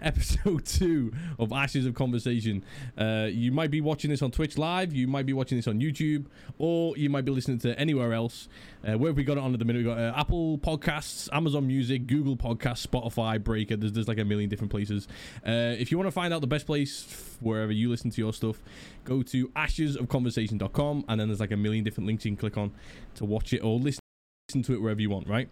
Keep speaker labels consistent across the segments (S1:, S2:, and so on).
S1: episode two of Ashes of Conversation. Uh, you might be watching this on Twitch live, you might be watching this on YouTube, or you might be listening to anywhere else. Uh, where have we got it on at the minute? We've got uh, Apple Podcasts, Amazon Music, Google Podcasts, Spotify, Breaker. There's, there's like a million different places. Uh, if you want to find out the best place wherever you listen to your stuff, go to ashesofconversation.com and then there's like a million different links you can click on to watch it or listen to it wherever you want, right?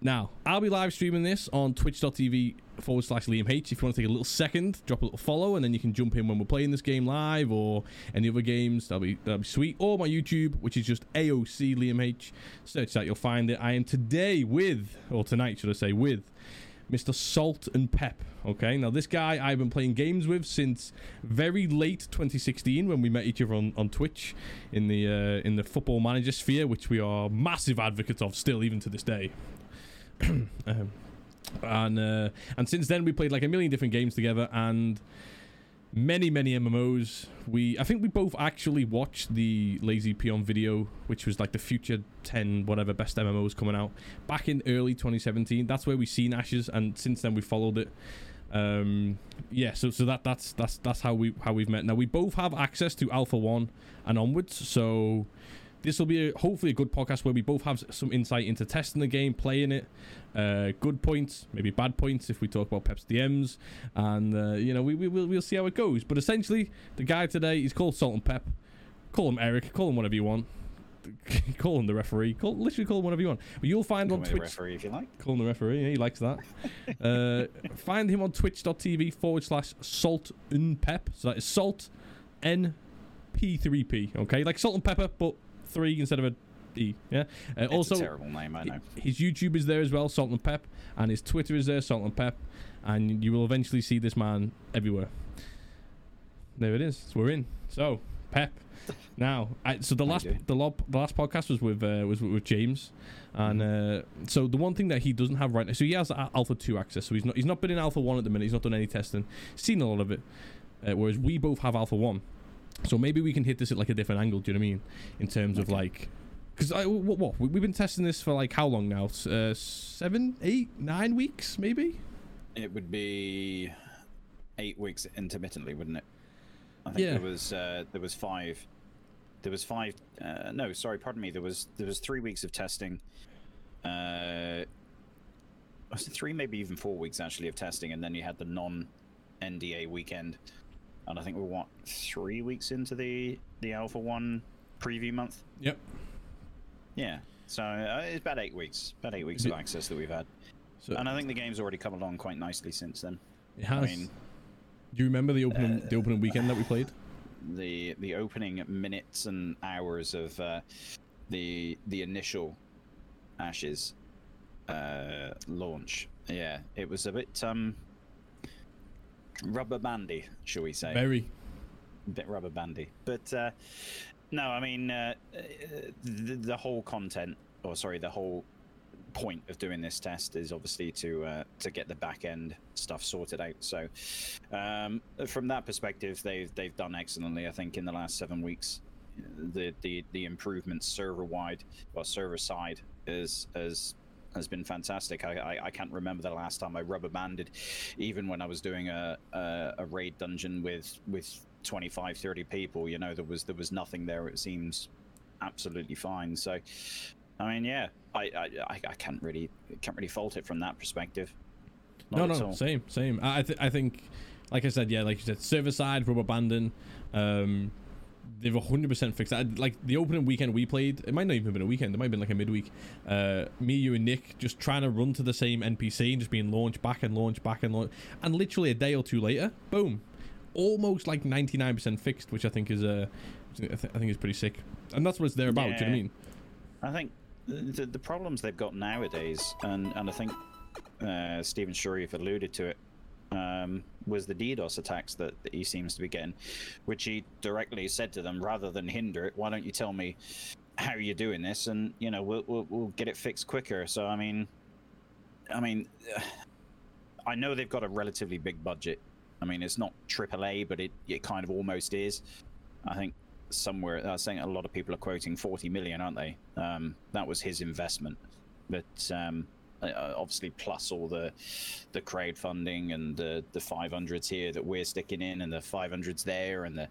S1: Now, I'll be live streaming this on twitch.tv forward slash Liam H. If you want to take a little second, drop a little follow, and then you can jump in when we're playing this game live or any other games. That'll be, that'll be sweet. Or my YouTube, which is just AOC Liam H. Search that, you'll find it. I am today with, or tonight, should I say, with Mr. Salt and Pep. Okay, now this guy I've been playing games with since very late 2016 when we met each other on, on Twitch in the uh, in the football manager sphere, which we are massive advocates of still, even to this day. um, and uh, and since then we played like a million different games together and many many MMOs. We I think we both actually watched the Lazy Peon video, which was like the future 10 whatever best MMOs coming out back in early 2017. That's where we seen Ashes, and since then we followed it. Um, yeah, so so that that's that's that's how we how we've met. Now we both have access to Alpha One and onwards, so this will be a, hopefully a good podcast where we both have some insight into testing the game, playing it, uh, good points, maybe bad points if we talk about Pep's DMs, and uh, you know we, we will we'll see how it goes. But essentially, the guy today he's called Salt and Pep. Call him Eric. Call him whatever you want. call him the referee. Call literally call him whatever you want. But you'll find
S2: Call
S1: on Twitch.
S2: the referee if you like.
S1: Call him the referee. Yeah, he likes that. uh, find him on twitch.tv forward slash salt and pep. So that is salt N P3P. Okay, like salt and pepper, but three instead of a D. Yeah. Uh, also,
S2: terrible name, I know.
S1: his YouTube is there as well, Salt and Pep, and his Twitter is there, Salt and Pep, and you will eventually see this man everywhere. There it is. So we're in. So Pep. Now, I, so the
S2: How
S1: last the, the last podcast was with uh, was with James, and uh, so the one thing that he doesn't have right now, so he has Alpha Two access, so he's not he's not been in Alpha One at the minute. He's not done any testing, seen a lot of it, uh, whereas we both have Alpha One. So maybe we can hit this at like a different angle. Do you know what I mean? In terms of like, because I what, what we- we've been testing this for like how long now? Uh, seven, eight, nine weeks, maybe.
S2: It would be eight weeks intermittently, wouldn't it? I think
S1: Yeah.
S2: there was uh, there was five. There was five. Uh, no, sorry, pardon me. There was there was three weeks of testing. Uh, was it three, maybe even four weeks actually of testing, and then you had the non NDA weekend. And I think we're what three weeks into the the Alpha One preview month.
S1: Yep.
S2: Yeah, so uh, it's about eight weeks. About eight weeks of access that we've had,
S1: So
S2: and I think the game's already come along quite nicely since then.
S1: it has.
S2: I mean,
S1: do you remember the opening the opening weekend that we played?
S2: the the opening minutes and hours of uh, the the initial Ashes uh, launch. Yeah, it was a bit um rubber bandy, shall we say?
S1: Very.
S2: a bit rubber bandy. But uh, no, I mean uh, uh, the, the whole content, or sorry, the whole point of doing this test is obviously to uh, to get the back end stuff sorted out. So um, from that perspective, they've they've done excellently. I think in the last seven weeks, the the the improvements server wide or server side is is has been fantastic. I, I, I can't remember the last time I rubber banded, even when I was doing a, a, a raid dungeon with with 25, 30 people. You know, there was there was nothing there. It seems absolutely fine. So, I mean, yeah, I I, I, can't really can't really fault it from that perspective. Not
S1: no, no,
S2: all.
S1: same, same. I, I, th- I think, like I said, yeah, like you said, server side, rubber banding. Um, they've 100% fixed that. Like the opening weekend we played, it might not even have been a weekend. It might have been like a midweek. Uh, me, you, and Nick just trying to run to the same NPC and just being launched back and launched back and launched. And literally a day or two later, boom, almost like 99% fixed, which I think is uh, I th- I think is pretty sick. And that's what it's there about. Do you know what I mean?
S2: I think the, the problems they've got nowadays, and, and I think uh, Steven Sharif alluded to it, um, was the DDoS attacks that, that he seems to be getting, which he directly said to them, rather than hinder it, why don't you tell me how you're doing this, and you know we'll we'll, we'll get it fixed quicker. So I mean, I mean, I know they've got a relatively big budget. I mean, it's not AAA, but it, it kind of almost is. I think somewhere I think a lot of people are quoting 40 million, aren't they? Um, that was his investment. But um, uh, obviously plus all the the crowdfunding and the the 500s here that we're sticking in and the 500s there and the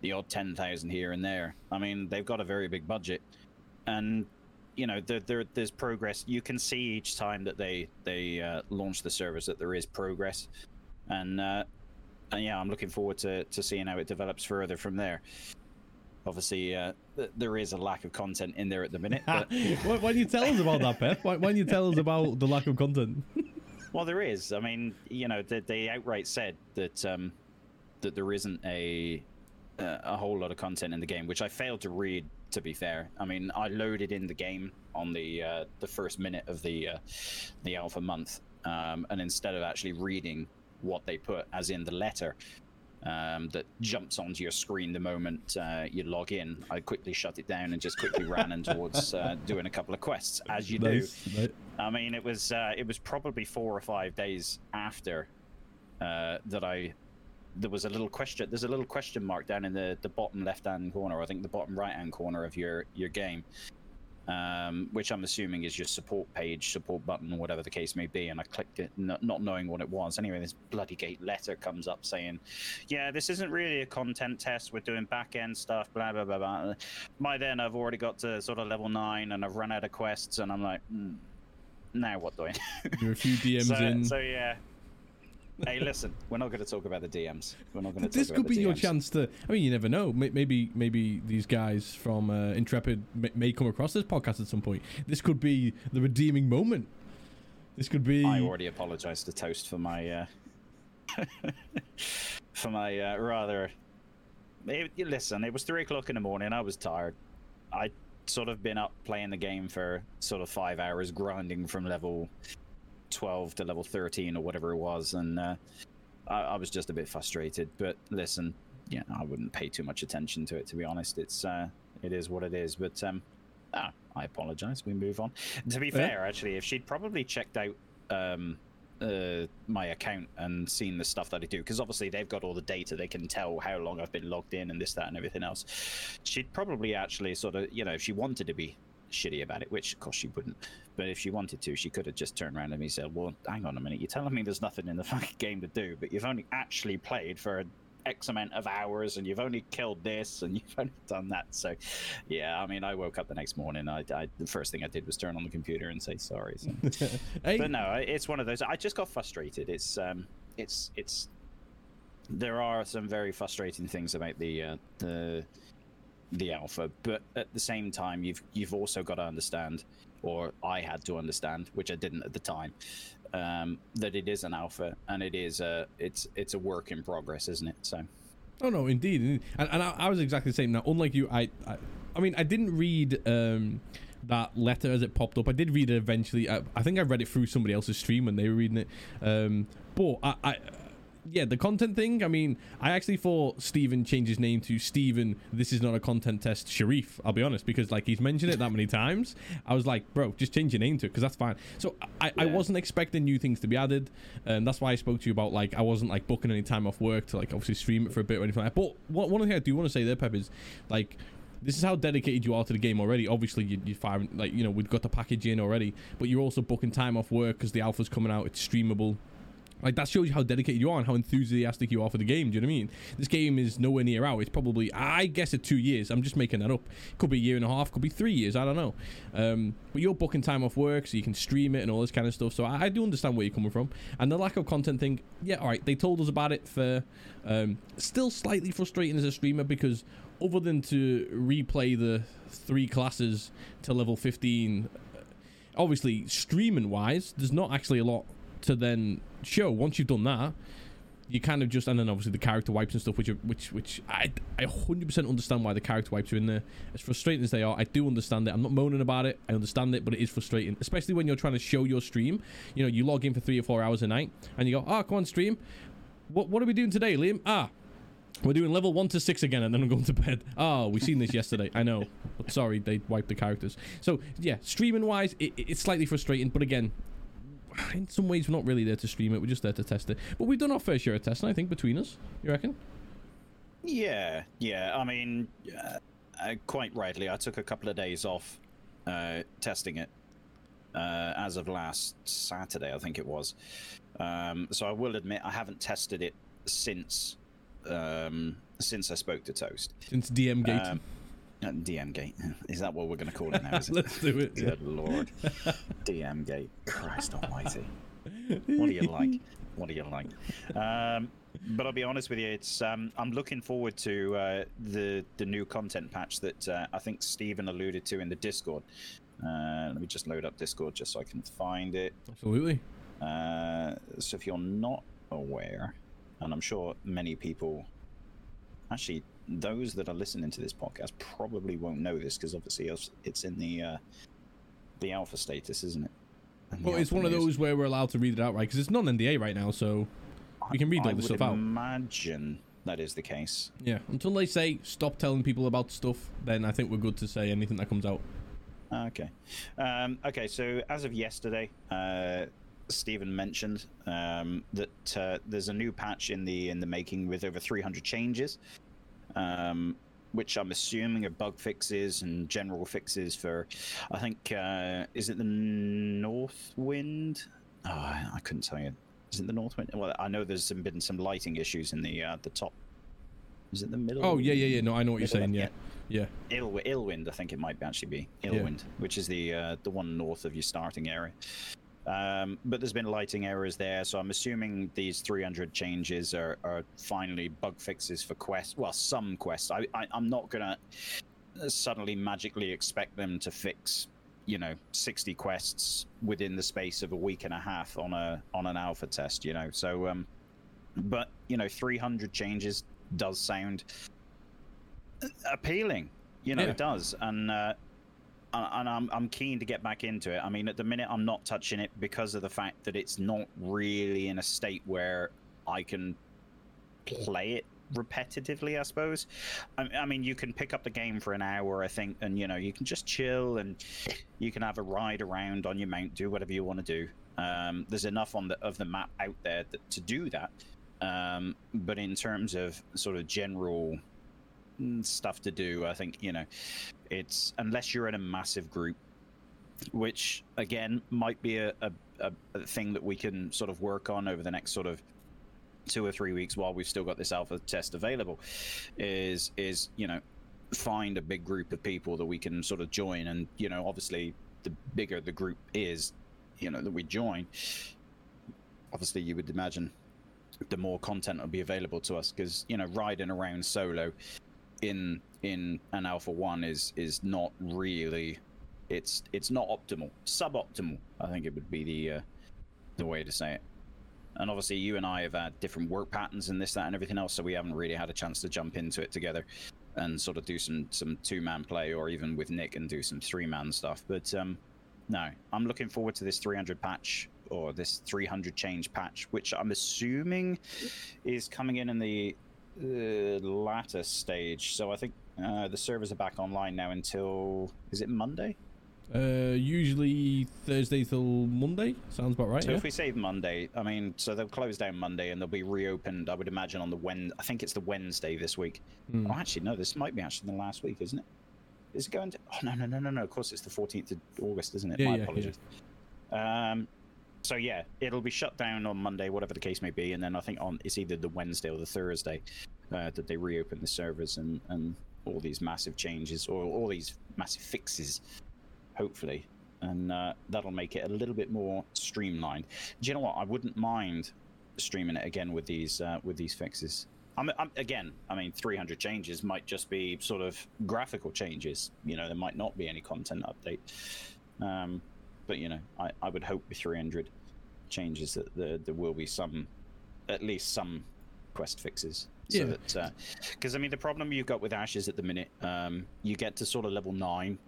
S2: the odd 10,000 here and there. I mean, they've got a very big budget, and you know there, there there's progress. You can see each time that they they uh, launch the service that there is progress, and uh, and yeah, I'm looking forward to to seeing how it develops further from there obviously uh, th- there is a lack of content in there at the minute. But
S1: why, why do you tell us about that, Pep? Why, why do you tell us about the lack of content?
S2: well, there is. I mean, you know, they, they outright said that um, that there isn't a uh, a whole lot of content in the game, which I failed to read. To be fair, I mean, I loaded in the game on the uh, the first minute of the uh, the alpha month, um, and instead of actually reading what they put, as in the letter, um, that jumps onto your screen the moment uh, you log in. I quickly shut it down and just quickly ran in towards uh, doing a couple of quests, as you nice. do. I mean, it was uh, it was probably four or five days after uh, that I there was a little question. There's a little question mark down in the, the bottom left hand corner, I think the bottom right hand corner of your your game, um, which I'm assuming is your support page, support button, whatever the case may be. And I clicked it, not, not knowing what it was. Anyway, this bloody gate letter comes up saying, "Yeah, this isn't really a content test. We're doing back end stuff." Blah blah blah blah. By then, I've already got to sort of level nine, and I've run out of quests, and I'm like, mm, "Now what do I?"
S1: You're a few DMs
S2: so,
S1: in.
S2: So yeah, hey, listen, we're not going to talk about the DMs. We're not going to.
S1: This could be
S2: DMs.
S1: your chance to. I mean, you never know. Maybe, maybe these guys from uh, Intrepid may come across this podcast at some point. This could be the redeeming moment. This could be.
S2: I already apologized to Toast for my, uh, for my uh, rather. It, listen, it was three o'clock in the morning. I was tired. I sort of been up playing the game for sort of five hours, grinding from level 12 to level 13 or whatever it was, and uh, I, I, was just a bit frustrated. But listen, yeah, I wouldn't pay too much attention to it to be honest. It's uh, it is what it is. But um, ah, I apologize. We move on. To be fair, yeah. actually, if she'd probably checked out um, uh, my account and seen the stuff that I do, because obviously they've got all the data, they can tell how long I've been logged in and this, that, and everything else. She'd probably actually sort of, you know, if she wanted to be shitty about it, which of course she wouldn't. But if she wanted to, she could have just turned around to me and said, "Well, hang on a minute. You're telling me there's nothing in the fucking game to do, but you've only actually played for X amount of hours, and you've only killed this, and you've only done that." So, yeah, I mean, I woke up the next morning. I, I the first thing I did was turn on the computer and say sorry. So. hey. But no, it's one of those. I just got frustrated. It's um, it's it's. There are some very frustrating things about the uh, the the alpha, but at the same time, you've you've also got to understand, or I had to understand, which I didn't at the time, um, that it is an alpha and it is a it's it's a work in progress, isn't it? So.
S1: Oh no, indeed, and, and I, I, was exactly the same. Now, unlike you, I, I, I mean, I didn't read um, that letter as it popped up. I did read it eventually. I, I, think I read it through somebody else's stream when they were reading it. Um, but I, I yeah, the content thing. I mean, I actually thought Steven changed his name to Steven. This is not a content test, Sharif. I'll be honest, because like he's mentioned it that many times. I was like, bro, just change your name to it because that's fine. So I, yeah. I wasn't expecting new things to be added, and that's why I spoke to you about like I wasn't like booking any time off work to like obviously stream it for a bit or anything like that. But one, one thing I do want to say there, Pep, is like this is how dedicated you are to the game already. Obviously, you, you fire like you know we've got the package in already, but you're also booking time off work because the alpha's coming out. It's streamable. Like that shows you how dedicated you are and how enthusiastic you are for the game. Do you know what I mean? This game is nowhere near out. It's probably, I guess, at two years. I'm just making that up. Could be a year and a half. Could be three years. I don't know. Um, but you're booking time off work, so you can stream it and all this kind of stuff. So I, I, do understand where you're coming from. And the lack of content thing, yeah, all right. They told us about it for. Um, still slightly frustrating as a streamer because other than to replay the three classes to level 15 obviously streaming wise there's not actually a lot to then show once you've done that you kind of just and then obviously the character wipes and stuff which are, which which I I 100% understand why the character wipes are in there as frustrating as they are I do understand it I'm not moaning about it I understand it but it is frustrating especially when you're trying to show your stream you know you log in for three or four hours a night and you go oh come on stream what what are we doing today Liam ah we're doing level one to six again, and then I'm going to bed. Oh, we seen this yesterday. I know. But sorry, they wiped the characters. So yeah, streaming wise, it, it's slightly frustrating. But again, in some ways, we're not really there to stream it. We're just there to test it. But we've done our fair share of testing, I think, between us. You reckon?
S2: Yeah, yeah. I mean, uh, quite rightly, I took a couple of days off uh, testing it. uh, as of last Saturday, I think it was. Um, so I will admit I haven't tested it since um, since I spoke to Toast.
S1: Since DM Gate.
S2: Um, uh, DM Gate. Is that what we're going to call it now? Is it?
S1: Let's do it.
S2: Good lord. DM Gate. Christ almighty. What do you like? What do you like? Um, but I'll be honest with you, it's um, I'm looking forward to uh, the the new content patch that uh, I think Steven alluded to in the Discord. Uh, let me just load up Discord just so I can find it.
S1: Absolutely.
S2: Uh, so if you're not aware, and I'm sure many people, actually, those that are listening to this podcast probably won't know this because obviously it's- in the uh, the alpha status, isn't it? And
S1: Well, it's one of those where we're allowed to read it out, right? Because it's non NDA right now, so we can read all
S2: I
S1: this stuff out.
S2: Imagine that is the case.
S1: yeah. Until they say stop telling people about stuff, then I think we're good to say anything that comes out.
S2: Okay. Um, okay, so as of yesterday, uh, Steven mentioned um, that uh, there's a new patch in the in the making with over 300 changes, um, which I'm assuming are bug fixes and general fixes for, I think, uh, is it the North Wind? Oh, I, I couldn't tell you. Is it the North Wind? Well, I know there's some, been some lighting issues in the uh, the top. Is it the middle?
S1: Oh, yeah, yeah, yeah. No, I know what you're saying. Yeah. Yeah.
S2: Ill, Illwind, I think it might actually be
S1: Yeah.
S2: Illwind, which is the uh, the one north of your starting area. Um, but there's been lighting errors there, so I'm assuming these 300 changes are, are finally bug fixes for quests. Well, some quests. I, I I'm not gonna suddenly magically expect them to fix, you know, 60 quests within the space of a week and a half on a on an alpha test. You know, so um, but you know, 300 changes does sound appealing. You know,
S1: Yeah.
S2: it does, and uh, and I'm I'm keen to get back into it. I mean, at the minute, I'm not touching it because of the fact that it's not really in a state where I can play it repetitively. I suppose. I, I mean, you can pick up the game for an hour, I think, and you know, you can just chill and you can have a ride around on your mount, do whatever you want to do. Um, there's enough on the of the map out there that, to do that. Um, but in terms of sort of general stuff to do, I think you know, it's unless you're in a massive group, which again might be a, a, a, thing that we can sort of work on over the next sort of two or three weeks while we've still got this alpha test available, is is you know find a big group of people that we can sort of join, and you know obviously the bigger the group is, you know that we join, obviously you would imagine the more content will be available to us because you know riding around solo in in an alpha one is is not really it's it's not optimal suboptimal i think it would be the uh, the way to say it. And obviously you and i have had different work patterns and this that and everything else so we haven't really had a chance to jump into it together and sort of do some some two man play or even with nick and do some three man stuff. But um no i'm looking forward to this 300 patch or this 300 change patch which i'm assuming is coming in in the uh, latter stage so i think uh, the servers are back online now until is it monday
S1: Uh, usually Thursday till Monday. Sounds about right.
S2: so
S1: yeah.
S2: if we say monday i mean so they'll close down monday and they'll be reopened i would imagine on the Wed. i think it's the wednesday this week
S1: Hmm.
S2: oh actually no this might be actually the last week isn't it is it going to oh no no no no no of course it's the 14th of august isn't it
S1: Yeah,
S2: my
S1: yeah, yeah.
S2: apologies um so yeah it'll be shut down on monday whatever the case may be and then i think on it's either the wednesday or the thursday uh, that they reopen the servers and and all these massive changes or all these massive fixes hopefully and uh, that'll make it a little bit more streamlined do you know what i wouldn't mind streaming it again with these uh, with these fixes I'm, I'm, again, I mean, 300 changes might just be sort of graphical changes. You know, there might not be any content update. Um, but you know, I, I would hope with 300 changes that there, there will be some, at least some quest fixes. So
S1: Yeah.
S2: that, because I mean, the problem you've got with Ashes at the minute, um, you get to sort of level nine,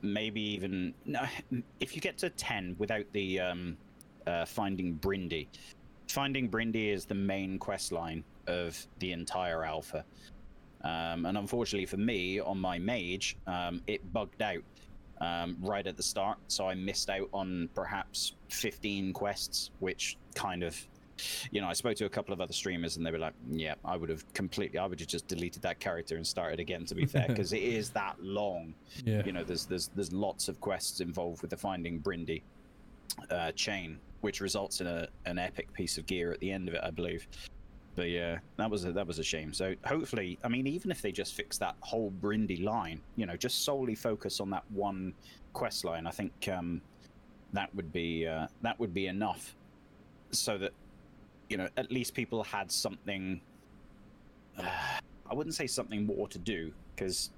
S2: maybe even no, if you get to 10 without the um, uh, finding Brindy. Finding Brindy is the main quest line of the entire alpha. Um, and unfortunately for me, on my mage, um, it bugged out um, right at the start. So I missed out on perhaps 15 quests, which kind of you know, I spoke to a couple of other streamers and they were like, "Yeah, I would have completely, I would have just deleted that character and started again." To be fair, because it is that long.
S1: Yeah.
S2: You know, there's there's there's lots of quests involved with the Finding Brindy uh, chain, which results in a an epic piece of gear at the end of it, I believe. But yeah, that was a, that was a shame. So hopefully, I mean, even if they just fix that whole Brindy line, you know, just solely focus on that one quest line, I think um, that would be uh, that would be enough, so that you know at least people had something. Uh, I wouldn't say something more to do because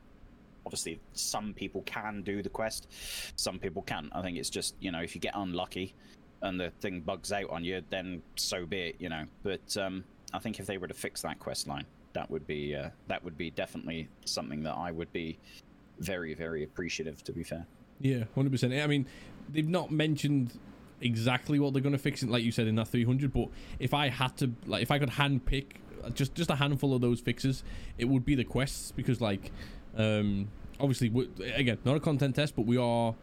S2: obviously some people can do the quest, some people can't. I think it's just you know if you get unlucky and the thing bugs out on you, then so be it, you know. But um, I think if they were to fix that quest line, that would be uh, that would be definitely something that I would be very very appreciative. To be fair.
S1: Yeah, hundred percent. I mean, they've not mentioned exactly what they're going to fix it, like you said in that 300. But if I had to, like, if I could hand pick just just a handful of those fixes, it would be the quests because, like, um, obviously, again, not a content test, but we are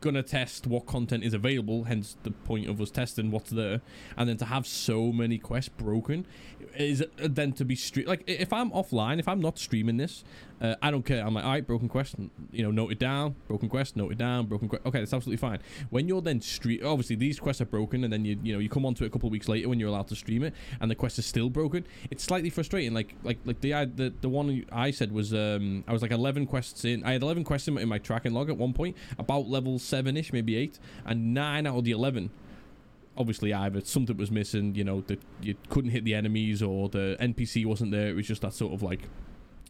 S1: gonna test what content is available hence the point of us testing what's there and then to have so many quests broken is then to be stream like if i'm offline if i'm not streaming this uh, I don't care. I'm like, all right, broken quest, you know, note it down. Broken quest, note it down. Broken quest. Okay, that's absolutely fine. When you're then stream, obviously these quests are broken, and then you you know you come onto it a couple of weeks later when you're allowed to stream it, and the quest is still broken. It's slightly frustrating. Like like like the the the one I said was um I was like 11 quests in. I had 11 quests in my, in my tracking log at one point, about level seven ish, maybe eight, and nine out of the 11 obviously either something was missing, you know, that you couldn't hit the enemies or the NPC wasn't there. It was just that sort of like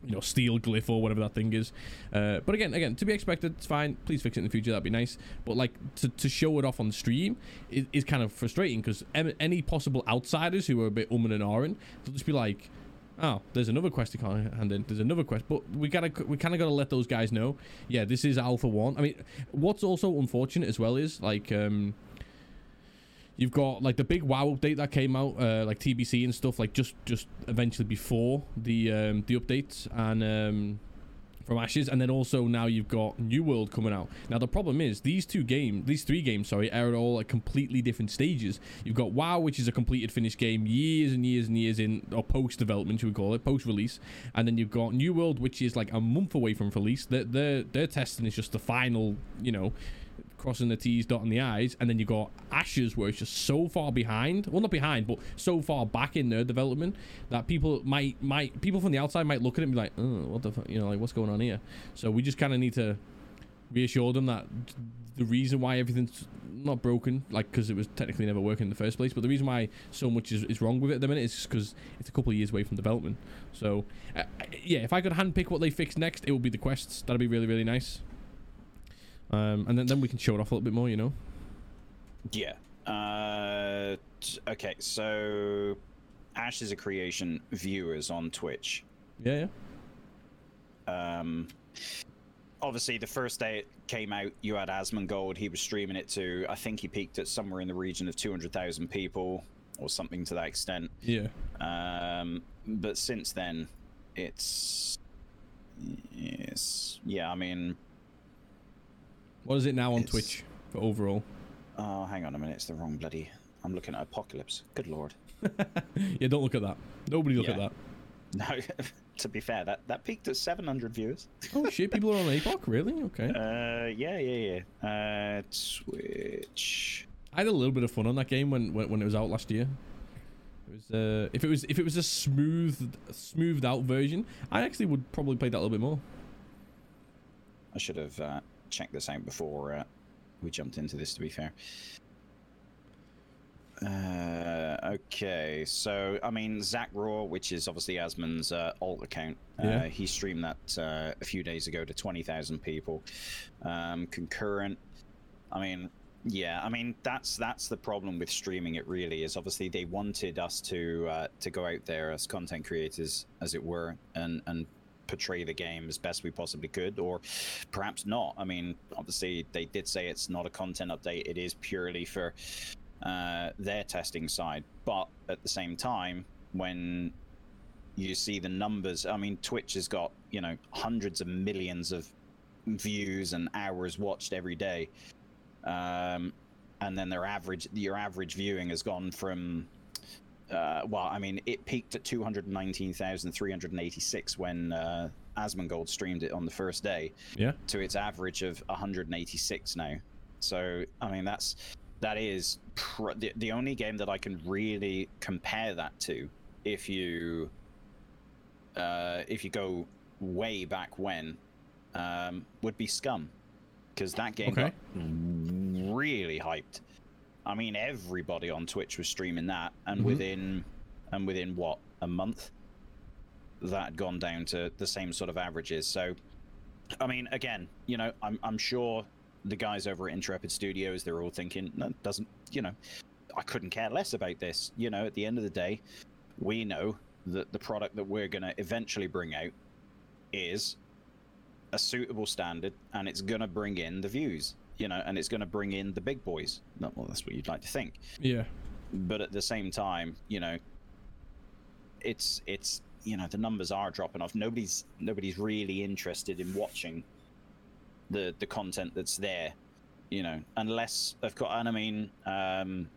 S1: you know steel glyph or whatever that thing is. Uh, but again again to be expected it's fine. Please fix it in the future. That'd be nice. But like to, to show it off on stream is, is kind of frustrating because any possible outsiders who are a bit um and ahhing they'll just be like oh there's another quest to can't hand in. There's another quest. But we gotta we kind of gotta let those guys know yeah this is alpha one. I mean what's also unfortunate as well is like um You've got like the big WoW update that came out, uh, like TBC and stuff, like just just eventually before the um, the updates and um, from Ashes, and then also now you've got New World coming out. Now the problem is these two games, these three games, sorry, are at all at completely different stages. You've got WoW, which is a completed finished game, years and years and years in, or post development, should we call it, post release, and then you've got New World, which is like a month away from release. Their their, their testing is just the final, you know crossing the T's, dotting the I's, and then you got Ashes, where it's just so far behind. Well, not behind, but so far back in their development that people might might people from the outside might look at it and be like, oh, what the fuck, you know, like what's going on here? So we just kind of need to reassure them that the reason why everything's not broken, like because it was technically never working in the first place, but the reason why so much is, is wrong with it at the minute is because it's a couple of years away from development. So, uh, yeah, if I could handpick what they fix next, it would be the quests. That'd be really, really nice. Um, and then, then we can show it off a little bit more, you know?
S2: Yeah. Uh, t- okay, so Ashes of Creation viewers on Twitch.
S1: Yeah,
S2: yeah. Um, obviously, the first day it came out, you had Asmongold. He was streaming it to, I think he peaked at somewhere in the region of 200,000 people or something to that extent.
S1: Yeah.
S2: Um, but since then, it's. Yes. Yeah, I mean,
S1: what is it now on it's... Twitch for overall?
S2: Oh, hang on a minute. It's the wrong bloody. I'm looking at Apocalypse. Good lord.
S1: yeah, don't look at that. Nobody look yeah. at that.
S2: No, to be fair, that that peaked at 700 viewers.
S1: oh shit! People are on APOC, really? Okay.
S2: Uh, yeah, yeah, yeah. Uh, Twitch.
S1: I had a little bit of fun on that game when when, when it was out last year. It was uh, if it was if it was a smooth smoothed out version, I actually would probably play that a little bit more.
S2: I should have uh, check this out before uh, we jumped into this, to be fair. Uh, okay, so I mean Zackrawrr, which is obviously Asmon's uh, alt account, uh, yeah. he streamed that uh, a few days ago to twenty thousand people. Um, concurrent, I mean, yeah, I mean that's that's the problem with streaming. It really is. Obviously, they wanted us to uh, to go out there as content creators, as it were, and and portray the game as best we possibly could, or perhaps not. I mean, obviously, they did say it's not a content update, it is purely for uh, their testing side. But at the same time, when you see the numbers, I mean, Twitch has got, you know, hundreds of millions of views and hours watched every day. Um, and then their average, your average viewing has gone from uh, well, I mean, it peaked at 219,386 when uh, Asmongold streamed it on the first day.
S1: Yeah.
S2: To its average of 186 now. So, I mean, that's that is pr- the, the only game that I can really compare that to. If you uh, if you go way back when, um, would be Scum, because that game
S1: Okay.
S2: got really hyped. I mean, everybody on Twitch was streaming that, and
S1: Mhm.
S2: within and within what a month, that had gone down to the same sort of averages. So, I mean, again, you know, I'm I'm sure the guys over at Intrepid Studios, they're all thinking, no, doesn't, you know, I couldn't care less about this. You know, at the end of the day, we know that the product that we're going to eventually bring out is a suitable standard and it's going to bring in the views, you know, and it's going to bring in the big boys. Well, that's what you'd like to think.
S1: Yeah.
S2: But at the same time, you know, it's it's you know the numbers are dropping off. Nobody's nobody's really interested in watching the the content that's there, you know, unless of course. And I mean, um,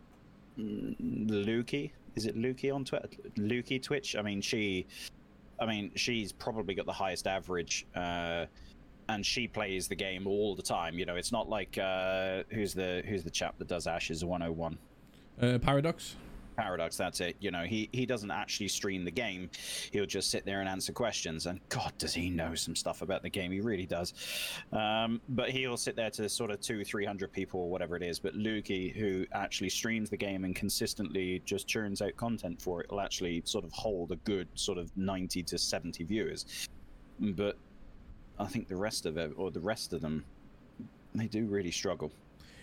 S2: Lukey is it Lukey on Twitter? Lukey Twitch. I mean, she, I mean, she's probably got the highest average. Uh, and she plays the game all the time. You know, it's not like uh, who's the who's the chap that does Ashes 101.
S1: Uh, Paradox.
S2: Paradox, that's it. You know, he he doesn't actually stream the game. He'll just sit there and answer questions. And God, does he know some stuff about the game? He really does. Um, but he'll sit there to sort of two, three hundred people or whatever it is. But Lukey, who actually streams the game and consistently just churns out content for it, will actually sort of hold a good sort of ninety to seventy viewers. But I think the rest of it, or the rest of them, they do really struggle.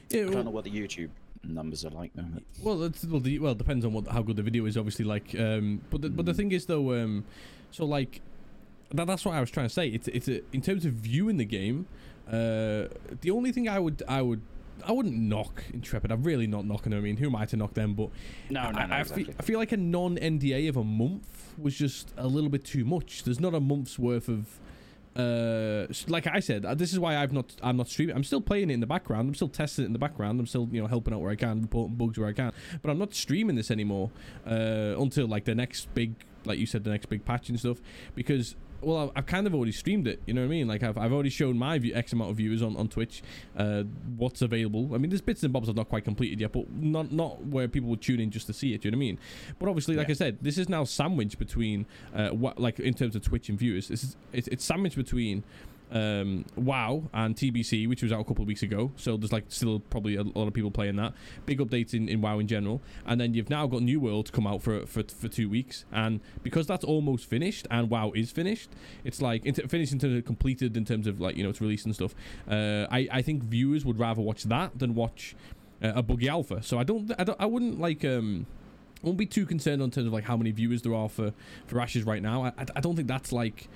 S1: Yeah.
S2: I don't know what the YouTube numbers are like though. but-
S1: well, that's, well, the, well, depends on what how good the video is, obviously. Like, um, but the, but the thing is though, um, so like, that, that's what I was trying to say. It's it's a, in terms of viewing the game, uh, the only thing I would I would I wouldn't knock Intrepid. I'm really not knocking them. I mean, who am I to knock them? But
S2: No, no,
S1: I,
S2: no,
S1: I,
S2: exactly.
S1: feel, I feel like a non NDA of a month was just a little bit too much. There's not a month's worth of. Uh, like I said, uh, this is why I've not. I'm not streaming. I'm still playing it in the background. I'm still testing it in the background. I'm still, you know, helping out where I can, reporting bugs where I can. But I'm not streaming this anymore uh, until like the next big, like you said, the next big patch and stuff. Because well, I've, I've kind of already streamed it. You know what I mean? Like I've, I've already shown my view, X amount of viewers on, on Twitch. Uh, what's available? I mean, there's bits and bobs I've not quite completed yet, but not not where people would tune in just to see it. You know what I mean? But obviously, like
S2: Yeah.
S1: I said, this is now sandwiched between uh, what like in terms of Twitch and viewers. This is it's, it's sandwiched between um, WoW and TBC, which was out a couple of weeks ago. So there's like still probably a lot of people playing that. Big updates in, in WoW in general, and then you've now got New World come out for for for two weeks, and because that's almost finished and WoW is finished, it's like finished in terms of completed in terms of like you know it's released and stuff. Uh, I I think viewers would rather watch that than watch uh, a buggy alpha. So I don't I don't I wouldn't like um. I won't be too concerned in terms of like how many viewers there are for for Ashes right now. I, I, I don't think that's like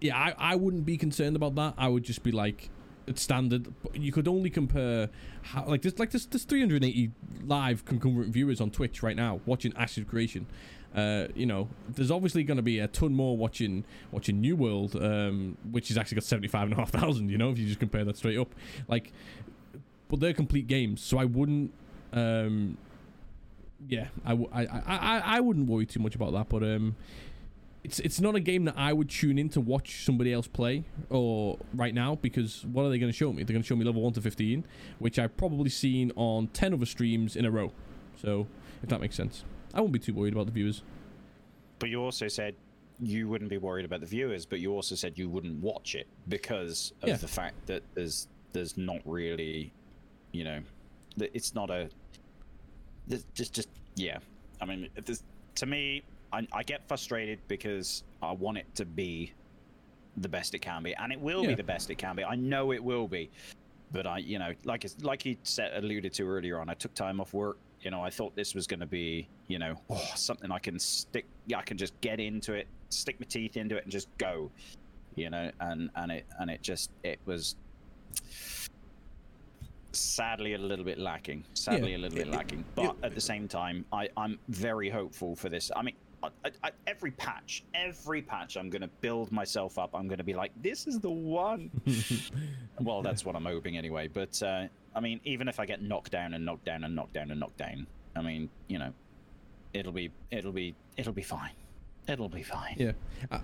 S1: yeah, I, I wouldn't be concerned about that. I would just be like, it's standard. You could only compare how like there's like there's, there's 380 live concurrent viewers on Twitch right now watching Ashes Creation. Uh, you know, there's obviously going to be a ton more watching watching New World, um, which has actually got 75 and a half thousand. You know, if you just compare that straight up, like, but they're complete games, so I wouldn't. Um, yeah, I, w- I, I, I, I wouldn't worry too much about that, but um, it's it's not a game that I would tune in to watch somebody else play or right now because what are they going to show me? They're going to show me level one to fifteen, which I've probably seen on ten other streams in a row. So if that makes sense, I won't be too worried about the viewers.
S2: But you also said you wouldn't be worried about the viewers, but you also said you wouldn't watch it because of
S1: Yeah.
S2: the fact that there's there's not really, you know, that it's not a. Just just yeah. I mean, there's, to me, I, I get frustrated because I want it to be the best it can be, and it will be the best it can be. I know it will be, but I, you know, like it's, like you said alluded to earlier on, I took time off work. You know, I thought this was going to be, you know, oh, something I can stick. Yeah, I can just get into it, stick my teeth into it, and just go. You know, and and it and it just it was sadly a little bit lacking. Sadly a little bit
S1: it- it-
S2: lacking. But at the same time, I I'm very hopeful for this. I mean. I, I, every patch, every patch, I'm going to build myself up. I'm going to be like, this is the one. well, that's what I'm hoping anyway. But uh, I mean, even if I get knocked down and knocked down and knocked down and knocked down, I mean, you know, it'll be it'll be it'll be fine. It'll be fine.
S1: Yeah,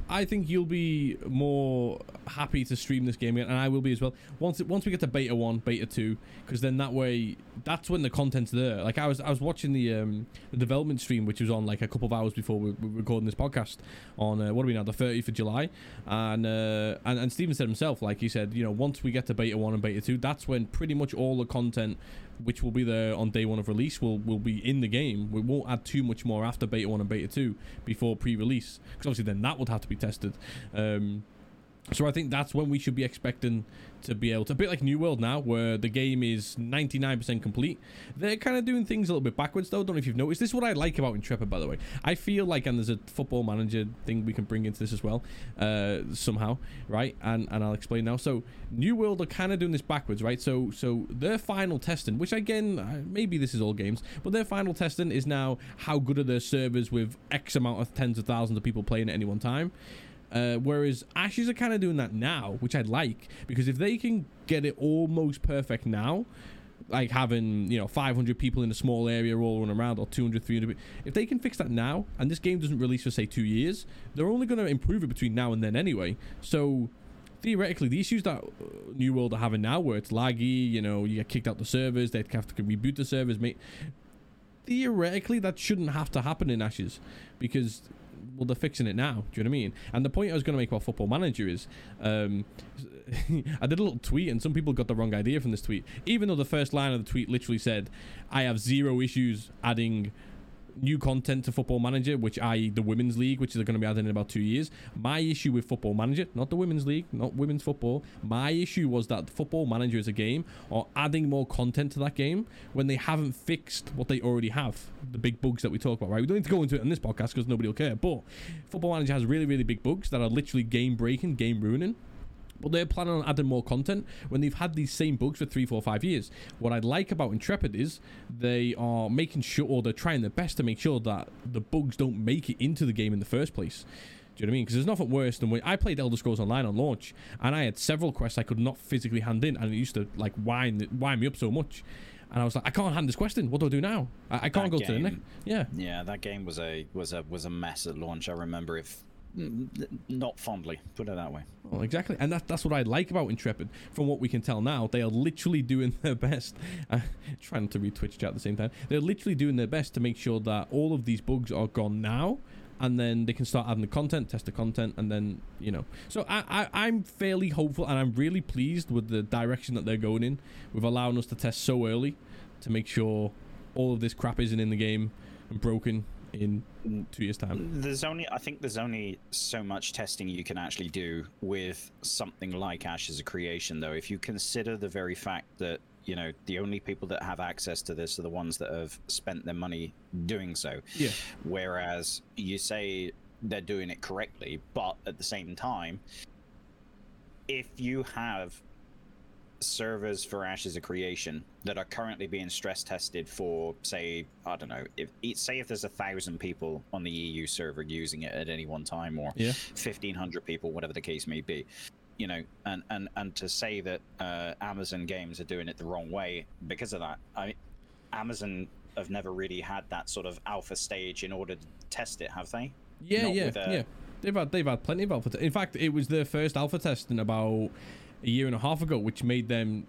S1: I- think you'll be more happy to stream this game again, and I will be as well. Once it, once we get to beta one, beta two, because then that way, that's when the content's there. Like I was I was watching the um the development stream, which was on like a couple of hours before we we were recording this podcast on uh, what are we now the 30th of July, and uh and and Steven said himself, like he said, you know, once we get to beta one and beta two, that's when pretty much all the content which will be there on day one of release will will be in the game. We won't add too much more after beta one and beta two before pre-release, because obviously then that would have to be tested. Um, so I think that's when we should be expecting to be able to, a bit like New World now, where the game is 99% complete. They're kind of doing things a little bit backwards, though. Don't know if you've noticed. This is what I like about Intrepid, by the way. I feel like, and there's a football manager thing we can bring into this as well, uh, somehow, right? And and I'll explain now. So New World are kind of doing this backwards, right? So so their final testing, which again, uh, maybe this is all games, but their final testing is now how good are their servers with X amount of tens of thousands of people playing at any one time. Uh, whereas Ashes are kind of doing that now, which I'd like because if they can get it almost perfect now, like having you know 500 people in a small area all running around or 200 300 if they can fix that now and this game doesn't release for say two years they're only going to improve it between now and then anyway. So theoretically the issues that uh, new world are having now where it's laggy you know you get kicked out the servers they'd have to reboot the servers mate theoretically that shouldn't have to happen in ashes because well they're fixing it now do you know what i mean? And the point i was going to make about football manager is um i did a little tweet and some people got the wrong idea from this tweet. Even though the first line of the tweet literally said i have zero issues adding new content to Football Manager, which i.e. the Women's League, which is going to be added in about two years. My issue with Football Manager, not the Women's League, not women's football, my issue was that Football Manager as a game or adding more content to that game when they haven't fixed what they already have, the big bugs that we talk about, right? We don't need to go into it on this podcast because nobody will care, but Football Manager has really, really big bugs that are literally game breaking, game ruining but they're planning on adding more content when they've had these same bugs for three, four, five years. What I like about Intrepid is they are making sure, or they're trying their best to make sure that the bugs don't make it into the game in the first place. Do you know what I mean? Because there's nothing worse than when I played Elder Scrolls Online on launch, and I had several quests I could not physically hand in, and it used to like wind wind me up so much. And I was like, I can't hand this quest in. What do I do now? I, I can't
S2: That
S1: go to the next. Yeah,
S2: Yeah, that game was a was a was a mess at launch. I remember if not fondly, put it that way.
S1: Well, exactly, and that, that's what I like about Intrepid. From what we can tell now, they are literally doing their best. Uh, trying to read Twitch chat at the same time. They're literally doing their best to make sure that all of these bugs are gone now, and then they can start adding the content, test the content, and then you know. So I, I I'm fairly hopeful, and I'm really pleased with the direction that they're going in, with allowing us to test so early, to make sure all of this crap isn't in the game and broken in two years' time.
S2: There's only I think there's only so much testing you can actually do with something like Ashes of Creation though. If you consider the very fact that, you know, the only people that have access to this are the ones that have spent their money doing so.
S1: Yeah.
S2: Whereas you say they're doing it correctly, but at the same time, if you have servers for Ashes of Creation that are currently being stress tested for, say, I don't know, if say if there's a thousand people on the EU server using it at any one time, or
S1: Yeah.
S2: fifteen hundred people, whatever the case may be, you know, and and and to say that uh, Amazon games are doing it the wrong way because of that, I, Amazon have never really had that sort of alpha stage in order to test it, have they?
S1: Yeah,
S2: Not
S1: yeah,
S2: with, uh,
S1: yeah. They've had they've had plenty of alpha. Te- in fact, it was their first alpha testing about a year and a half ago, which made them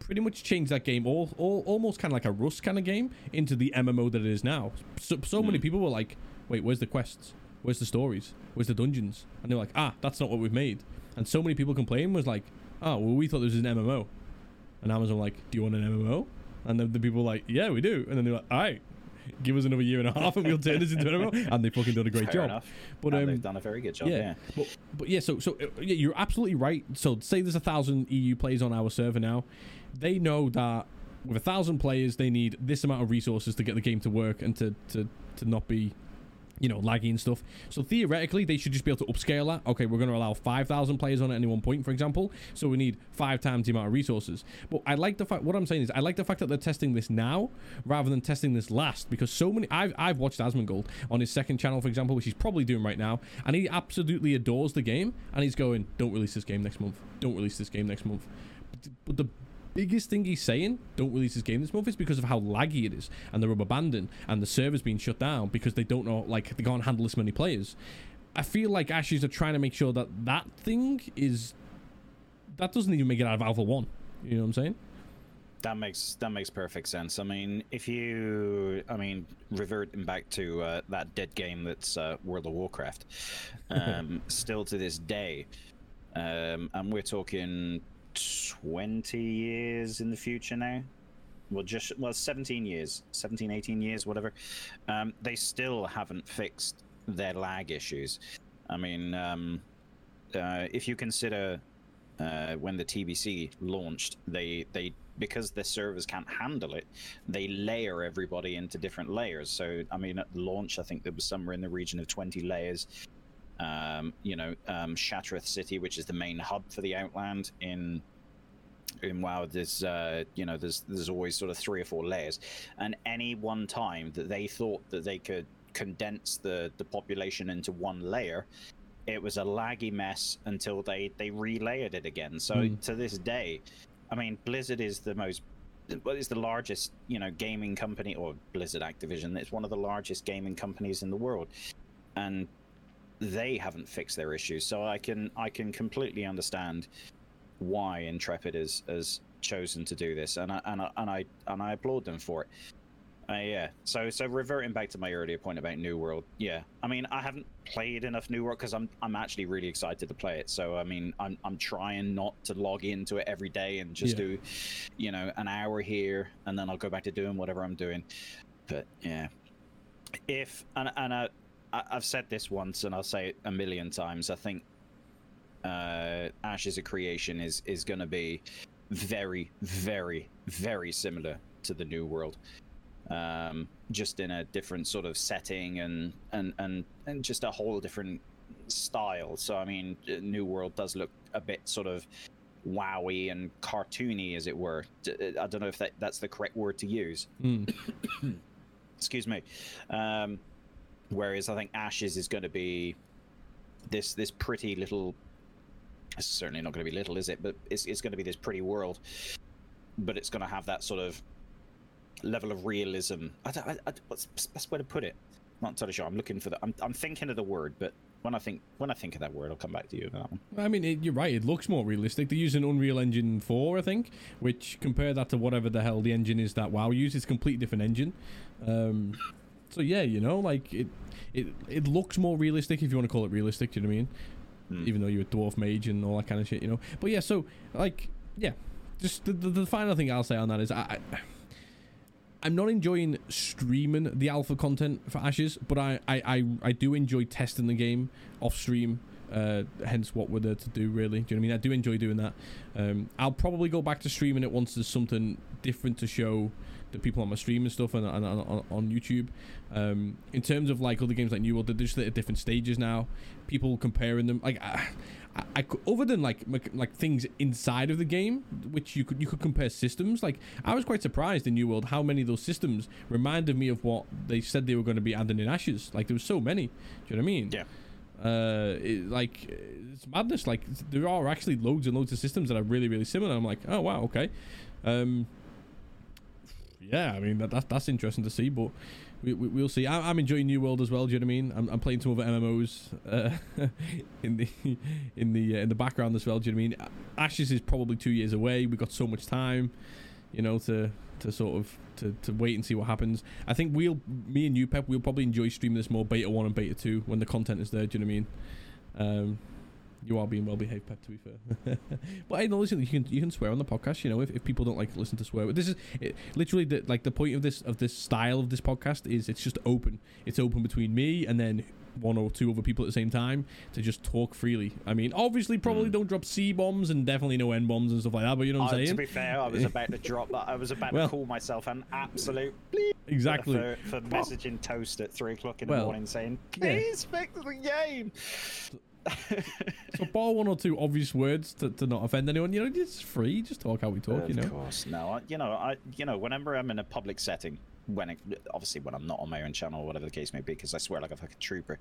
S1: pretty much change that game all, all almost kind of like a Rust kind of game into the MMO that it is now. So, so many
S2: Hmm.
S1: people were like, "Wait, where's the quests? Where's the stories? Where's the dungeons?" And they're like, "Ah, that's not what we've made." And so many people complaining was like, "Oh, well, we thought this was an MMO," and Amazon were like, "Do you want an MMO?" And then the people were like, "Yeah, we do." And then they're like, "All right." Give us another year and a half, and we'll turn this into an MMO. And they fucking done a great
S2: Fair
S1: job.
S2: enough.
S1: But um,
S2: they've done a very good job. Yeah.
S1: but but yeah, so so uh, yeah, you're absolutely right. So say there's a thousand EU players on our server now, they know that with a thousand players, they need this amount of resources to get the game to work and to to to not be. You know, laggy and stuff. So theoretically, they should just be able to upscale that. Okay, we're going to allow 5,000 players on at any one point, for example. So we need five times the amount of resources. But I like the fact, what I'm saying is, I like the fact that they're testing this now rather than testing this last because so many, I've, I've watched Asmongold on his second channel, for example, which he's probably doing right now, and he absolutely adores the game. And he's going, don't release this game next month. Don't release this game next month. But the biggest thing he's saying, don't release this game this month, is because of how laggy it is and the rubber banding and the servers being shut down because they don't know, like, they can't handle this many players. I feel like Ashes are trying to make sure that that thing is. That doesn't even make it out of Alpha 1. You know what I'm saying?
S2: That makes that makes perfect sense. I mean, if you, I mean, reverting back to uh, that dead game that's uh, World of Warcraft, um, still to this day, um, and we're talking twenty years in the future now. Well, just well, seventeen years, 17, 18 years, whatever. Um, they still haven't fixed their lag issues. I mean, um, uh, if you consider uh, when the TBC launched, they they because the servers can't handle it, they layer everybody into different layers. So, I mean, at launch, I think there was somewhere in the region of 20 layers. Um, you know, um, City, which is the main hub for the Outland in in WoW, there's uh, you know, there's there's always sort of three or four layers, and any one time that they thought that they could condense the the population into one layer, it was a laggy mess until they they relayered it again. So
S1: Mm.
S2: to this day, I mean, Blizzard is the most, well, it's the largest, you know, gaming company, or Blizzard Activision. It's one of the largest gaming companies in the world, and they haven't fixed their issues. So I can I can completely understand why Intrepid has has chosen to do this, and I and I and I, and I applaud them for it. Uh, yeah. So so reverting back to my earlier point about New World, yeah. I mean, I haven't played enough New World because I'm I'm actually really excited to play it. So I mean, I'm I'm trying not to log into it every day and just
S1: Yeah.
S2: do, you know, an hour here and then I'll go back to doing whatever I'm doing. But yeah, if and and I, I I've said this once and I'll say it a million times. I think uh, Ashes of Creation is is going to be very very very similar to the New World um, just in a different sort of setting and and and and just a whole different style. So I mean, New World does look a bit sort of wowy and cartoony, as it were. Uh, I don't know if that, that's the correct word to use.
S1: Mm.
S2: Excuse me. Um, whereas I think Ashes is going to be this this pretty little. It's certainly not going to be little, is it? But it's it's going to be this pretty world. But it's going to have that sort of level of realism. I don't, I, I, what's best way to put it? Not entirely sure. I'm looking for the. I'm, I'm thinking of the word, but when I think when I think of that word, I'll come back to you that one.
S1: I mean, it, you're right. It looks more realistic. They're using Unreal Engine 4, I think, which compare that to whatever the hell the engine is that WoW uses. Completely different engine. Um, so yeah, you know, like it, it, it looks more realistic if you want to call it realistic. Do you know what I mean?
S2: Hmm.
S1: Even though you're a dwarf mage and all that kind of shit, you know. But yeah, so like, yeah, just the, the, the final thing I'll say on that is I. I I'm not enjoying streaming the alpha content for Ashes, but I, I, I, I do enjoy testing the game off stream. Uh, hence, what we're there to do, really. Do you know what I mean? I do enjoy doing that. Um, I'll probably go back to streaming it once there's something different to show the people on my stream and stuff and, and, and on, on YouTube. Um, in terms of like other games like New World, they're just at different stages now. People comparing them, like I, I, I other than like like things inside of the game, which you could you could compare systems. Like I was quite surprised in New World how many of those systems reminded me of what they said they were going to be adding in Ashes. Like there was so many. Do you know what I mean?
S2: Yeah.
S1: uh it, like it's madness like there are actually loads and loads of systems that are really really similar i'm like oh wow okay um yeah i mean that, that that's interesting to see but we, we, we'll see I, i'm enjoying new world as well do you know what i mean i'm, I'm playing some other mmos uh, in the in the uh, in the background as well do you know what i mean ashes is probably two years away we've got so much time you know to to sort of to, to wait and see what happens. I think we'll me and you Pep we'll probably enjoy streaming this more beta one and beta two when the content is there. Do you know what I mean? Um, you are being well behaved, Pep. To be fair, but hey, no, listen, you can you can swear on the podcast. You know, if, if people don't like to listen to swear, but this is it, literally the like the point of this of this style of this podcast is it's just open. It's open between me and then one or two other people at the same time to just talk freely. I mean, obviously, probably
S2: Mm.
S1: don't drop C bombs and definitely no N bombs and stuff like that. But you know what I'm
S2: Uh, to
S1: saying?
S2: be fair, I was about to drop that. I was about
S1: Well-
S2: to call myself an absolute bleep
S1: Exactly.
S2: for, for messaging Toast at three o'clock in the morning saying,
S1: yeah.
S2: "Please fix the game."
S1: So bar one or two obvious words to, to not offend anyone. You know, it's free. Just talk how we talk. you
S2: of
S1: know.
S2: course, no. I, you know, I, you know, whenever I'm in a public setting, when it, obviously when I'm not on my own channel or whatever the case may be, because I swear like a fucking trooper.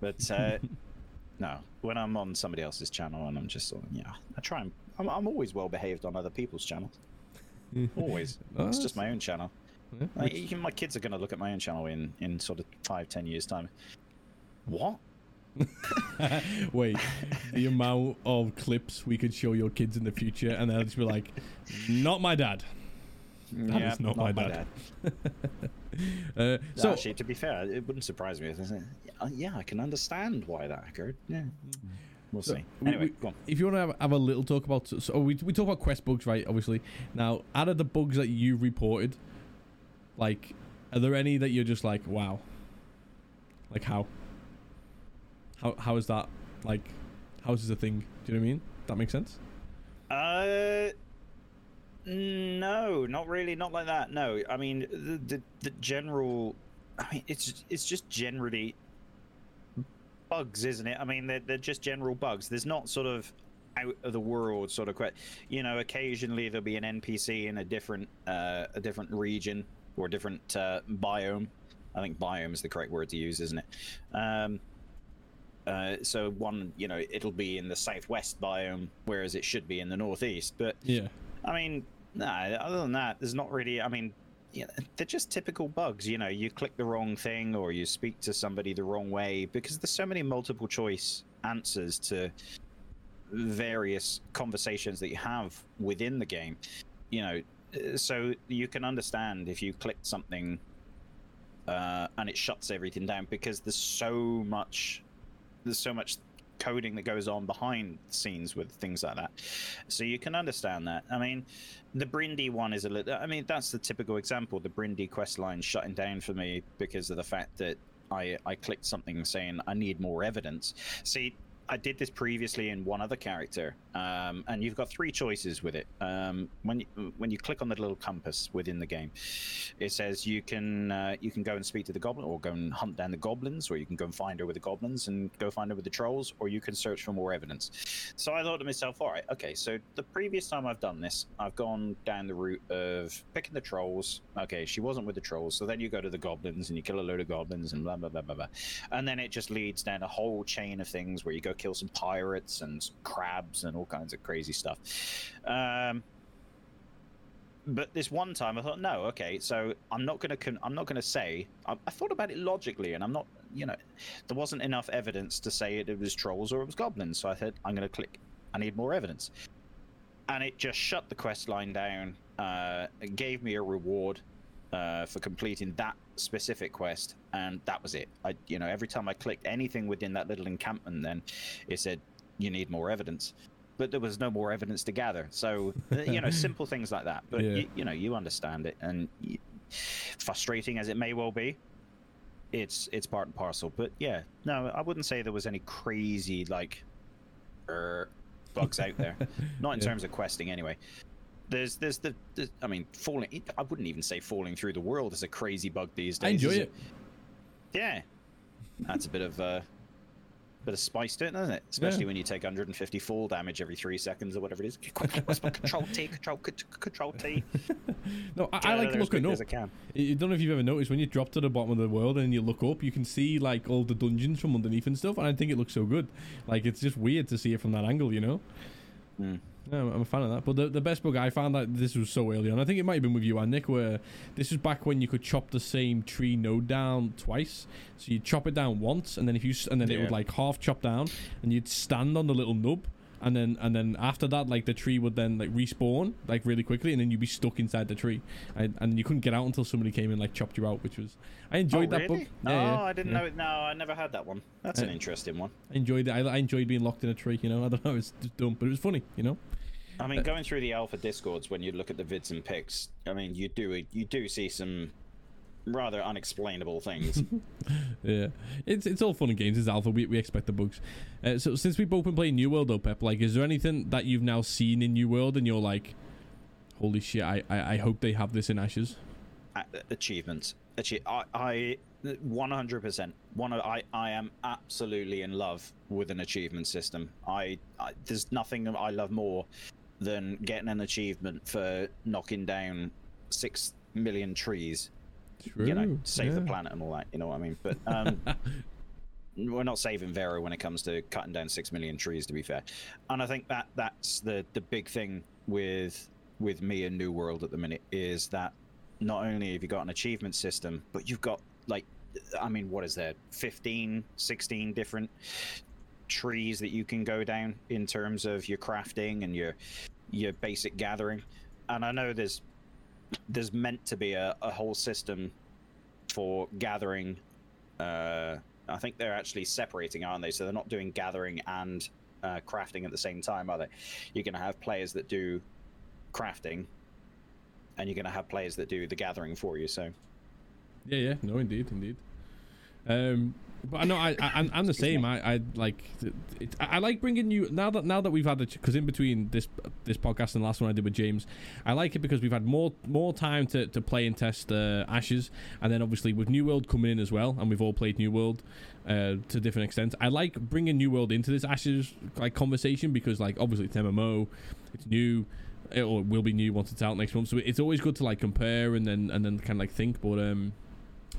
S2: But uh, no, when I'm on somebody else's channel and I'm just, sort of, yeah, I try and I'm, I'm always well behaved on other people's channels. Always.
S1: Oh,
S2: it's just my own channel.
S1: yeah,
S2: Like, even my kids are going to look at my own channel in, in sort of five, ten years' time. What?
S1: Wait, the amount of clips we could show your kids in the future, and they'll just be like, "Not my dad." That is not my dad. Uh,
S2: So, Actually, to be fair, it wouldn't surprise me said, "Yeah, I can understand why that occurred. Yeah. We'll
S1: So,
S2: see. Anyway,
S1: we-
S2: go on.
S1: if you want to have, have a little talk about, so we we talk about quest bugs, right? Obviously, now out of the bugs that you reported, like, are there any that you're just like, wow, like how? How how is that like? How is this a thing? Do you know what I mean? That makes sense.
S2: Uh, no, not really, not like that. No, I mean the the, the general. I mean, it's it's just generally bugs, isn't it? I mean, they're they're just general bugs. There's not sort of out of the world sort of you know occasionally there'll be an npc in a different uh, a different region or a different uh, biome i think biome is the correct word to use isn't it um, uh, so one you know it'll be in the southwest biome whereas it should be in the northeast but
S1: Yeah.
S2: I mean, no. Other than that, there's not really. I mean, yeah, they're just typical bugs. You know, you click the wrong thing or you speak to somebody the wrong way because there's so many multiple choice answers to various conversations that you have within the game. You know, uh, so you can understand if you click something uh, and it shuts everything down because there's so much. There's so much coding that goes on behind scenes with things like that. So you can understand that. I mean, the Brindy one is a little. I mean, that's the typical example. The Brindy quest line shutting down for me because of the fact that I I clicked something saying I need more evidence. See. I did this previously in one other character, um, and you've got three choices with it. Um, when you, when you click on the little compass within the game, it says you can uh, you can go and speak to the goblin, or go and hunt down the goblins, or you can go and find her with the goblins and go find her with the trolls, or you can search for more evidence. So I thought to myself, all right, okay, so the previous time I've done this, I've gone down the route of picking the trolls. Okay, she wasn't with the trolls, so then you go to the goblins and you kill a load of goblins and blah blah blah blah blah, and then it just leads down a whole chain of things where you go kill some pirates and some crabs and all kinds of crazy stuff. Um, but this one time I thought, no, okay, so I'm not gonna con- I'm not gonna say. I, I thought about it logically, and I'm not, you know, there wasn't enough evidence to say it, it was trolls or it was goblins. So I said, I'm gonna click. I need more evidence, and it just shut the quest line down. Uh, it gave me a reward uh, for completing that specific quest, and that was it. I, you know, every time I clicked anything within that little encampment, then it said you need more evidence but there was no more evidence to gather. So, uh, you know, simple things like that. But
S1: Yeah.
S2: you, you know, you understand it, and y frustrating as it may well be, it's it's part and parcel. But yeah, no, I wouldn't say there was any crazy like er, bugs out there. Not in
S1: Yeah.
S2: terms of questing, anyway. There's there's the, the I mean, falling. I wouldn't even say falling through the world is a crazy bug these days.
S1: I enjoy it.
S2: Yeah, that's a bit of uh, bit of spice to it, doesn't it? Especially when you take 150 fall damage every three seconds or whatever it is. Quickly, what's my control T? Control control T.
S1: No, I, I like looking up.
S2: as I can.
S1: I don't know if you've ever noticed when you drop to the bottom of the world and you look up, you can see like all the dungeons from underneath and stuff, and I think it looks so good. Like it's just weird to see it from that angle, you know.
S2: Mm.
S1: Yeah, I'm a fan of that. But the, the best bug I found that this was so early on. I think it might have been with you and Nick, where this was back when you could chop the same tree node down twice. So you chop it down once, and then if you and then it would like half chop down, and you'd stand on the little nub. And then, and then after that, like the tree would then like respawn like really quickly, and then you'd be stuck inside the tree, and, and you couldn't get out until somebody came and like chopped you out, which was I enjoyed
S2: oh,
S1: that
S2: really?
S1: bug.
S2: oh,
S1: Yeah, yeah,
S2: I didn't
S1: yeah.
S2: know it. No, I never had that one. That's an
S1: Uh,
S2: interesting one.
S1: I enjoyed it. I, I enjoyed being locked in a tree. You know, I don't know, it's just dumb, but it was funny. You know.
S2: I mean, going through the alpha discords when you look at the vids and pics, I mean, you do you do see some rather unexplainable things.
S1: Yeah, it's it's all fun and games. It's alpha. We, we expect the bugs. Uh, so since we've both been playing New World, though, Pep, like, is there anything that you've now seen in New World and you're like, holy shit, I I, I hope they have this in Ashes.
S2: Achievements. Achie- I, I 100%. One, I, I am absolutely in love with an achievement system. I, I there's nothing I love more than getting an achievement for knocking down six million trees.
S1: True.
S2: You know, save the planet and all that. You know what I mean? But um, we're not saving Verra when it comes to cutting down six million trees. To be fair, and I think that that's the the big thing with with me and New World at the minute is that not only have you got an achievement system, but you've got like, I mean, what is there, 15, 16 different trees that you can go down in terms of your crafting and your your basic gathering. And I know there's there's meant to be a, a whole system for gathering. Uh, I think they're actually separating, aren't they? So they're not doing gathering and uh, crafting at the same time, are they? You're going to have players that do crafting, and you're going to have players that do the gathering for you. So
S1: Yeah, yeah, no, indeed, indeed. Um, but I know I, I I'm, I'm the same. I, I like it, I like bringing you now that now that we've had because in between this this podcast and the last one I did with James, I like it because we've had more more time to, to play and test uh, Ashes, and then obviously with New World coming in as well, and we've all played New World uh, to different extents. I like bringing New World into this Ashes like conversation because like obviously it's MMO, it's new. It or will be new once it's out next month, so it's always good to like compare and then and then kind of like think. But um,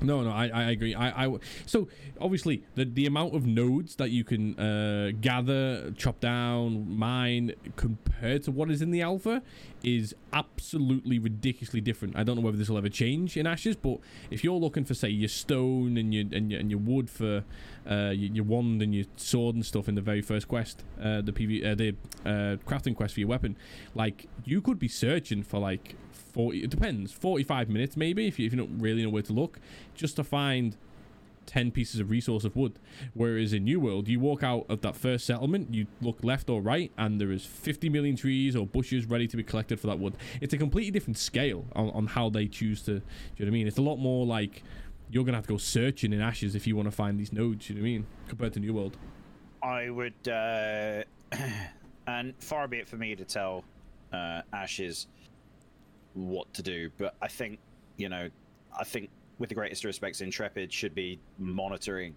S1: no, no, I, I agree. I, I, so obviously the the amount of nodes that you can uh, gather, chop down, mine compared to what is in the alpha is absolutely ridiculously different. I don't know whether this will ever change in Ashes, but if you're looking for say your stone and your and your, and your wood for uh, your, your wand and your sword and stuff in the very first quest, uh, the PV, uh, the uh, crafting quest for your weapon, like you could be searching for like 40 it depends 45 minutes maybe if you, if you don't really know where to look just to find 10 pieces of resource of wood. Whereas in new world you walk out of that first settlement you look left or right and there is 50 million trees or bushes ready to be collected for that wood. It's a completely different scale on, on how they choose to do you know what i mean? It's a lot more like you're gonna have to go searching in ashes if you want to find these nodes you know what i mean? Compared to new world.
S2: I would, uh, and far be it for me to tell uh, Ashes what to do, but I think, you know, I think with the greatest respects, Intrepid should be monitoring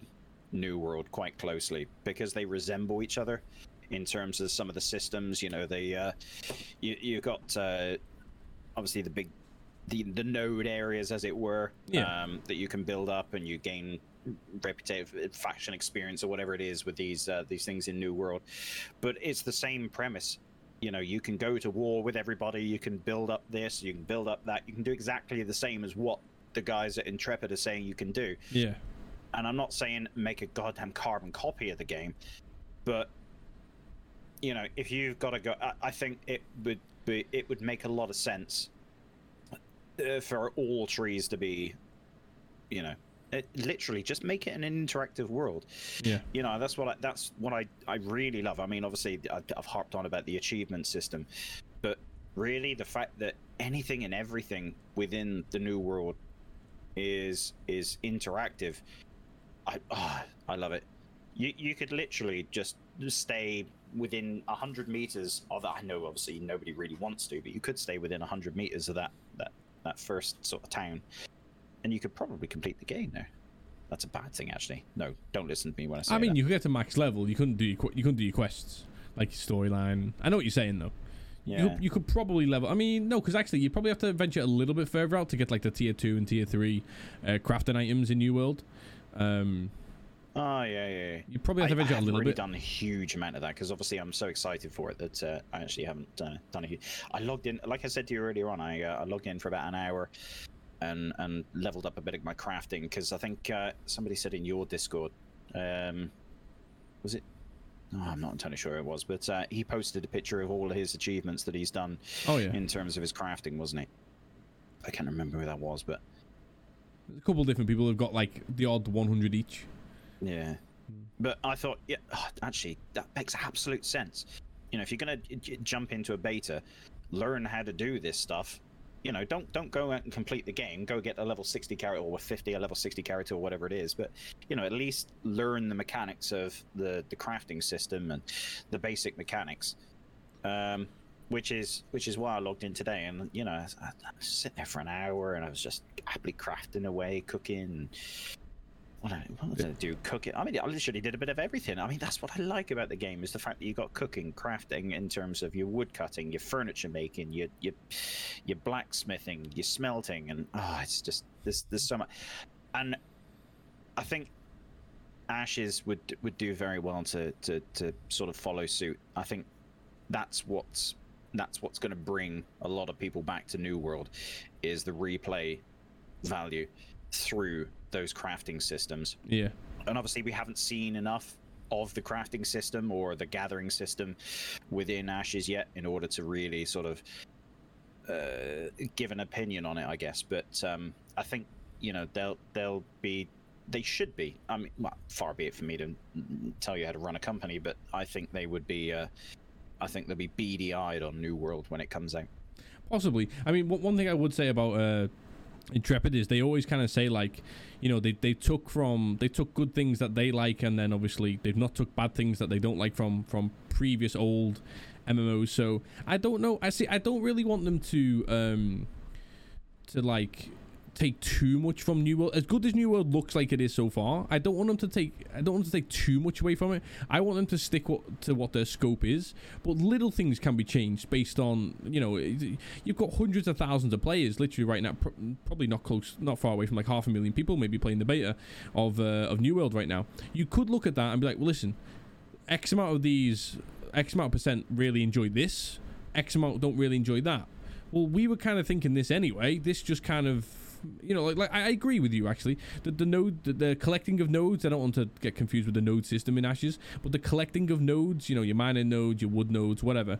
S2: New World quite closely because they resemble each other in terms of some of the systems. You know, they, uh, you you got uh, obviously the big, the the node areas, as it were,
S1: Yeah.
S2: um, that you can build up and you gain reputation, faction experience or whatever it is with these uh, these things in New World. But it's the same premise. You know, you can go to war with everybody. You can build up this. You can build up that. You can do exactly the same as what the guys at Intrepid are saying you can do.
S1: yeah
S2: And I'm not saying make a goddamn carbon copy of the game, but you know, if you've got to go, I, I think it would be it would make a lot of sense uh, for all trees to be, you know, it, literally just make it an interactive world.
S1: Yeah.
S2: You know that's what I, that's what I, I really love. I mean obviously I've, I've harped on about the achievement system but really the fact that anything and everything within the new world is is interactive i ah, i love it. You you could literally just stay within 100 meters of that. I know obviously nobody really wants to but you could stay within 100 meters of that that that first sort of town and you could probably complete the game there that's a bad thing actually no don't listen to me when i say
S1: I mean,
S2: that.
S1: you could get to max level. You couldn't do your, qu- you couldn't do your quests like your storyline. I know what you're saying though.
S2: yeah
S1: You, you could probably level. I mean, no, because actually you probably have to venture a little bit further out to get like the tier two and tier three uh, crafting items in New World. Um,
S2: Oh yeah, yeah. yeah.
S1: you probably have to
S2: I, I
S1: venture a little
S2: really
S1: bit.
S2: done a huge amount of that because obviously I'm so excited for it that uh, I actually haven't uh, done a huge. I logged in, like I said to you earlier on, I, uh, I logged in for about an hour, and and leveled up a bit of my crafting because I think uh, somebody said in your Discord, um, was it? Oh, I'm not entirely sure it was, but uh, he posted a picture of all of his achievements that he's done
S1: Oh yeah,
S2: in terms of his crafting, wasn't he? I can't remember who that was, but
S1: a couple different people have got like the odd 100 each.
S2: Yeah. But I thought, yeah, oh, actually, that makes absolute sense. You know, if you're going to jump into a beta, learn how to do this stuff. You know, don't don't go out and complete the game. Go get a level 60 character or 50, a level 60 character or whatever it is. But you know, at least learn the mechanics of the the crafting system and the basic mechanics. Um, which is which is why I logged in today, and you know, I, I was sitting there for an hour, and I was just happily crafting away, cooking, what, I, what did I do? Cooking. I mean, I literally did a bit of everything. I mean, that's what I like about the game is the fact that you got cooking, crafting in terms of your wood cutting, your furniture making, your your your blacksmithing, your smelting, and oh, it's just there's there's so much. And I think Ashes would would do very well to to to sort of follow suit. I think that's what's that's what's going to bring a lot of people back to New World, is the replay value through those crafting systems.
S1: Yeah.
S2: And obviously, we haven't seen enough of the crafting system or the gathering system within Ashes yet in order to really sort of uh, give an opinion on it, I guess. But um, I think you know they'll they'll be they should be. I mean, well, far be it for me to tell you how to run a company, but I think they would be. Uh, I think they'll be beady eyed on New World when it comes out.
S1: Possibly. I mean, one thing I would say about uh, Intrepid is they always kind of say like, you know, they, they took from they took good things that they like, and then obviously they've not took bad things that they don't like from from previous old MMOs. So I don't know. I see. I don't really want them to um to like take too much from New World. As good as New World looks like it is so far, I don't want them to take. I don't want to take too much away from it. I want them to stick what, to what their scope is. But little things can be changed based on you know you've got hundreds of thousands of players literally right now. Pr- probably not close, not far away from like half a million people maybe playing the beta of uh, of New World right now. You could look at that and be like, well, listen, X amount of these, X amount of percent really enjoy this. X amount don't really enjoy that. Well, we were kind of thinking this anyway. This just kind of you know, like, like I agree with you actually. The the node, the, the, collecting of nodes. I don't want to get confused with the node system in Ashes, but the collecting of nodes. You know, your mining nodes, your wood nodes, whatever.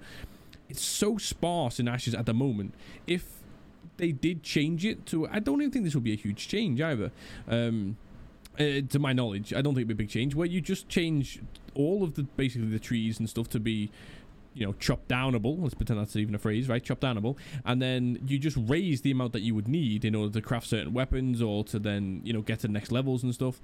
S1: It's so sparse in Ashes at the moment. If they did change it to, I don't even think this would be a huge change either. Um, uh, to my knowledge, I don't think it'd be a big change. Where you just change all of the basically the trees and stuff to be you know, chop downable. Let's pretend that's even a phrase, right? Chop downable, and then you just raise the amount that you would need in order to craft certain weapons or to then you know get to next levels and stuff.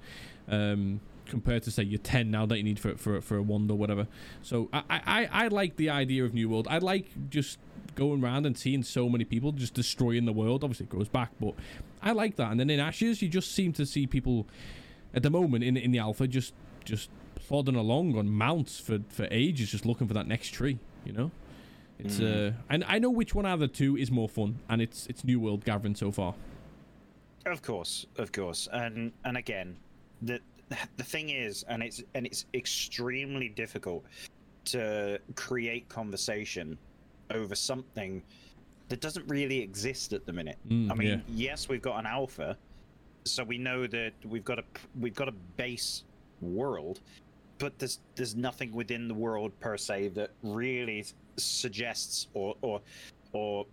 S1: Um, compared to say your 10 now that you need for for for a wand or whatever. So I I I like the idea of New World. I like just going around and seeing so many people just destroying the world. Obviously, it goes back, but I like that. And then in Ashes, you just seem to see people at the moment in in the alpha just just plodding along on mounts for for ages, just looking for that next tree. You know, it's mm. uh, and I know which one out of the two is more fun, and it's it's New World gathering so far.
S2: Of course, of course, and and again, the the thing is, and it's and it's extremely difficult to create conversation over something that doesn't really exist at the minute. Mm, I mean, yeah. yes, we've got an alpha, so we know that we've got a we've got a base world, but there's there's nothing within the world per se that really suggests or or or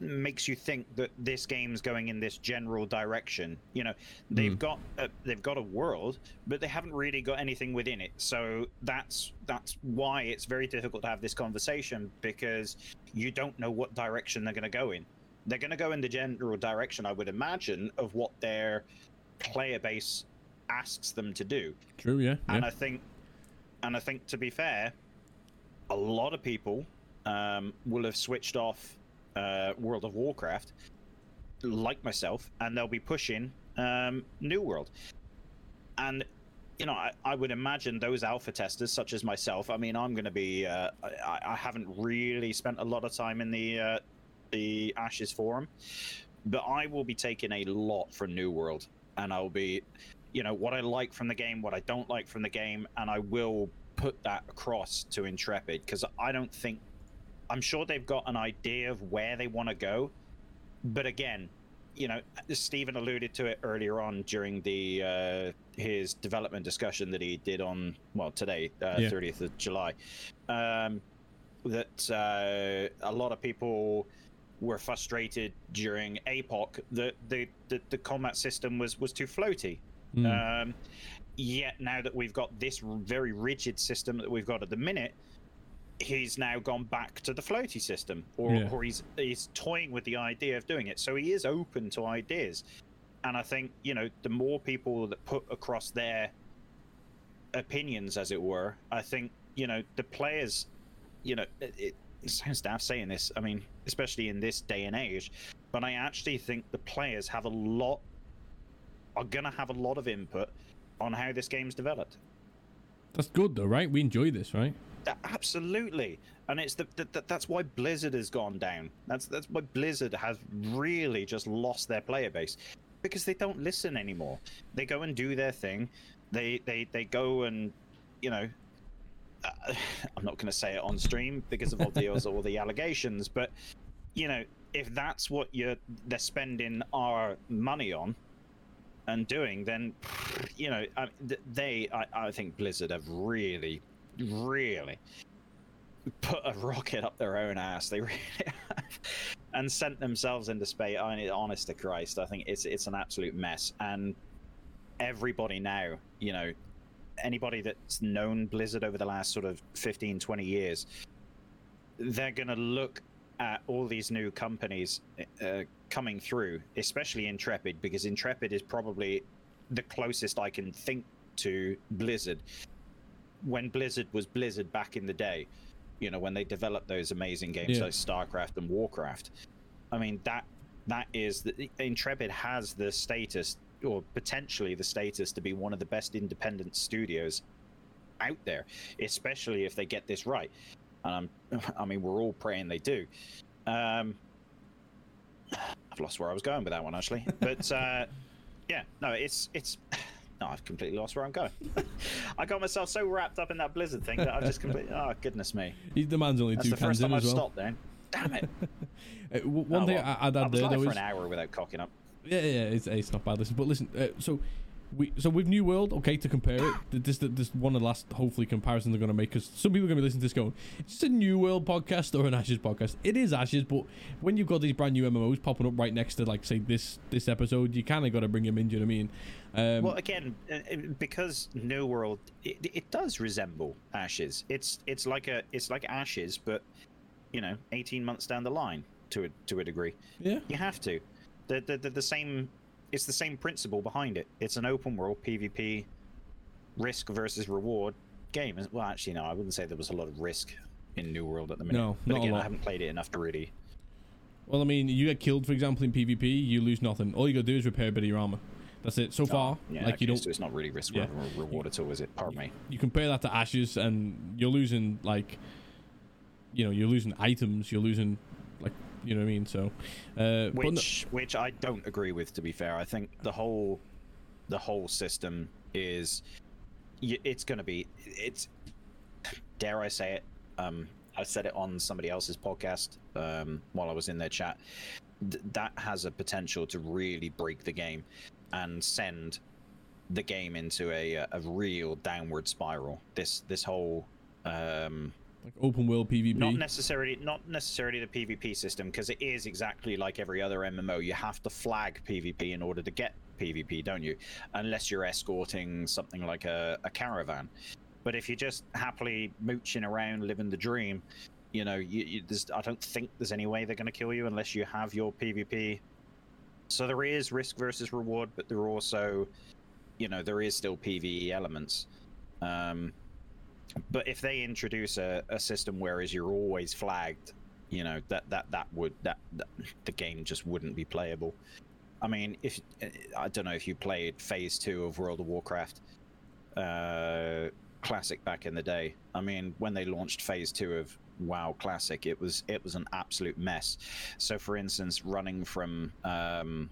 S2: makes you think that this game's going in this general direction. You know, they've mm. got a, they've got a world, but they haven't really got anything within it. So that's that's why it's very difficult to have this conversation because you don't know what direction they're going to go in. They're going to go in the general direction, I would imagine, of what their player base asks them to do.
S1: True, yeah.
S2: And I think, and I think to be fair, a lot of people um, will have switched off uh, World of Warcraft, like myself, and they'll be pushing um, New World. And you know, I, I, would imagine those alpha testers, such as myself. I mean, I'm going to be. Uh, I, I, haven't really spent a lot of time in the uh, the Ashes forum, but I will be taking a lot from New World, and I'll be you know what I like from the game, what I don't like from the game, and I will put that across to Intrepid because I don't think I'm sure they've got an idea of where they want to go, but again, you know, Steven alluded to it earlier on during the uh, his development discussion that he did on well today, uh, yeah. 30th of July, um, that uh, a lot of people were frustrated during APOC that the, the, the combat system was was too floaty Mm. Um, yet now that we've got this very rigid system that we've got at the minute, he's now gone back to the floaty system, or, yeah. or he's he's toying with the idea of doing it. So he is open to ideas, and I think you know the more people that put across their opinions, as it were, I think you know the players, you know, it, it sounds daft saying this. I mean, especially in this day and age, but I actually think the players have a lot are going to have a lot of input on how this game's developed.
S1: That's good, though, right? We enjoy this, right?
S2: Absolutely, and it's the, the, that's why Blizzard has gone down. That's that's why Blizzard has really just lost their player base because they don't listen anymore. They go and do their thing. They they they go and you know uh, I'm not going to say it on stream because of all the all the allegations, but you know, if that's what you're they're spending our money on and doing, then you know, they I, I think Blizzard have really, really put a rocket up their own ass. They really have, and sent themselves into space. I mean, honest to Christ, I think it's it's an absolute mess. And everybody now, you know, anybody that's known Blizzard over the last sort of 15, 20 years, they're going to look at all these new companies uh, coming through, especially Intrepid, because Intrepid is probably the closest I can think to Blizzard. When Blizzard was Blizzard back in the day, you know, when they developed those amazing games
S1: Yeah.
S2: like StarCraft and Warcraft. I mean, that that is the Intrepid has the status or potentially the status to be one of the best independent studios out there, especially if they get this right. Um, I'm, I mean, we're all praying they do. Um, I've lost where I was going with that one actually, but uh, yeah, no, it's it's. No, I've completely lost where I'm going. I got myself so wrapped up in that Blizzard thing that I've just completely. Oh goodness me!
S1: He, the man's only
S2: That's
S1: two
S2: the first
S1: cans in
S2: time I've
S1: well.
S2: stopped then. Damn it!
S1: Uh, one
S2: Oh,
S1: thing
S2: well,
S1: I, I'd
S2: I
S1: add
S2: was
S1: there though
S2: for
S1: is
S2: an hour without cocking up.
S1: Yeah, yeah, it's, it's not bad. Listen, but listen. Uh, so, we so with New World, okay, to compare it, this this one of the last hopefully comparisons they're going to make because some people are going to be listening to this going, it's just a New World podcast or an Ashes podcast. It is Ashes, but when you've got these brand new MMOs popping up right next to like say this this episode, you kind of got to bring them in. Do you know what I mean? Um,
S2: Well, again, uh, uh, because New World, it, it does resemble Ashes. It's it's like a it's like Ashes, but you know, eighteen months down the line to a to a degree.
S1: yeah,
S2: You have to. The the, the, the same. It's the same principle behind it. It's an open world PvP, risk versus reward game. Well, actually, no, I wouldn't say there was a lot of risk in New World at the minute.
S1: No,
S2: but
S1: not a
S2: again,
S1: lot.
S2: I haven't played it enough to really.
S1: Well, I mean, you get killed, for example, in PvP, you lose nothing. All you got to do is repair a bit of your armor. That's it. So ah, far,
S2: Oh, yeah,
S1: like you don't
S2: So it's not really risk
S1: Yeah.
S2: reward at all, is it? Pardon me.
S1: you compare that to ashes and you're losing like you know you're losing items you're losing you know what i mean so uh but no-
S2: which which I don't agree with. To be fair, I think the whole the whole system is it's going to be it's dare I say it. Um, I said it on somebody else's podcast um, while I was in their chat. Th- that has a potential to really break the game and send the game into a a real downward spiral. This this whole um,
S1: like open world pvp
S2: not necessarily not necessarily the PvP system because it is exactly like every other MMO. You have to flag PvP in order to get PvP, don't you? Unless you're escorting something like a, a caravan. But if you're just happily mooching around, living the dream, you know, you, you, I don't think there's any way they're going to kill you unless you have your PvP. So there is risk versus reward, but there are also, you know, there is still PVE elements. Um, but if they introduce a, a system whereas you're always flagged you know that that that would that, that the game just wouldn't be playable. I mean if i don't know if you played phase 2 of world of warcraft uh classic back in the day. I mean when they launched phase 2 of wow classic it was it was an absolute mess. So for instance running from um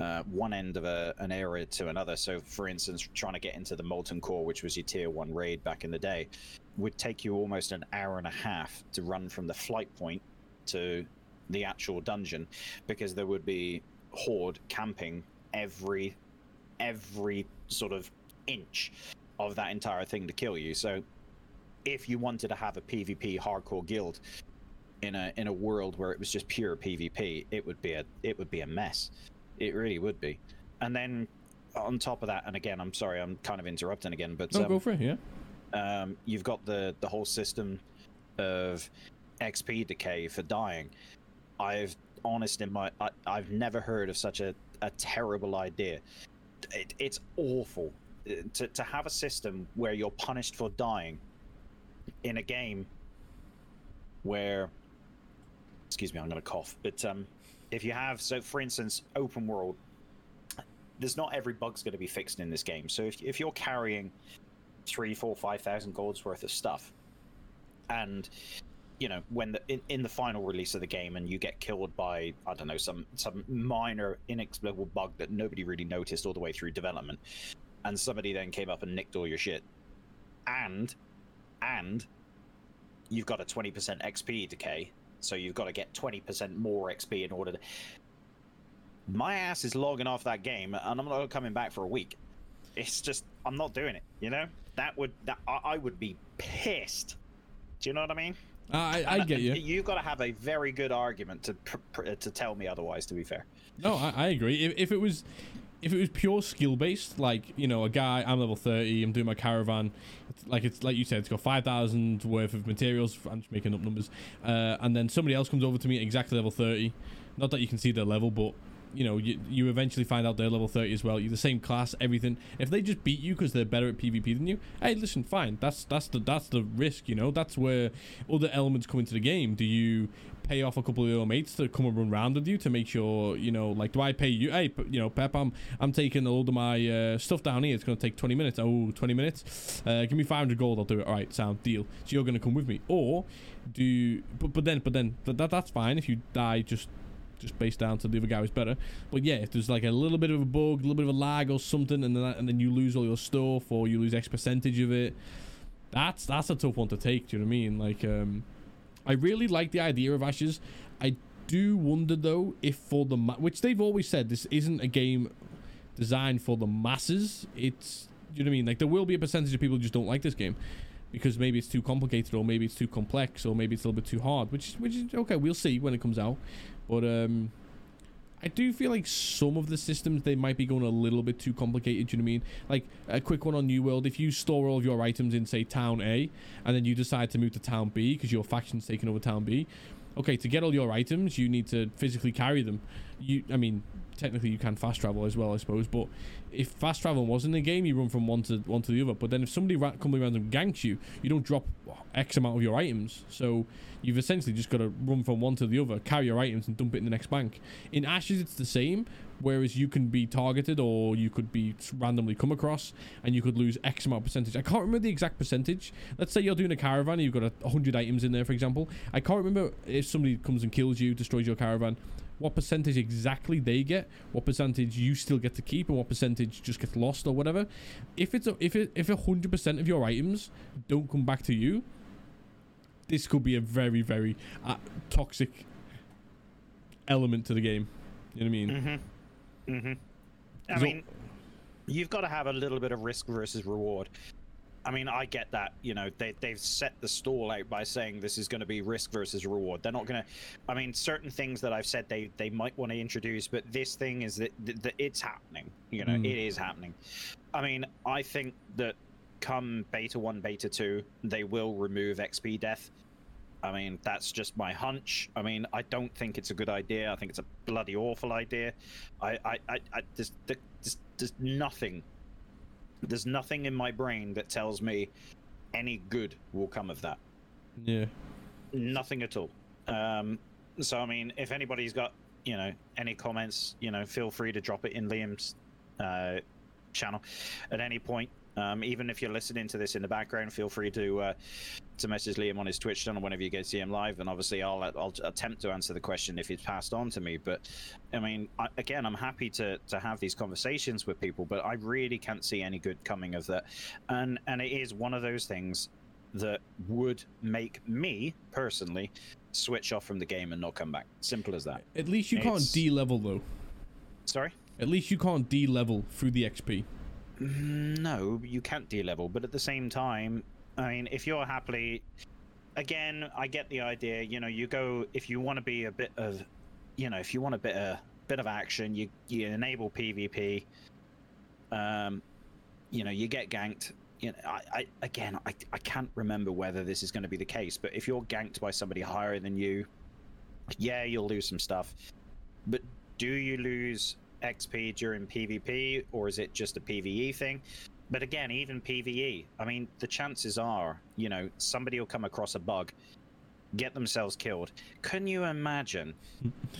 S2: uh, one end of a, an area to another. So, for instance, trying to get into the Molten Core, which was your tier one raid back in the day, would take you almost an hour and a half to run from the flight point to the actual dungeon, because there would be horde camping every every sort of inch of that entire thing to kill you. So, if you wanted to have a PvP hardcore guild in a in a world where it was just pure PvP, it would be a it would be a mess. It really would be. And then on top of that, and again, I'm sorry, I'm kind of interrupting again, but
S1: no
S2: um,
S1: go for it yeah
S2: um, you've got the the whole system of XP decay for dying. I've honest in my I, I've never heard of such a, a terrible idea. It, it's awful to to have a system where you're punished for dying in a game where excuse me, I'm going to cough. But um, if you have so, for instance, open world, there's not every bug's going to be fixed in this game. So if if you're carrying three, four, five thousand golds worth of stuff, and you know when the in, in the final release of the game, and you get killed by I don't know some some minor inexplicable bug that nobody really noticed all the way through development, and somebody then came up and nicked all your shit, and and you've got a 20% XP decay, so you've got to get 20% more XP in order to. My ass is logging off that game, and I'm not coming back for a week. It's just I'm not doing it. You know that would that I, I would be pissed. Do you know what I mean?
S1: Uh, I, I get you.
S2: You've got to have a very good argument to pr- pr- to tell me otherwise. To be fair.
S1: No, I, I agree. If, if it was if it was pure skill based, like you know, a guy, I'm level 30, I'm doing my caravan, it's like it's like you said, it's got 5,000 worth of materials. I'm just making up numbers, uh, and then somebody else comes over to me exactly level 30. Not that you can see their level, but you know, you, you eventually find out they're level 30 as well. You're the same class, everything. If they just beat you because they're better at PvP than you, hey, listen, fine. That's that's the that's the risk, you know. That's where other elements come into the game. Do you pay off a couple of your mates to come and run around with you to make sure, you know, like, do I pay you? Hey, you know, Pep, I'm I'm taking a of my uh, stuff down here. It's to take 20 minutes. Oh, 20 minutes. Uh, give me 500 gold. I'll do it. All right, sound deal. So you're to come with me, or do but but then but then that that's fine if you die just just based down to the other guy who's better. But yeah, if there's like a little bit of a bug, a little bit of a lag or something, and then that, and then you lose all your stuff or you lose X percentage of it, that's that's a tough one to take. Do you know what I mean? Like, um, I really like the idea of Ashes. I do wonder though if for the ma- which they've always said this isn't a game designed for the masses. It's you know what I mean. Like there will be a percentage of people who just don't like this game because maybe it's too complicated or maybe it's too complex or maybe it's a little bit too hard. Which which is okay. We'll see when it comes out. But um, I do feel like some of the systems they might be going a little bit too complicated. Do you know what I mean? Like a quick one on New World: if you store all of your items in say Town A, and then you decide to move to Town B because your faction's taking over Town B. Okay, to get all your items, you need to physically carry them. You, I mean, technically you can fast travel as well, I suppose. But if fast travel was in the game, you run from one to one to the other. But then if somebody ra- comes around and ganks you, you don't drop X amount of your items. So you've essentially just got to run from one to the other, carry your items, and dump it in the next bank. In Ashes, it's the same. Whereas you can be targeted or you could be randomly come across and you could lose X amount percentage. I can't remember the exact percentage. Let's say you're doing a caravan and you've got a 100 items in there, for example. I can't remember if somebody comes and kills you, destroys your caravan, what percentage exactly they get, what percentage you still get to keep, and what percentage just gets lost or whatever. If it's a, if it, if hundred percent of your items don't come back to you, this could be a very very uh, toxic element to the game. You know what I mean?
S2: Mm-hmm. Mm-hmm. I mean, you've got to have a little bit of risk versus reward. I mean, I get that. You know, they they've set the stall out by saying this is going to be risk versus reward. They're not going to. I mean, certain things that I've said they they might want to introduce, but this thing is that, that, that it's happening. You know,
S1: Mm.
S2: it is happening. I mean, I think that come beta one, beta two, they will remove XP death. I mean, that's just my hunch. I mean, I don't think it's a good idea. I think it's a bloody awful idea. I, I, I, I there's, there's, there's nothing, there's nothing in my brain that tells me any good will come of that.
S1: Yeah.
S2: Nothing at all. Um, so I mean, if anybody's got, you know, any comments, you know, feel free to drop it in Liam's uh, channel at any point. Um, even if you're listening to this in the background, feel free to uh, to message Liam on his Twitch channel whenever you go see him live, and obviously I'll I'll attempt to answer the question if it's passed on to me. But I mean, I, again, I'm happy to to have these conversations with people, but I really can't see any good coming of that, and and it is one of those things that would make me personally switch off from the game and not come back. Simple as that.
S1: At least you can't D level though.
S2: Sorry.
S1: At least you can't D level through the XP.
S2: Mm, No, you can't D-level, but at the same time, I mean, if you're happily, again, I get the idea. You know, you go if you want to be a bit of, you know, if you want a bit of bit of action, you you enable PvP. Um, you know, you get ganked. You know, I, I again, I, I can't remember whether this is going to be the case, but if you're ganked by somebody higher than you, yeah, you'll lose some stuff. But do you lose XP during PvP, or is it just a PvE thing? But again, even PvE, I mean, the chances are, you know, somebody will come across a bug, get themselves killed. Can you imagine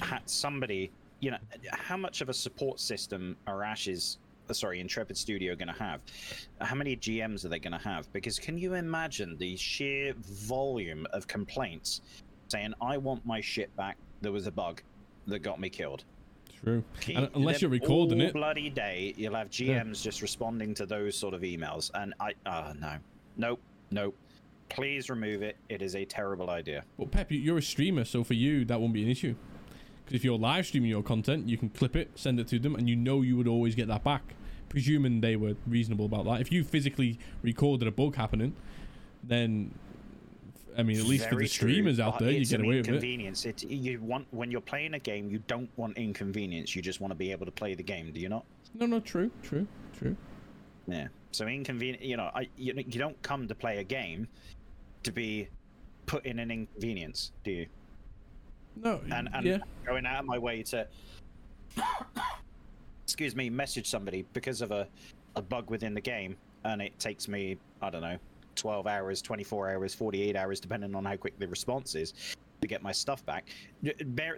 S2: ha- somebody, you know, how much of a support system are Ashes, uh, sorry, Intrepid Studio going to have? How many GMs are they going to have? Because can you imagine the sheer volume of complaints saying, I want my shit back, there was a bug that got me killed?
S1: True.
S2: Keep
S1: unless you're recording it.
S2: bloody day, you'll have GMs just responding to those sort of emails, and I, uh, no, nope, nope, Please remove it. It is a terrible idea.
S1: Well, Pep, you're a streamer, so for you that won't be an issue. Because if you're live streaming your content, you can clip it, send it to them, and you know you would always get that back. Presuming they were reasonable about that. If you physically recorded a bug happening, then I mean, at least for the streamers
S2: true,
S1: out there, you get away with it.
S2: inconvenience. It. You want when you're playing a game, you don't want inconvenience. You just want to be able to play the game. Do you not?
S1: No, no, true, true, true.
S2: Yeah. So inconvenient. You know, I you, you don't come to play a game to be put in an inconvenience, do you?
S1: No,
S2: And and
S1: yeah,
S2: going out of my way to excuse me, message somebody because of a a bug within the game, and it takes me I don't know. 12 hours, 24 hours, 48 hours, depending on how quick the response is, to get my stuff back.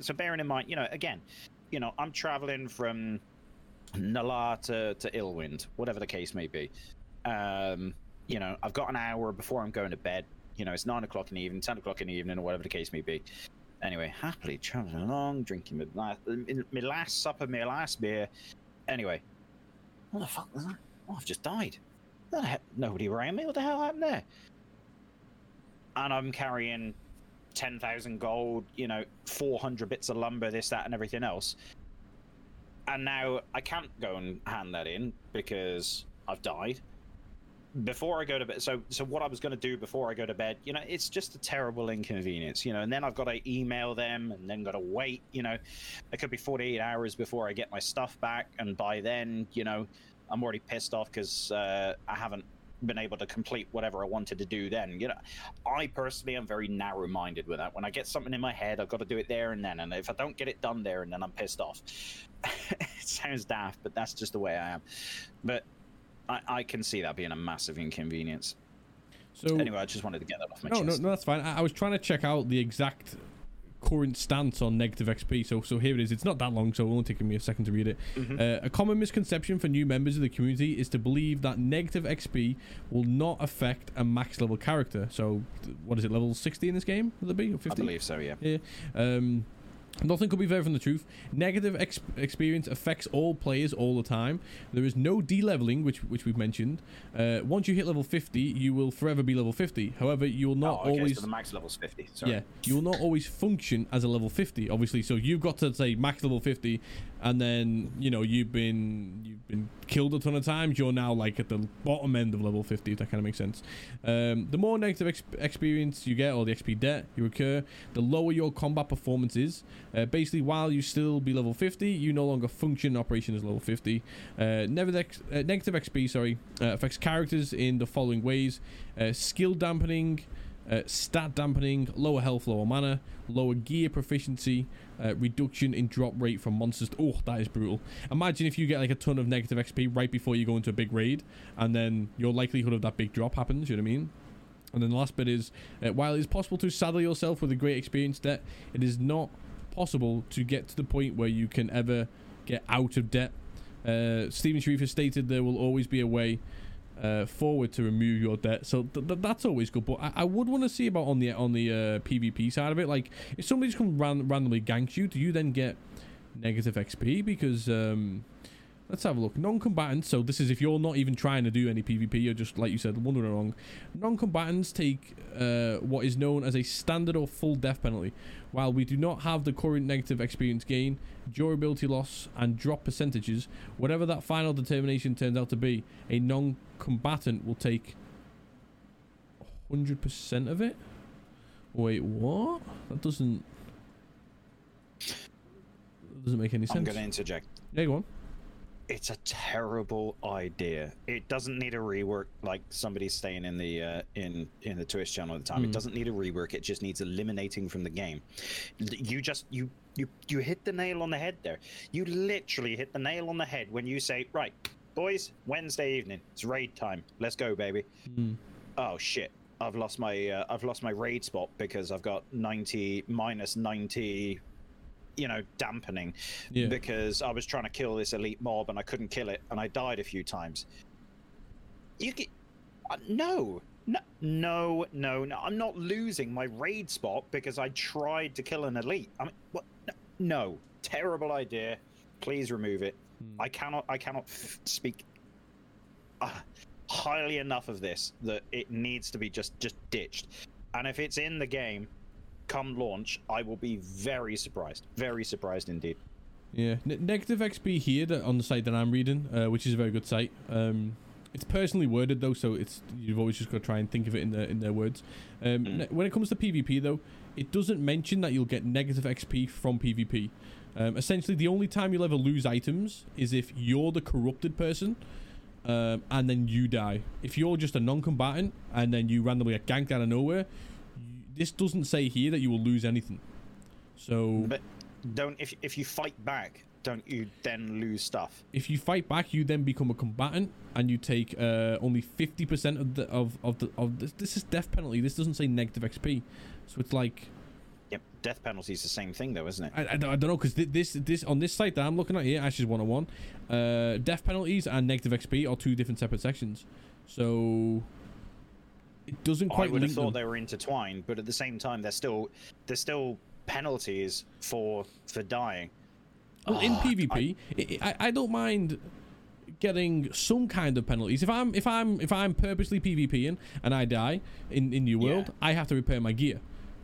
S2: So bearing in mind, you know, again, you know, I'm traveling from Nala to, to Ilwind, whatever the case may be. Um, you know, I've got an hour before I'm going to bed. You know, it's nine o'clock in the evening, ten o'clock in the evening, or whatever the case may be. Anyway, happily traveling along, drinking my last, my last supper, my last beer. Anyway, what the fuck was that? Oh, I've just died. Nobody around me. What the hell happened there? And I'm carrying 10,000 gold, you know, 400 bits of lumber, this, that, and everything else. And now I can't go and hand that in because I've died. Before I go to bed, so so what I was going to do before I go to bed, you know, it's just a terrible inconvenience, you know. And then I've got to email them, and then got to wait, you know. It could be 48 hours before I get my stuff back, and by then, you know, I'm already pissed off because uh, I haven't been able to complete whatever I wanted to do then. You know, I personally am very narrow minded with that. When I get something in my head, I've got to do it there and then. And if I don't get it done there and then, I'm pissed off. it sounds daft, but that's just the way I am. But I, I can see that being a massive inconvenience.
S1: so
S2: Anyway, I just wanted to get that off my
S1: no, no, no, that's fine. I, I was trying to check out the exact current stance on negative XP. So, so here it is. It's not that long, so it'll only taken me a second to read it. Uh, a common misconception for new members of the community is to believe that negative XP will not affect a max level character. So, what is it? Level 60 in this game? Will it be or 50?
S2: I believe so, yeah.
S1: Yeah. Um, nothing could be further from the truth. Negative ex- experience affects all players all the time. There is no de-leveling, which which we've mentioned. Uh, once you hit level 50, you will forever be level 50. However, you will not
S2: oh, okay,
S1: always.
S2: so the max level's 50. Sorry.
S1: Yeah, you will not always function as a level 50. Obviously, so you've got to say max level 50, and then you know you've been you've been killed a ton of times. You're now like at the bottom end of level 50. If that kind of makes sense. Um, the more negative ex- experience you get, or the XP debt you incur, the lower your combat performance is. Uh, basically, while you still be level 50, you no longer function operation as level 50. Uh, uh, negative XP, sorry, uh, affects characters in the following ways: uh, skill dampening. Uh, stat dampening, lower health, lower mana, lower gear proficiency, uh, reduction in drop rate from monsters. Oh, that is brutal. Imagine if you get like a ton of negative XP right before you go into a big raid, and then your likelihood of that big drop happens. You know what I mean? And then the last bit is uh, while it is possible to saddle yourself with a great experience debt, it is not possible to get to the point where you can ever get out of debt. Uh, Steven Sharif has stated there will always be a way uh, forward to remove your debt. So th- th- that's always good. But I, I would want to see about on the on the uh, PvP side of it. Like if somebody just comes ran- randomly ganks you, do you then get negative XP? Because um, let's have a look. Non-combatants. So this is if you're not even trying to do any PvP. You're just like you said, wandering along. Non-combatants take uh, what is known as a standard or full death penalty. While we do not have the current negative experience gain, durability loss, and drop percentages, whatever that final determination turns out to be, a non-combatant will take 100% of it. Wait, what? That doesn't. That doesn't make any sense.
S2: I'm going to interject.
S1: Yeah, go on.
S2: It's a terrible idea. It doesn't need a rework like somebody's saying in the uh, in in the Twitch channel at the time.
S1: Mm.
S2: It doesn't need a rework. It just needs eliminating from the game. You just you you you hit the nail on the head there. You literally hit the nail on the head when you say, "Right, boys, Wednesday evening. It's raid time. Let's go, baby."
S1: Mm.
S2: Oh shit. I've lost my uh, I've lost my raid spot because I've got 90 minus 90 you know dampening
S1: Yeah.
S2: because I was trying to kill this elite mob and I couldn't kill it and I died a few times. You get uh, no. No, no, no, no. I'm not losing my raid spot because I tried to kill an elite. I mean, what? No, terrible idea. Please remove it.
S1: Hmm.
S2: I cannot. I cannot f- speak uh, entirely enough of this that it needs to be just just ditched. And if it's in the game, come launch, I will be very surprised. Very surprised indeed.
S1: Yeah, N- negative XP here that on the site that I'm reading, uh, which is a very good site. Um, it's personally worded though, so it's you've always just got to try and think of it in their in their words. Um,
S2: Mm.
S1: ne- when it comes to PvP though, it doesn't mention that you'll get negative XP from PvP. Um, essentially, the only time you'll ever lose items is if you're the corrupted person, um, and then you die. If you're just a non-combatant and then you randomly get ganked out of nowhere, this doesn't say here that you will lose anything. So
S2: But don't if if you fight back, don't you then lose stuff?
S1: if you fight back, you then become a combatant, and you take uh, only fifty percent of the of of the of this. This is death penalty. This doesn't say negative XP, so it's like
S2: Yep, death penalty is the same thing though, isn't it?
S1: I, I, don't- I don't know because this this on this site that I'm looking at here, Ashes one hundred one, uh, death penalties and negative XP are two different separate sections, so it doesn't
S2: I
S1: quite
S2: would have thought
S1: them.
S2: they were intertwined, but at the same time, they're still there's still penalties for for dying.
S1: Well, in ah,
S2: Oh,
S1: PvP, I, I, I don't mind getting some kind of penalties. If I'm if I'm if I'm purposely PvPing and I die in in New
S2: Yeah.
S1: World, I have to repair my gear.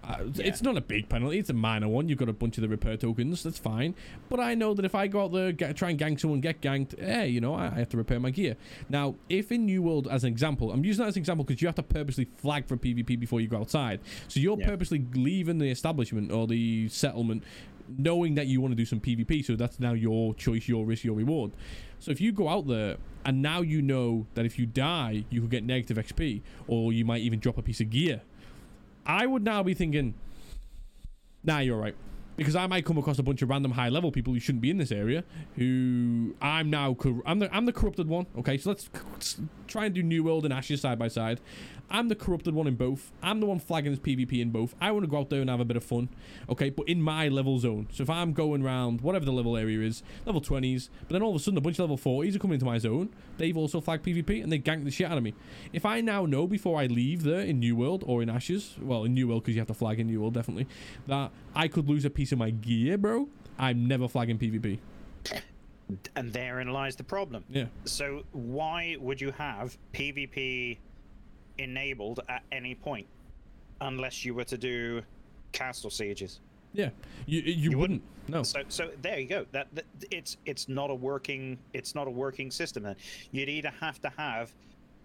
S1: Uh, It's not a big penalty. It's a minor one. You've got a bunch of the repair tokens. That's fine. But I know that if I go out there, get, try and gang someone, get ganked, hey, you know, I, I have to repair my gear. Now, if in New World, as an example, I'm using that as an example because you have to purposely flag for PvP before you go outside. So you're
S2: Yeah.
S1: purposely leaving the establishment or the settlement knowing that you want to do some PvP. So that's now your choice, your risk, your reward. So if you go out there and now you know that if you die, you could get negative XP or you might even drop a piece of gear, I would now be thinking, nah, you're right. Because I might come across a bunch of random high level people who shouldn't be in this area. Who I'm now, cor- I'm the I'm the corrupted one. Okay, so let's, let's try and do New World and Ashes side by side. I'm the corrupted one in both. I'm the one flagging as PvP in both. I want to go out there and have a bit of fun. Okay, but in my level zone. So if I'm going around whatever the level area is, level 20s, but then all of a sudden a bunch of level 40s are coming into my zone. They've also flagged PvP and they gank the shit out of me. If I now know before I leave there in New World or in Ashes, well in New World because you have to flag in New World definitely, that I could lose a piece of my gear, bro. I'm never flagging PvP.
S2: And therein lies the problem.
S1: Yeah.
S2: So why would you have PvP enabled at any point, unless you were to do castle sieges?
S1: Yeah. You you,
S2: You
S1: wouldn't. No.
S2: So so there you go. That, that it's it's not a working it's not a working system. Then you'd either have to have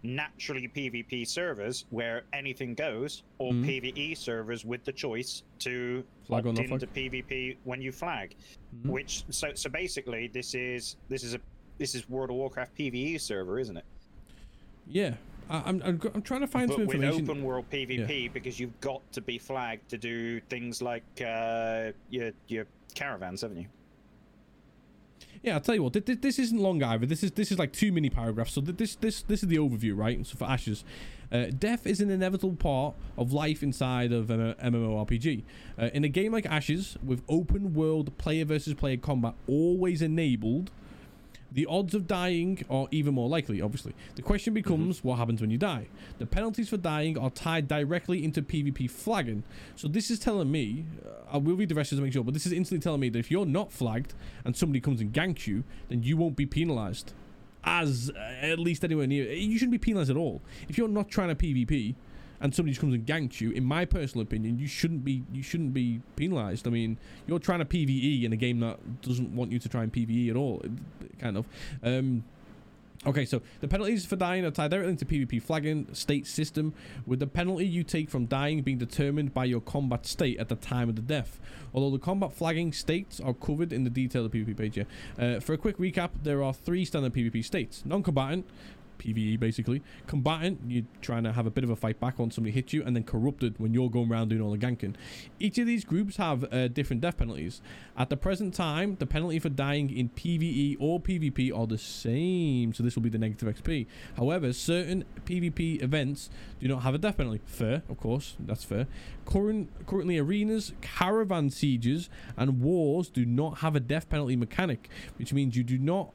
S2: naturally PvP servers where anything goes, or
S1: Mhm.
S2: PvE servers with the choice to
S1: Flag
S2: opt into PvP when you flag.
S1: Mhm.
S2: Which so so basically this is this is a this is World of Warcraft PvE server, isn't it?
S1: Yeah. I, I'm, I'm I'm trying to find
S2: but
S1: some
S2: with
S1: information.
S2: open world PvP because you've got to be flagged to do things like uh, your your caravans, haven't you?
S1: Yeah, I'll tell you what. Th- th- this isn't long either. This is this is like two mini paragraphs. So th- this this this is the overview, right? So for Ashes, uh, death is an inevitable part of life inside of an MMORPG. Uh, in a game like Ashes, with open world player versus player combat always enabled, the odds of dying are even more likely. Obviously, the question becomes what happens when you die. The penalties for dying are tied directly into PvP flagging. So this is telling me, uh, I will read the rest to make sure, but this is instantly telling me that if you're not flagged and somebody comes and ganks you, then you won't be penalized. As uh, at least anywhere near, you shouldn't be penalized at all. If you're not trying to PvP and somebody just comes and ganks you, in my personal opinion, you shouldn't be you shouldn't be penalized. I mean, you're trying to PVE in a game that doesn't want you to try and PVE at all, kind of. Um, Okay, so the penalties for dying are tied directly into PvP flagging state system, with the penalty you take from dying being determined by your combat state at the time of the death. Although the combat flagging states are covered in the detail of the PvP page. Yeah. Uh, for a quick recap, there are three standard PvP states: non-combatant, PVE basically, combatant, you're trying to have a bit of a fight back on somebody hits you, and then corrupted when you're going around doing all the ganking. Each of these groups have uh, different death penalties. At the present time, the penalty for dying in PvE or PvP are the same, so this will be the negative XP. However, certain PvP events do not have a death penalty. Fair, of course, that's fair. Current, currently, arenas, caravan sieges, and wars do not have a death penalty mechanic, which means you do not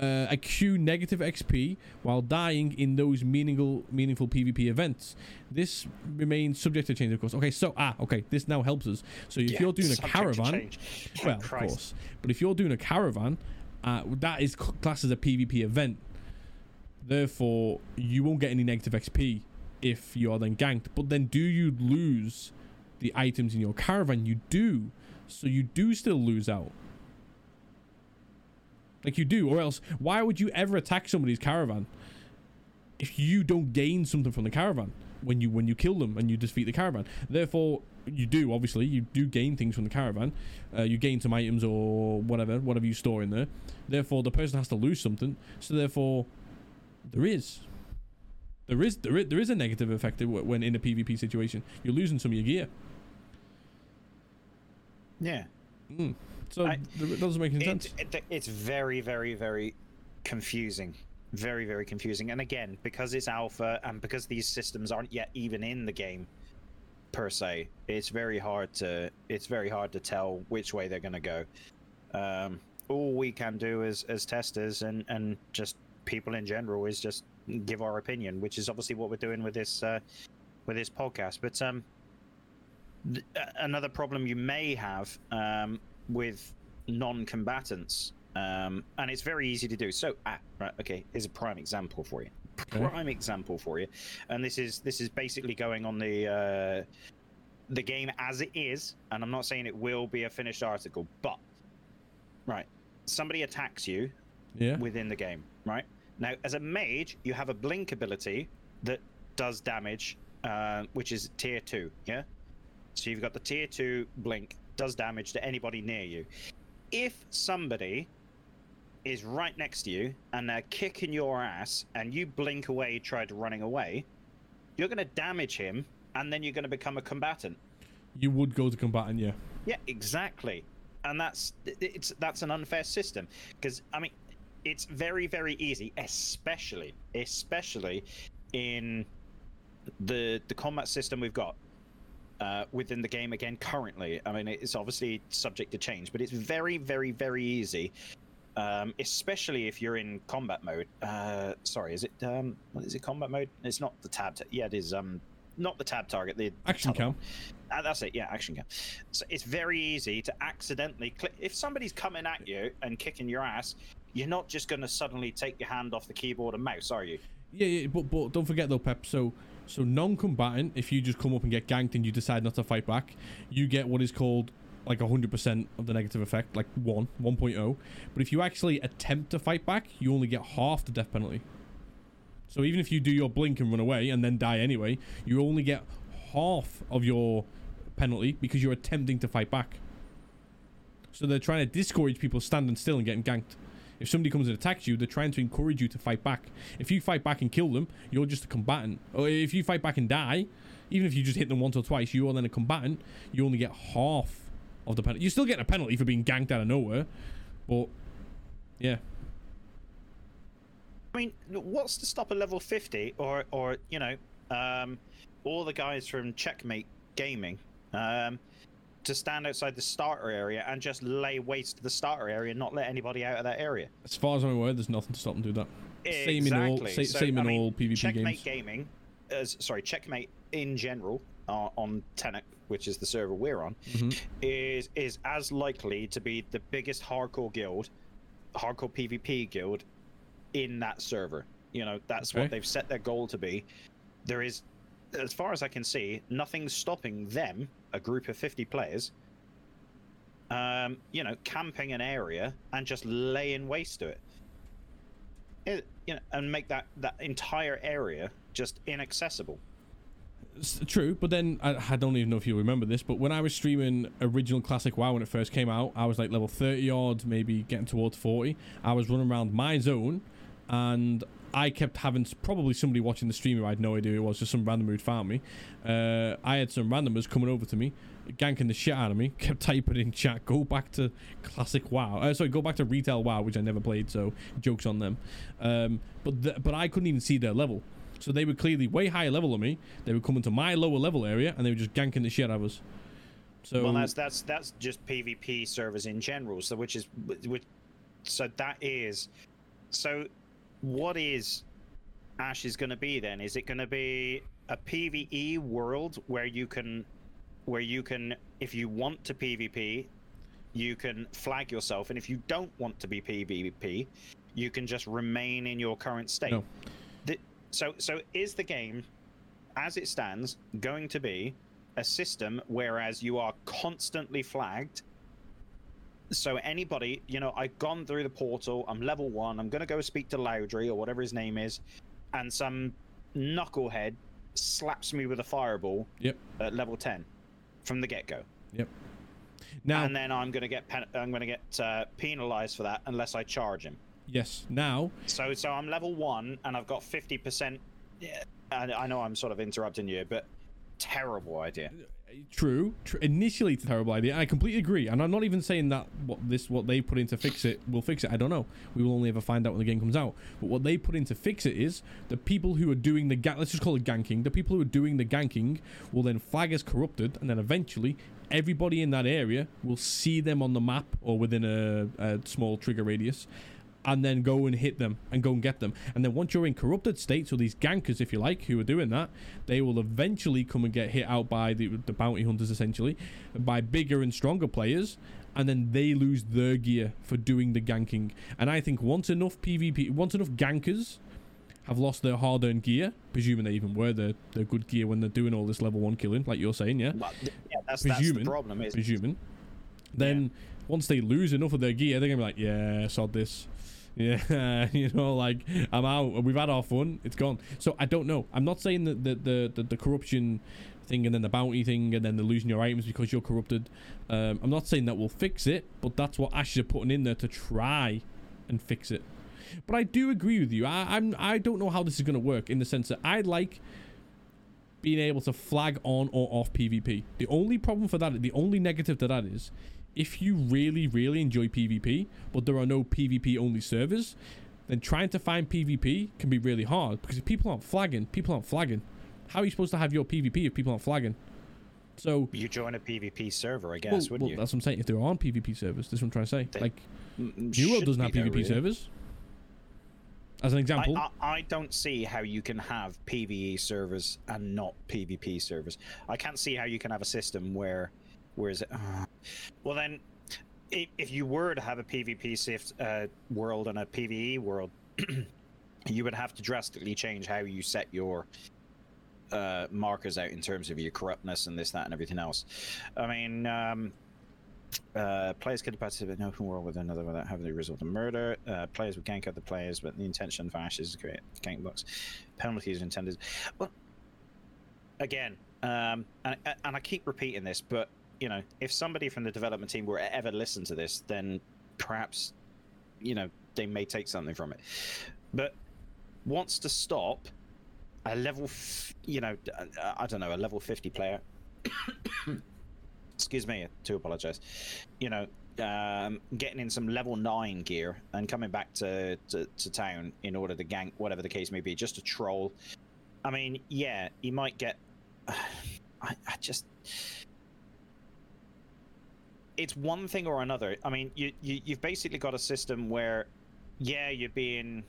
S1: uh, accrue negative XP while dying in those meaningful meaningful PvP events. This remains subject to change, of course. Okay, so ah, okay, this now helps us. So if
S2: Yeah,
S1: you're doing a caravan, well, of course, but if you're doing a caravan, uh, that is classed as a PvP event. Therefore, you won't get any negative XP if you are then ganked. But then, do you lose the items in your caravan? You do. So you do still lose out. Like you do, or else why would you ever attack somebody's caravan if you don't gain something from the caravan when you when you kill them and you defeat the caravan? Therefore, you do obviously you do gain things from the caravan. Uh, you gain some items or whatever whatever you store in there. Therefore, the person has to lose something. So therefore, there is. There is there is, there is a negative effect when in a PvP situation. You're losing some of your gear.
S2: Yeah.
S1: Mm. So I, it doesn't make any sense.
S2: It, it's very, very, very confusing. Very, very confusing. And again, because it's alpha and because these systems aren't yet even in the game per se, it's very hard to it's very hard to tell which way they're going to go. Um, all we can do as as testers and and just people in general is just give our opinion, which is obviously what we're doing with this uh, with this podcast. But um, th- another problem you may have um, with non-combatants, um, and it's very easy to do. So, ah, right, okay, here's a prime example for you. Prime okay. example for you, and this is this is basically going on the uh, the game as it is, and I'm not saying it will be a finished article, but right, somebody attacks you
S1: yeah.
S2: within the game, right? Now, as a mage, you have a blink ability that does damage, uh, which is tier two, yeah. So you've got the tier two blink does damage to anybody near you. If somebody is right next to you and they're kicking your ass and you blink away, try to running away, you're going to damage him and then you're going to become a combatant.
S1: You would go to combatant, yeah.
S2: Yeah, exactly. And that's it's that's an unfair system because I mean it's very very easy, especially especially in the the combat system we've got uh, within the game again currently. I mean, it's obviously subject to change, but it's very, very, very easy. Um, especially if you're in combat mode. Uh, sorry, is it um, what is it? Combat mode? It's not the tab. T- yeah, it is. Um, not the tab target. The
S1: action cam.
S2: Uh, that's it. Yeah, action cam. So it's very easy to accidentally click. If somebody's coming at you and kicking your ass, you're not just going to suddenly take your hand off the keyboard and mouse, are you?
S1: Yeah, yeah, but but don't forget though, Pep. So so non-combatant, if you just come up and get ganked and you decide not to fight back, you get what is called like 100% of the negative effect, like 1, 1.0. But if you actually attempt to fight back, you only get half the death penalty. So even if you do your blink and run away and then die anyway, you only get half of your penalty because you're attempting to fight back. So they're trying to discourage people standing still and getting ganked. If somebody comes and attacks you, they're trying to encourage you to fight back. If you fight back and kill them, you're just a combatant. Or if you fight back and die, even if you just hit them once or twice, you are then a combatant. You only get half of the penalty. You still get a penalty for being ganked out of nowhere, but yeah.
S2: I mean, what's to stop a level 50 or, or you know, um, all the guys from Checkmate Gaming um, to stand outside the starter area and just lay waste to the starter area and not let anybody out of that area.
S1: As far as I'm aware, there's nothing to stop them do that. Exactly. Same in all, sa- so, same in I mean, all PvP
S2: Checkmate
S1: games.
S2: Gaming, as sorry, Checkmate in general uh, on Tenet, which is the server we're on, mm-hmm. is is as likely to be the biggest hardcore guild, hardcore PvP guild, in that server. You know, that's okay. what they've set their goal to be. There is as far as I can see, nothing's stopping them, a group of 50 players, um, you know, camping an area and just laying waste to it. it you know, and make that, that entire area just inaccessible.
S1: It's true, but then I, I, don't even know if you remember this, but when I was streaming original classic WoW when it first came out, I was like level 30 odd, maybe getting towards 40. I was running around my zone and I kept having probably somebody watching the streamer. I had no idea who it was, just some random who'd found me. Uh, I had some randomers coming over to me, ganking the shit out of me, kept typing in chat, go back to classic WoW. Uh, sorry, go back to retail WoW, which I never played, so jokes on them. Um, but the, but I couldn't even see their level. So they were clearly way higher level than me. They were coming to my lower level area and they were just ganking the shit out of us. So
S2: well, that's that's that's just PvP servers in general. So which is which, so that is so what is Ashes going to be then? Is it going to be a PVE world where you can, where you can, if you want to PvP, you can flag yourself, and if you don't want to be PvP, you can just remain in your current state.
S1: No.
S2: The- so, so is the game, as it stands, going to be a system whereas you are constantly flagged? So anybody, you know, I've gone through the portal. I'm level one. I'm gonna go speak to Loudry or whatever his name is, and some knucklehead slaps me with a fireball
S1: Yep.
S2: at level ten from the get go
S1: Yep. Now,
S2: and then I'm gonna get pen- I'm gonna get uh, penalized for that unless I charge him.
S1: yes. Now,
S2: So so I'm level one and I've got fifty percent. Yeah, I, I know I'm sort of interrupting you, but terrible idea.
S1: True. Tr- initially, it's a terrible idea. I completely agree, and I'm not even saying that what this what they put in to fix it will fix it. I don't know. We will only ever find out when the game comes out. But what they put in to fix it is the people who are doing the ga- let's just call it ganking. The people who are doing the ganking will then flag as corrupted, and then eventually everybody in that area will see them on the map or within a, a small trigger radius. And then go and hit them and go and get them. And then once you're in corrupted state, so these gankers, if you like, who are doing that, they will eventually come and get hit out by the, the bounty hunters, essentially, by bigger and stronger players, and then they lose their gear for doing the ganking. And I think once enough PvP, once enough gankers have lost their hard-earned gear, presuming they even wear their, their good gear when they're doing all this level one killing, like you're saying, yeah,
S2: Well, yeah, that's, that's the problem. Is
S1: presuming, then once they lose enough of their gear, they're gonna be like, yeah, sod this. Yeah, you know, like I'm out. We've had our fun. It's gone. So I don't know. I'm not saying that the the, the, the corruption thing and then the bounty thing and then the losing your items because you're corrupted. Um, I'm not saying that will fix it, but that's what Ashes are putting in there to try and fix it. But I do agree with you. I, I'm I don't know how this is going to work in the sense that I like being able to flag on or off PvP. The only problem for that, the only negative to that is, if you really really enjoy PvP, but there are no PvP only servers, then trying to find PvP can be really hard because if people aren't flagging, people aren't flagging. How are you supposed to have your PvP if people aren't flagging? So
S2: you join a PvP server, I guess,
S1: well,
S2: wouldn't
S1: well,
S2: you?
S1: that's what I'm saying. If there aren't PvP servers, this is what I'm trying to say.
S2: They
S1: like New World doesn't have PvP
S2: really.
S1: servers. As an example,
S2: I, I, I don't see how you can have PVE servers and not PvP servers. I can't see how you can have a system where, where is it? Uh, well, then, if, if you were to have a PvP safe uh, world and a PVE world, you would have to drastically change how you set your uh, markers out in terms of your corruptness and this, that, and everything else. I mean, um, uh, players could participate in an open world with another without having to result in murder. Uh, players would gank other players, but the intention for Ashes is to create gank blocks. Penalties intended. Well, again, um, and, and I keep repeating this, but you know, if somebody from the development team were ever listen to this, then perhaps, you know, they may take something from it. But wants to stop a level, f- you know, uh, I don't know, a level fifty player. Excuse me to apologize. You know um, getting in some level 9 gear and coming back to, to, to town in order to gank whatever the case may be just to troll. I mean yeah you might get I, I just it's one thing or another i mean you, you you've basically got a system where yeah you're being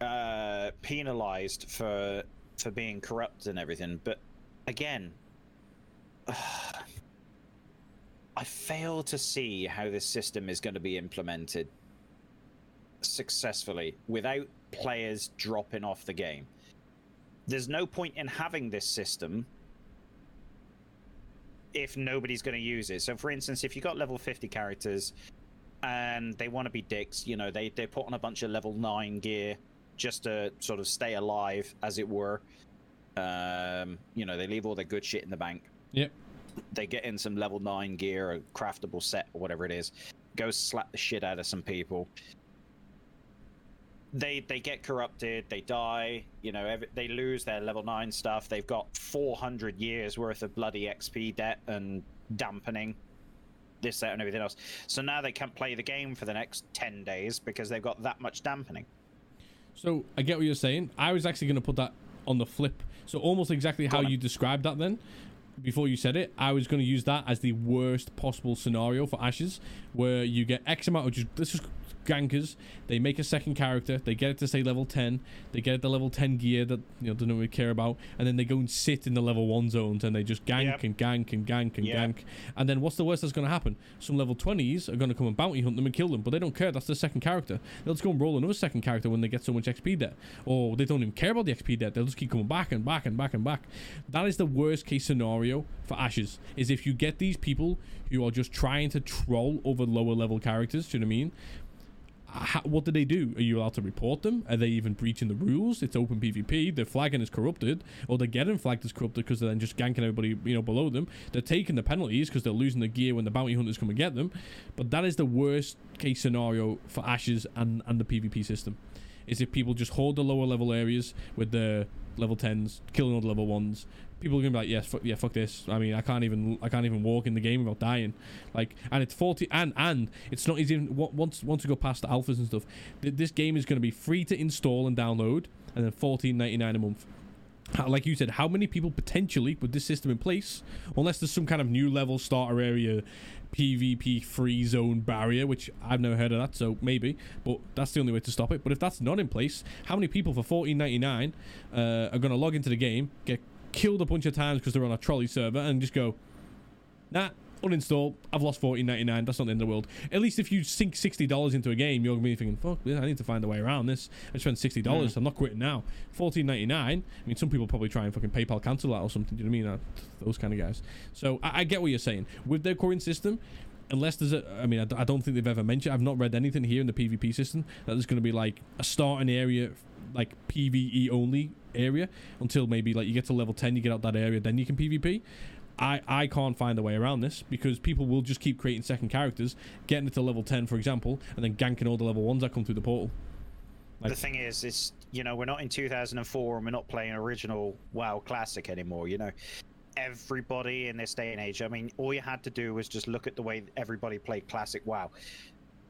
S2: uh penalized for for being corrupt and everything but again I fail to see how this system is going to be implemented successfully without players dropping off the game. There's no point in having this system if nobody's going to use it. So, for instance, if you've got level 50 characters and they want to be dicks, you know, they, they put on a bunch of level 9 gear just to sort of stay alive, as it were. Um, you know, they leave all their good shit in the bank
S1: yep.
S2: they get in some level 9 gear a craftable set or whatever it is go slap the shit out of some people they they get corrupted they die you know every, they lose their level 9 stuff they've got 400 years worth of bloody xp debt and dampening this that and everything else so now they can't play the game for the next 10 days because they've got that much dampening
S1: So I get what you're saying. I was actually going to put that on the flip. So almost exactly how you described that then. Before you said it, I was going to use that as the worst possible scenario for Ashes, where you get X amount of just let's just gankers. They make a second character. They get it to say level ten. They get it to level ten gear that you know don't really care about, and then they go and sit in the level one zones and they just gank
S2: Yep.
S1: and gank and gank and
S2: Yep.
S1: gank. And then what's the worst that's going to happen? Some level twenties are going to come and bounty hunt them and kill them, but they don't care. That's their second character. They'll just go and roll another second character when they get so much XP there, or they don't even care about the XP there. They'll just keep coming back and back and back and back. That is the worst case scenario for Ashes. Is if you get these people who are just trying to troll over lower level characters. Do you know what I mean? How, what do they do? Are you allowed to report them? Are they even breaching the rules? It's open PvP. They're flagging as corrupted, or they're getting flagged as corrupted because they're then just ganking everybody, you know, below them. They're taking the penalties because they're losing the gear when the bounty hunters come and get them. But that is the worst case scenario for Ashes and and the PvP system. Is if people just hold the lower level areas with the level tens, killing all the level ones. People are gonna be like, yes, fuck, yeah, fuck this. I mean, I can't even, I can't even walk in the game without dying. Like, and it's forty, and and it's not even once once you go past the alphas and stuff. th- This game is gonna be free to install and download, and then fourteen ninety nine a month. Like you said, how many people potentially with this system in place, unless there's some kind of new level starter area, PvP free zone barrier, which I've never heard of that, so maybe, but that's the only way to stop it. But if that's not in place, how many people for fourteen ninety nine uh, are going to log into the game, get killed a bunch of times because they're on a trolley server, and just go, nah, uninstall. I've lost fourteen ninety nine. That's not the end of the world. At least if you sink sixty dollars into a game, you're gonna be thinking, fuck, this, I need to find a way around this. I spent sixty dollars. I'm not quitting now. Fourteen ninety nine. I mean, some people probably try and fucking PayPal cancel that or something. Do you know what I mean? Uh, those kind of guys. So I, I get what you're saying with their current system. Unless there's a, I mean, I don't think they've ever mentioned. I've not read anything here in the PvP system that there's going to be like a starting area, like PVE only area until maybe like you get to level ten, you get out that area, then you can PvP. I, I can't find a way around this because people will just keep creating second characters, getting it to level 10, for example, and then ganking all the level 1s that come through the portal. Like-
S2: the thing is, is you know we're not in 2004 and we're not playing original WoW Classic anymore. You know, everybody in this day and age. I mean, all you had to do was just look at the way everybody played Classic WoW.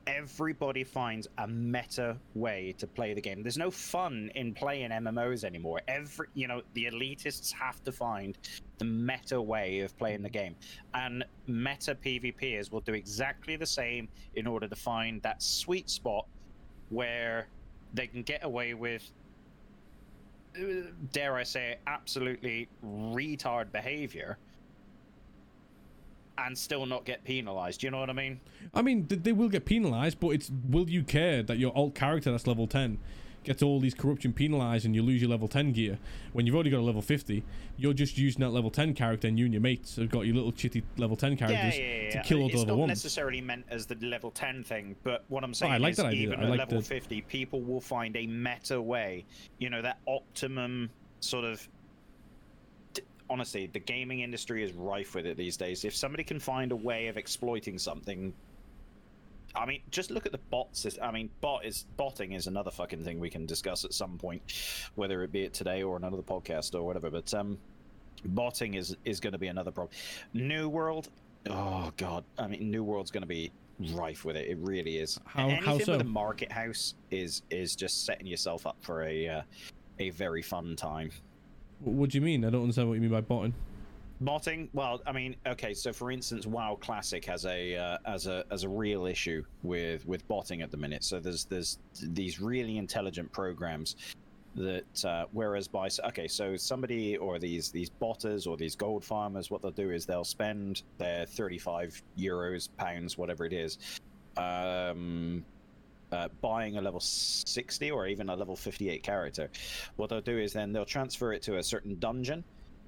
S2: Everybody finds a meta way to play the game. There's no fun in playing MMOs anymore. Every, you know, the elitists have to find the meta way of playing the game, and meta PvPers will do exactly the same in order to find that sweet spot where they can get away with uh, dare i say absolutely retard behavior and still not get penalized Do you know what i mean
S1: I mean, they will get penalized, but it's will you care that your alt character that's level 10 gets all these corruption penalized and you lose your level 10 gear when you've already got a level 50? You're just using that level 10 character, and you and your mates have got your little chitty level 10 characters to kill all the
S2: it's not necessarily meant as the level 10 thing but what i'm oh, saying
S1: I like
S2: is
S1: that idea.
S2: even
S1: I
S2: at
S1: like
S2: level
S1: the-
S2: 50 people will find a meta way you know that optimum sort of honestly the gaming industry is rife with it these days if somebody can find a way of exploiting something I mean, just look at the bots. I mean, bot is botting is another fucking thing we can discuss at some point, whether it be it today or another podcast or whatever. But um, botting is is going to be another problem. New World, oh god, I mean, New World's going to be rife with it. It really is.
S1: How-
S2: Anything
S1: how so?
S2: with a market house is is just setting yourself up for a uh, a very fun time.
S1: Wh- What do you mean? I don't understand what you mean by botting.
S2: Botting, well, I mean, okay, so for instance, WoW Classic has a uh, as a as a real issue with with botting at the minute. So there's there's these really intelligent programs that uh, whereas by okay, so somebody or these these botters or these gold farmers, what they'll do is they'll spend their 35 euros, pounds, whatever it is, um, uh, buying a level 60 or even a level 58 character. What they'll do is then they'll transfer it to a certain dungeon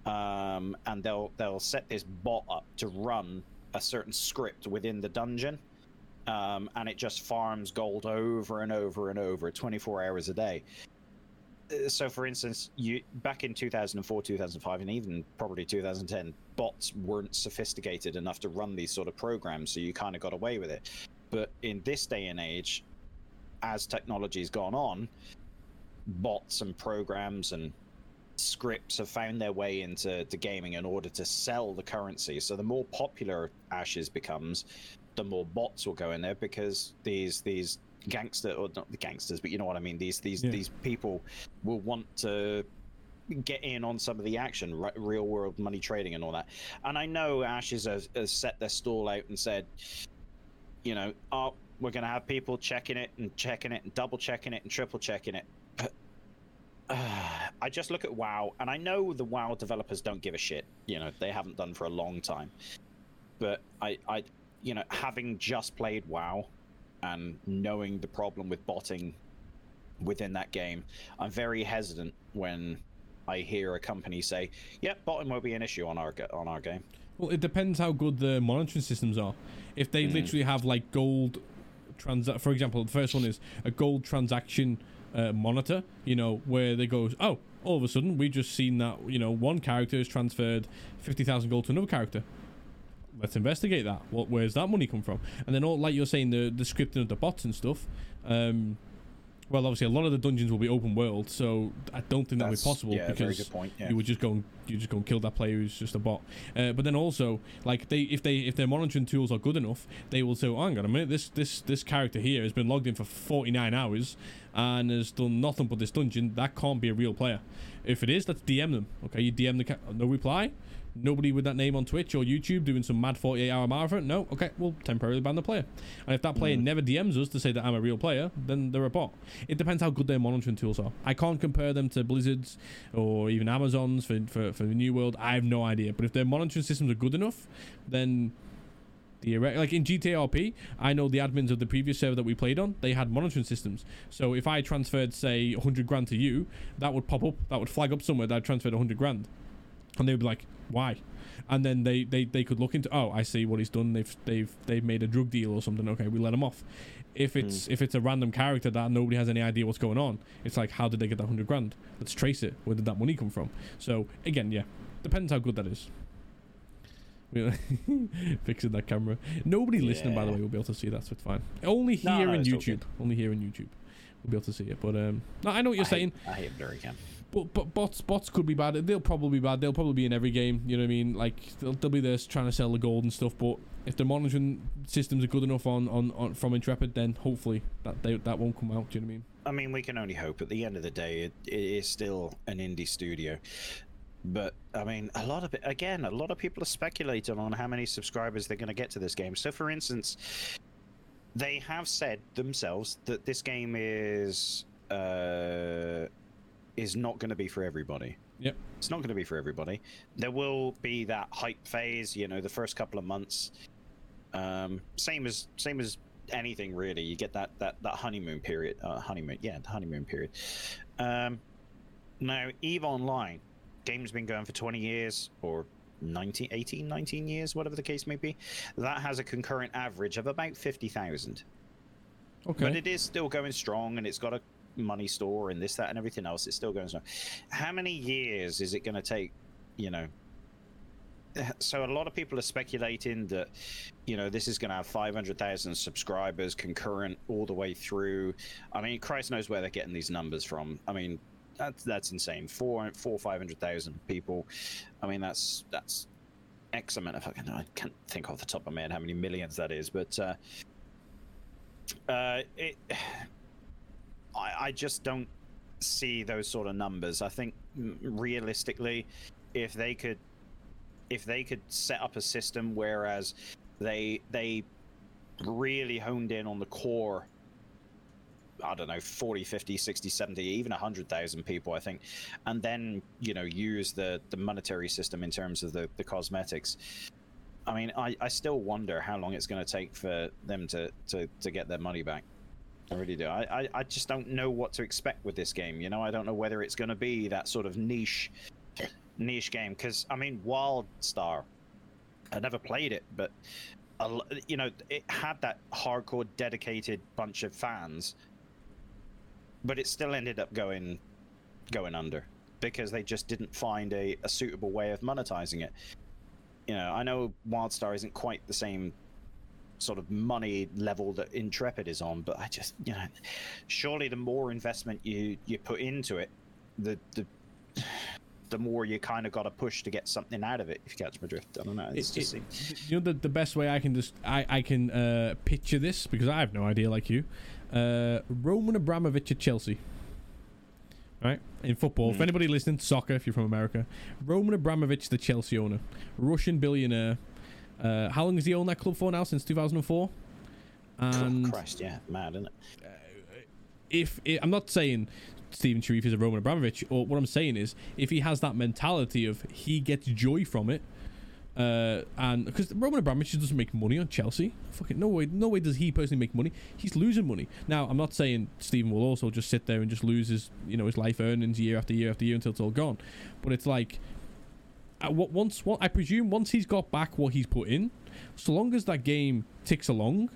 S2: um, and they'll they'll set this bot up to run a certain script within the dungeon, um, and it just farms gold over and over and over, 24 hours a day. Uh, So, for instance, you back in 2004, 2005, and even probably 2010, bots weren't sophisticated enough to run these sort of programs, so you kind of got away with it. But in this day and age, as technology's gone on, bots and programs and scripts have found their way into to gaming in order to sell the currency. So the more popular Ashes becomes, the more bots will go in there because these these gangster or not the gangsters, but you know what I mean. These these
S1: Yeah.
S2: these people will want to get in on some of the action, re- real world money trading and all that. And I know Ashes has, has set their stall out and said, you know, our we're going to have people checking it and checking it and double checking it and triple checking it. I just look at WoW, and I know the WoW developers don't give a shit. You know, they haven't done for a long time. But I, I, you know, having just played WoW and knowing the problem with botting within that game, I'm very hesitant when I hear a company say, "Yep, botting won't be an issue on our on our game."
S1: Well, it depends how good the monitoring systems are. If they mm. literally have like gold for example, the first one is a gold transaction uh, monitor. You know, where they go, oh, all of a sudden we just seen that you know one character has transferred fifty thousand gold to another character. Let's investigate that. What, where's that money come from? And then all like you're saying the the scripting of the bots and stuff. Um, well, obviously, a lot of the dungeons will be open world, so I don't think that'll be possible
S2: yeah,
S1: because
S2: point, yeah.
S1: you would just go and you just go and kill that player who's just a bot. Uh, but then also, like they if they if their monitoring tools are good enough, they will say, oh, "Hang on a minute, this this this character here has been logged in for 49 hours and has done nothing but this dungeon. That can't be a real player. If it is, let's DM them. Okay, you DM the ca- no reply nobody with that name on Twitch or YouTube doing some mad 48 hour marathon? No? Okay, we'll temporarily ban the player. And if that player mm. never DMs us to say that I'm a real player, then they're a bot. It depends how good their monitoring tools are. I can't compare them to Blizzard's or even Amazon's for, for, for the New World. I have no idea. But if their monitoring systems are good enough, then the like in GTRP, I know the admins of the previous server that we played on, they had monitoring systems. So if I transferred, say, 100 grand to you, that would pop up, that would flag up somewhere that I transferred 100 grand and they would be like, "Why?" And then they, they, they could look into, oh, I see what he's done. They've they've they've made a drug deal or something. Okay, we let him off. If it's mm. if it's a random character that nobody has any idea what's going on, it's like, how did they get that hundred grand? Let's trace it. Where did that money come from? So again, yeah, depends how good that is. Fixing that camera. Nobody yeah. listening, by the way, will be able to see that, so it's fine. Only here no, no, in YouTube. Only here in YouTube, we'll be able to see it. But um, no, I know what you're
S2: I
S1: saying.
S2: Hate, I hate Blurry Cam.
S1: But, but bots bots could be bad. They'll probably be bad. They'll probably be in every game. You know what I mean? Like they'll, they'll be there trying to sell the gold and stuff. But if the monitoring systems are good enough on, on, on from Intrepid, then hopefully that they, that won't come out. Do you know what I mean?
S2: I mean, we can only hope. At the end of the day, it, it is still an indie studio. But I mean, a lot of it again. A lot of people are speculating on how many subscribers they're going to get to this game. So, for instance, they have said themselves that this game is uh, is not going to be for everybody.
S1: Yep.
S2: It's not going to be for everybody. There will be that hype phase, you know, the first couple of months. Um, same as same as anything really. You get that that that honeymoon period. Uh, honeymoon, yeah, the honeymoon period. Um, now, Eve Online, game's been going for 20 years or 19, 18, 19 years, whatever the case may be. That has a concurrent average of about 50,000.
S1: Okay.
S2: But it is still going strong and it's got a money store and this, that, and everything else. It's still going strong. How many years is it going to take? You know. So a lot of people are speculating that, you know, this is going to have 500,000 subscribers concurrent all the way through. I mean, Christ knows where they're getting these numbers from. I mean, that's that's insane. Four, four, five hundred thousand people. I mean, that's that's X amount of fucking. I can't think off the top of my head how many millions that is, but uh, uh, it I, I just don't see those sort of numbers. I think mm, realistically, if they could, if they could set up a system whereas they they really honed in on the core I don't know 40 50 60 70 even 100,000 people I think and then you know use the the monetary system in terms of the the cosmetics I mean I I still wonder how long it's going to take for them to to to get their money back I really do. I, I, I just don't know what to expect with this game. You know, I don't know whether it's going to be that sort of niche niche game. Because I mean, WildStar, I never played it, but you know, it had that hardcore, dedicated bunch of fans, but it still ended up going going under because they just didn't find a, a suitable way of monetizing it. You know, I know WildStar isn't quite the same sort of money level that Intrepid is on. But I just, you know, surely the more investment you you put into it, the the the more you kind of got to push to get something out of it. If you catch my drift, I don't know. It's it, just it,
S1: you know the the best way I can just I I can uh, picture this because I have no idea like you. Uh, Roman Abramovich at Chelsea. Right in football, mm. if anybody listening, soccer, if you're from America, Roman Abramovich, the Chelsea owner, Russian billionaire, uh, how long has he owned that club for now? Since 2004. And
S2: Christ, yeah, mad, isn't it?
S1: if i I'm not saying Steven Sharif is a Roman Abramovich, or what I'm saying is if he has that mentality of he gets joy from it, uh, and because Roman Abramovich doesn't make money on Chelsea, fucking no way, no way does he personally make money. He's losing money. Now I'm not saying Steven will also just sit there and just lose his, you know, his life earnings year after year after year until it's all gone, but it's like. What once what I presume once he's got back what he's put in, so long as that game ticks along,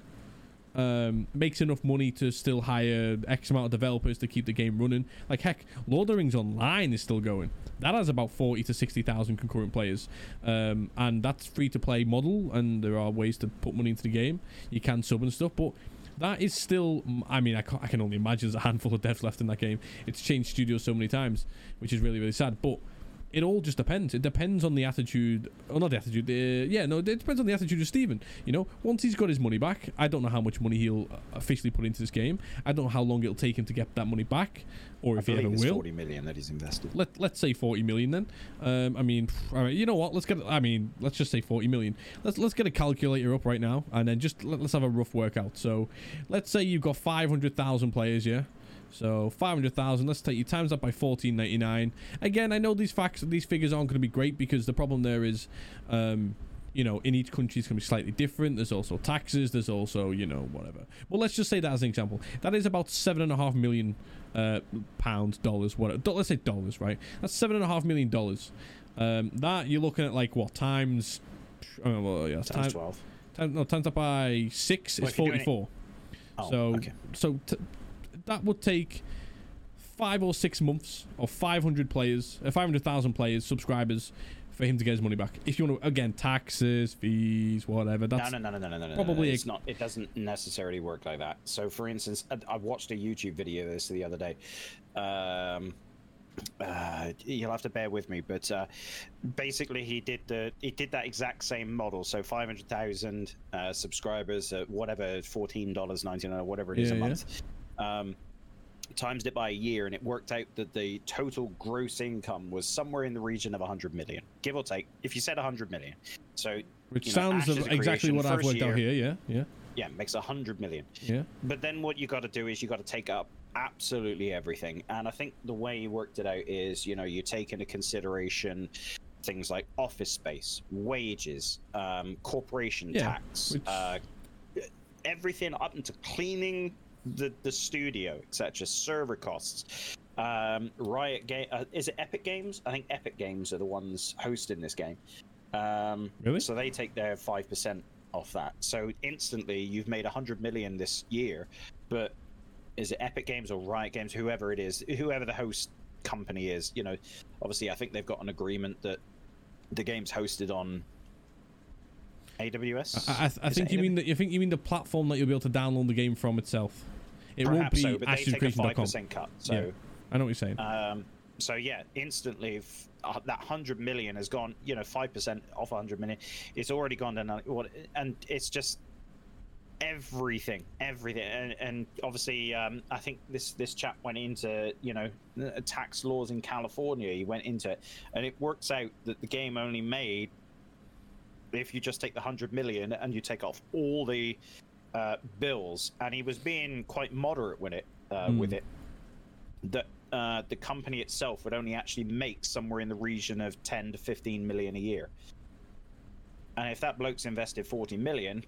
S1: um, makes enough money to still hire X amount of developers to keep the game running. Like heck, Lord of the Rings Online is still going. That has about forty to sixty thousand concurrent players, um, and that's free to play model. And there are ways to put money into the game. You can sub and stuff, but that is still. I mean, I, I can only imagine there's a handful of devs left in that game. It's changed studios so many times, which is really really sad. But it all just depends. It depends on the attitude, or not the attitude. Uh, yeah, no, it depends on the attitude of Steven. You know, once he's got his money back, I don't know how much money he'll officially put into this game. I don't know how long it'll take him to get that money back, or
S2: I
S1: if he ever will.
S2: 40 million that he's invested.
S1: Let let's say forty million then. Um, I mean, all right, you know what? Let's get. I mean, let's just say forty million. Let's let's get a calculator up right now, and then just let, let's have a rough workout. So, let's say you've got five hundred thousand players, yeah. So five hundred thousand. Let's take you times that by fourteen ninety nine. Again, I know these facts, these figures aren't going to be great because the problem there is, um, you know, in each country it's going to be slightly different. There's also taxes. There's also, you know, whatever. Well, let's just say that as an example. That is about seven and a half million uh, pounds, dollars, whatever. Do- Let's say dollars, right? That's seven and a half million dollars. Um, that you're looking at like what times? Oh, well, yeah,
S2: Times
S1: times,
S2: 12.
S1: times, no, times that by six
S2: Well,
S1: is
S2: if you're doing it-
S1: forty-four.
S2: Oh,
S1: so,
S2: okay.
S1: so t- that would take five or six months of 500 players, uh, 500,000 players, subscribers for him to get his money back. If you want to, again, taxes, fees, whatever. That's
S2: no, no, no, no, no, no, no.
S1: probably
S2: no,
S1: a-
S2: it's not. It doesn't necessarily work like that. So, for instance, I, I watched a YouTube video of this the other day. Um, uh, you'll have to bear with me, but uh, basically, he did the he did that exact same model. So, five hundred thousand uh, subscribers, at whatever, fourteen dollars ninety nine, whatever it is
S1: Yeah,
S2: a
S1: yeah.
S2: Um, times it by a year, and it worked out that the total gross income was somewhere in the region of 100 million, give or take. If you said 100 million, so
S1: which
S2: you know,
S1: sounds exactly what I've worked out here. Yeah, yeah,
S2: yeah, makes 100 million.
S1: yeah.
S2: But then what you got to do is you got to take up absolutely everything. And I think the way he worked it out is, you know, you take into consideration things like office space, wages, um, corporation
S1: Yeah,
S2: tax,
S1: which-
S2: uh, everything up into cleaning the, the studio, etc., server costs. Um, Riot Game uh, is it Epic Games? I think Epic Games are the ones hosting this game. Um,
S1: Really?
S2: So they take their five percent off that. So instantly, you've made a hundred million this year. But is it Epic Games or Riot Games, whoever it is, whoever the host company is? You know, obviously, I think they've got an agreement that the game's hosted on AWS.
S1: I, I, I think you
S2: AWS?
S1: mean the, you think you mean the platform that you'll be able to download the game from itself. It won't be
S2: so, but they take a five percent cut. So.
S1: Yeah. I know what you're saying.
S2: Um, so yeah, instantly, if, uh, that hundred million has gone. You know, five percent off a hundred million, it's already gone down. What? And it's just everything, everything, and, and obviously, um, I think this this chap went into you know uh, tax laws in California. He went into it, and it works out that the game only made if you just take the hundred million and you take off all the uh, bills, and he was being quite moderate with it. Uh,
S1: Hmm.
S2: With it, that uh, the company itself would only actually make somewhere in the region of 10 to 15 million a year. And if that bloke's invested 40 million,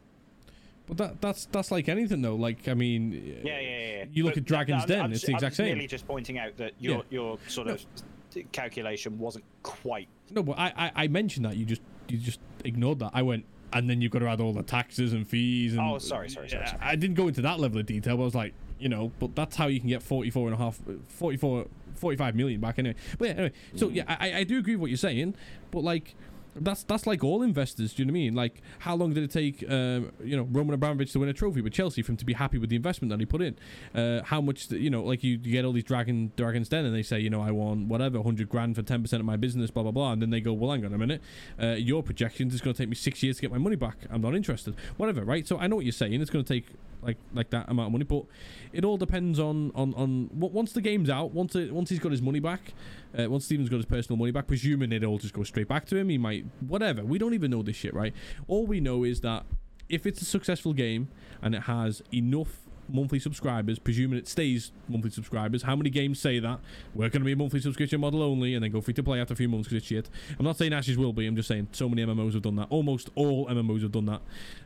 S1: But that that's that's like anything though. Like I mean,
S2: yeah, yeah, yeah. yeah.
S1: You look
S2: But
S1: at Dragon's
S2: I'm-
S1: Den;
S2: I'm
S1: it's the
S2: I'm
S1: exact same.
S2: merely just pointing out that your
S1: Yeah.
S2: your sort
S1: No.
S2: of calculation wasn't quite.
S1: No, but I, I I mentioned that you just you just ignored that. I went and then you've got to add all the taxes and fees and
S2: Oh, sorry, sorry, sorry, sorry.
S1: I didn't go into that level of detail, but I was like, you know, but that's how you can get 44 and a half 44 45 million back anyway. But yeah, anyway, so mm. yeah, I I do agree with what you're saying, but like that's that's like all investors. Do you know what I mean? Like, how long did it take, um, you know, Roman Abramovich to win a trophy with Chelsea for him to be happy with the investment that he put in? Uh, how much, you know, like you, you get all these Dragon Dragons Den, and they say, you know, I want whatever, hundred grand for ten percent of my business, blah blah blah, and then they go, well, hang on a minute, uh, your projections is going to take me six years to get my money back. I'm not interested. Whatever, right? So I know what you're saying. It's going to take like like that amount of money, but it all depends on on on what once the game's out, once it, once he's got his money back, uh, once Steven's got his personal money back, presuming it all just goes straight back to him, he might whatever. We don't even know this shit, right? All we know is that if it's a successful game and it has enough monthly subscribers, presuming it stays monthly subscribers. How many games say that we're going to be a monthly subscription model only, and then go free to play after a few months because it's shit? I'm not saying Ashes will be. I'm just saying so many MMOs have done that. Almost all MMOs have done that.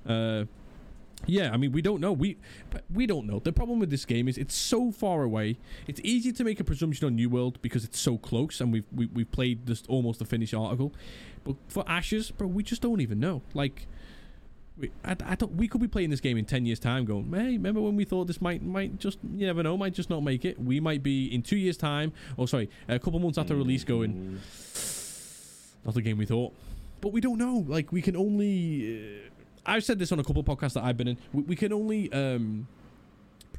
S1: Uh, yeah, I mean, we don't know. We we don't know. The problem with this game is it's so far away. It's easy to make a presumption on New World because it's so close, and we've we, we've played just almost the finished article. But for Ashes, bro, we just don't even know. Like, we, I, I don't. We could be playing this game in ten years' time, going, "Hey, remember when we thought this might might just you never know, might just not make it." We might be in two years' time, or sorry, a couple months after release, going, "Not the game we thought." But we don't know. Like, we can only. Uh, I've said this on a couple podcasts that I've been in. We, we can only. Um,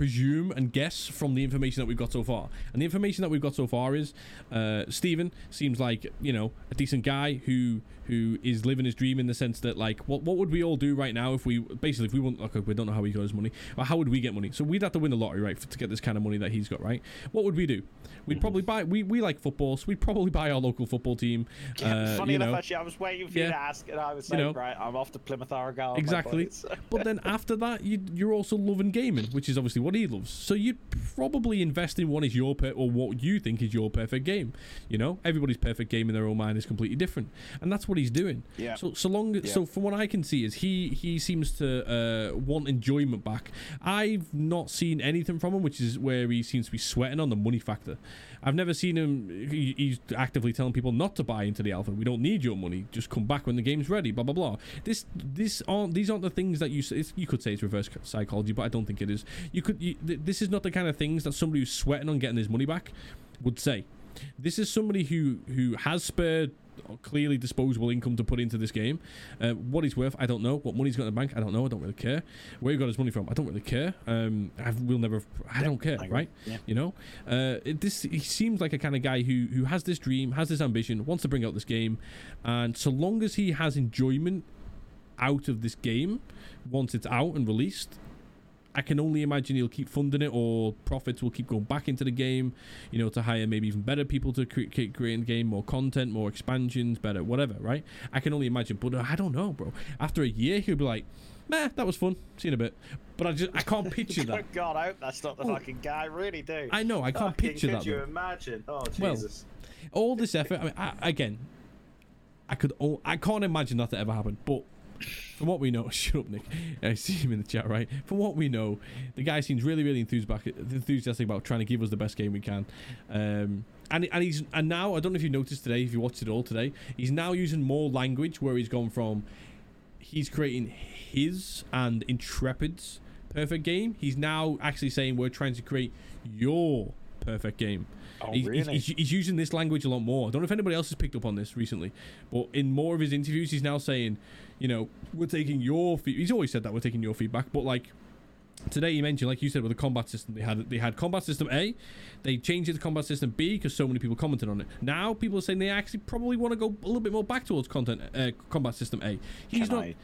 S1: presume and guess from the information that we've got so far. And the information that we've got so far is uh, Steven seems like you know a decent guy who who is living his dream in the sense that like what what would we all do right now if we basically if we want like we don't know how he got his money or how would we get money? So we'd have to win the lottery right for, to get this kind of money that he's got right. What would we do? We'd
S2: Mm-hmm.
S1: probably buy. We, we like football, so we'd probably buy our local football team. Uh,
S2: Funny
S1: you
S2: enough,
S1: know,
S2: actually, I was waiting for
S1: yeah.
S2: you to ask, and I was
S1: You know.
S2: right, I'm off to Plymouth Argyle.
S1: Exactly. but then after that, you, you're also loving gaming, which is obviously what he loves. So you'd probably invest in what is your per- or what you think is your perfect game. You know, everybody's perfect game in their own mind is completely different, and that's what he's doing.
S2: Yeah.
S1: So so long.
S2: Yeah.
S1: So from what I can see, is he he seems to uh, want enjoyment back. I've not seen anything from him, which is where he seems to be sweating on the money factor. I've never seen him. He, he's actively telling people not to buy into the alpha. We don't need your money. Just come back when the game's ready. Blah blah blah. This this aren't these aren't the things that you you could say it's reverse psychology, but I don't think it is. You could. You, th- this is not the kind of things that somebody who's sweating on getting his money back would say. This is somebody who who has spared clearly disposable income to put into this game. Uh, what he's worth, I don't know. What money he's got in the bank, I don't know. I don't really care. Where he got his money from, I don't really care. Um, I will never. I don't care, right?
S2: Yeah.
S1: You know, uh, it, this he seems like a kind of guy who who has this dream, has this ambition, wants to bring out this game, and so long as he has enjoyment out of this game, once it's out and released. I can only imagine he'll keep funding it, or profits will keep going back into the game, you know, to hire maybe even better people to create, create the game, more content, more expansions, better, whatever, right? I can only imagine, but uh, I don't know, bro. After a year, he'll be like, "Meh, that was fun. See you in a bit." But I just, I can't picture that.
S2: Good God, I hope that's not the
S1: Oh.
S2: fucking guy. I really do.
S1: I know, I can't
S2: Fucking
S1: picture
S2: could
S1: that.
S2: you
S1: bro.
S2: imagine? Oh, Jesus.
S1: Well, all this effort. I mean, I, again, I could. Oh, I can't imagine that to ever happen. But from what we know, shut up, Nick. I see him in the chat, right? From what we know, the guy seems really, really enthusiastic, about trying to give us the best game we can. Um, and and he's and now I don't know if you noticed today, if you watched it all today, he's now using more language where he's gone from. He's creating his and Intrepid's perfect game. He's now actually saying we're trying to create your perfect game.
S2: Oh,
S1: he's,
S2: really?
S1: he's, he's using this language a lot more. I don't know if anybody else has picked up on this recently, but in more of his interviews, he's now saying, you know, we're taking your. He's always said that we're taking your feedback, but like today he mentioned, like you said, with the combat system, they had they had combat system A, they changed it to combat system B because so many people commented on it. Now people are saying they actually probably want to go a little bit more back towards content uh, combat system A. He's
S2: Can
S1: not.
S2: I,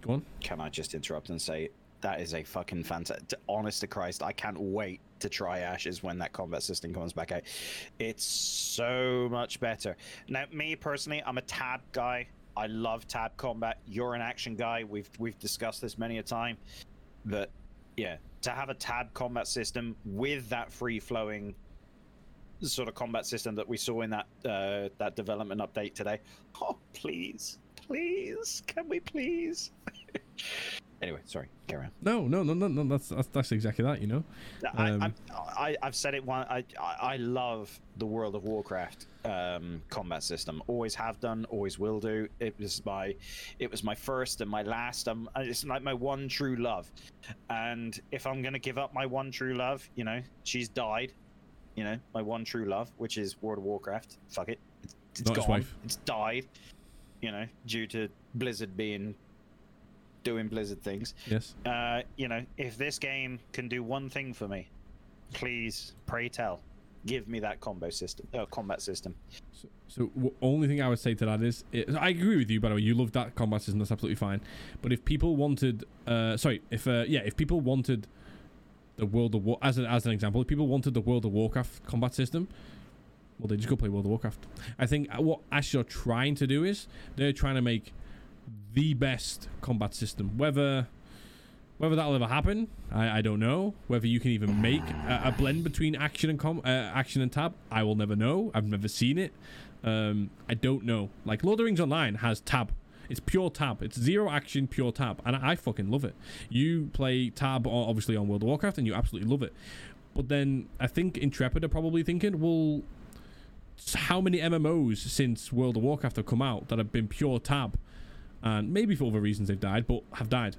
S1: Go on.
S2: can I just interrupt and say that is a fucking fantastic. Honest to Christ, I can't wait to try Ashes when that combat system comes back out. It's so much better. Now, me personally, I'm a tab guy. I love tab combat. You're an action guy. We've we've discussed this many a time, but yeah, to have a tab combat system with that free flowing sort of combat system that we saw in that uh, that development update today. Oh, please, please, can we please? anyway, sorry, carry on.
S1: No, no, no, no, no. That's that's, that's exactly that. You know.
S2: I,
S1: Um,
S2: I'm- I, I've said it one. I, I I love the World of Warcraft um, combat system. Always have done. Always will do. It was my, it was my first and my last. Um, it's like my one true love. And if I'm gonna give up my one true love, you know, she's died. You know, my one true love, which is World of Warcraft. Fuck it. It's, it's
S1: Not
S2: gone.
S1: wife.
S2: It's died. You know, due to Blizzard being doing Blizzard things
S1: Yes.
S2: uh, you know, if this game can do one thing for me, please, pray tell, give me that combo system, uh, combat system.
S1: So, so w- only thing I would say to that is, it, I agree with you. By the way, you love that combat system. That's absolutely fine. But if people wanted, uh, sorry, if uh, yeah, if people wanted the World of War as an as an example, if people wanted the World of Warcraft combat system, well, they just go play World of Warcraft. I think uh, what Ash are trying to do is they're trying to make the best combat system. Whether Whether that'll ever happen, I, I don't know. Whether you can even make a, a blend between action and com- uh, action and tab, I will never know. I've never seen it. Um, I don't know. Like Lord of the Rings Online has tab. It's pure tab. It's zero action, pure tab, and I, I fucking love it. You play tab, obviously on World of Warcraft, and you absolutely love it. But then I think Intrepid are probably thinking, well, how many MMOs since World of Warcraft have come out that have been pure tab, and maybe for other reasons they've died, but have died.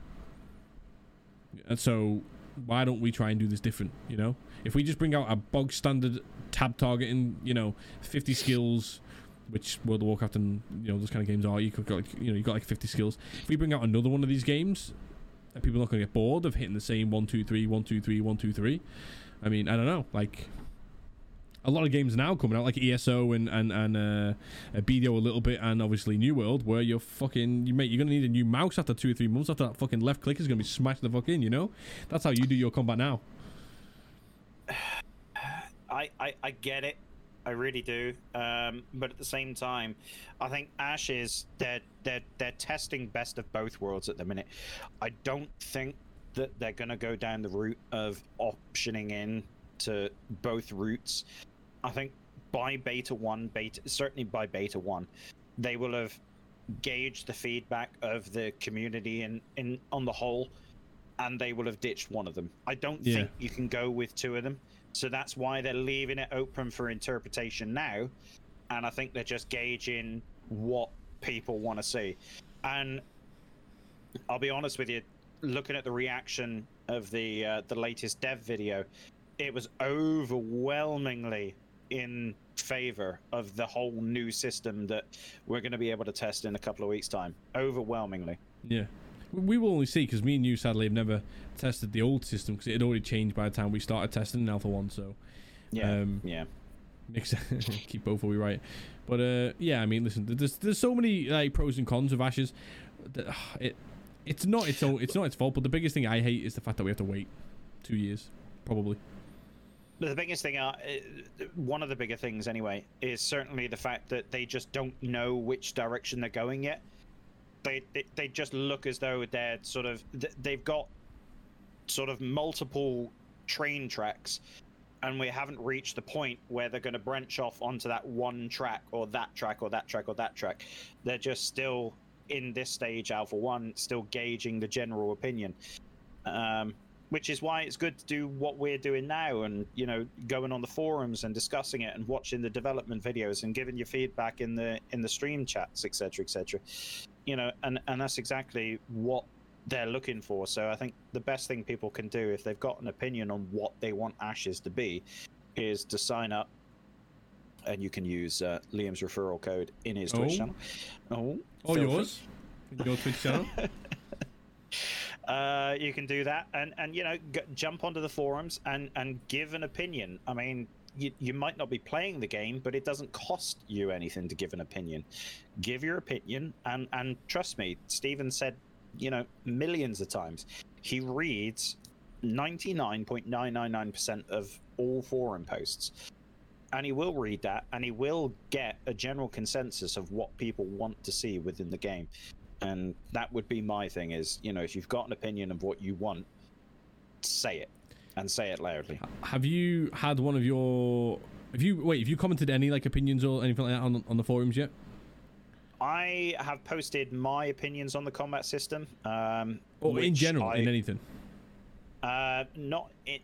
S1: And so, why don't we try and do this different? You know, if we just bring out a bog standard tab targeting, you know, 50 skills, which World of Warcraft and you know those kind of games are, you could like, you know you got like 50 skills. If we bring out another one of these games, people are not going to get bored of hitting the same one two three one two three one two three. I mean, I don't know, like. A lot of games now coming out like ESO and and and uh, BDO a little bit, and obviously New World, where you're fucking you mate, you're gonna need a new mouse after two or three months after that fucking left click is gonna be smashed the fuck in, you know. That's how you do your combat now.
S2: I, I, I get it. I really do. Um, but at the same time, I think Ashes they're they're they're testing best of both worlds at the minute. I don't think that they're gonna go down the route of optioning in to both routes. I think by beta one, beta certainly by beta one, they will have gauged the feedback of the community in, in on the whole, and they will have ditched one of them. I don't
S1: Yeah.
S2: think you can go with two of them. So that's why they're leaving it open for interpretation now. And I think they're just gauging what people want to see. And I'll be honest with you, looking at the reaction of the uh, the latest dev video, it was overwhelmingly in favor of the whole new system that we're going to be able to test in a couple of weeks' time. Overwhelmingly.
S1: Yeah. We will only see because me and you sadly have never tested the old system because it had already changed by the time we started testing in Alpha One. So
S2: Yeah.
S1: Um,
S2: yeah.
S1: keep both of be right. But uh, yeah, I mean, listen, there's there's so many like pros and cons of Ashes. that, uh, It it's not its own it's not its fault. But the biggest thing I hate is the fact that we have to wait two years, probably.
S2: The biggest thing, uh, uh, one of the bigger things anyway, is certainly the fact that they just don't know which direction they're going yet. They they, they just look as though they're sort of they've got sort of multiple train tracks, and we haven't reached the point where they're going to branch off onto that one track or that track or that track or that track. They're just still in this stage, Alpha One, still gauging the general opinion. Um, which is why it's good to do what we're doing now and you know going on the forums and discussing it and watching the development videos and giving your feedback in the in the stream chats etc etc you know and and that's exactly what they're looking for so i think the best thing people can do if they've got an opinion on what they want ashes to be is to sign up and you can use uh, liam's referral code in his twitch
S1: Oh.
S2: channel oh free.
S1: yours. Your Twitch channel.
S2: uh, you can do that. And and you know g- jump onto the forums and and give an opinion. I mean you, you might not be playing the game but it doesn't cost you anything to give an opinion. Give your opinion and and trust me steven said you know millions of times. He reads 99.999% of all forum posts. And he will read that and he will get a general consensus of what people want to see within the game and that would be my thing is you know if you've got an opinion of what you want say it and say it loudly
S1: have you had one of your? Have you wait? Have you commented any like opinions or anything like that on on the forums yet?
S2: i have posted my opinions on the combat system um
S1: Or in general,
S2: I-
S1: in anything?
S2: uh not in,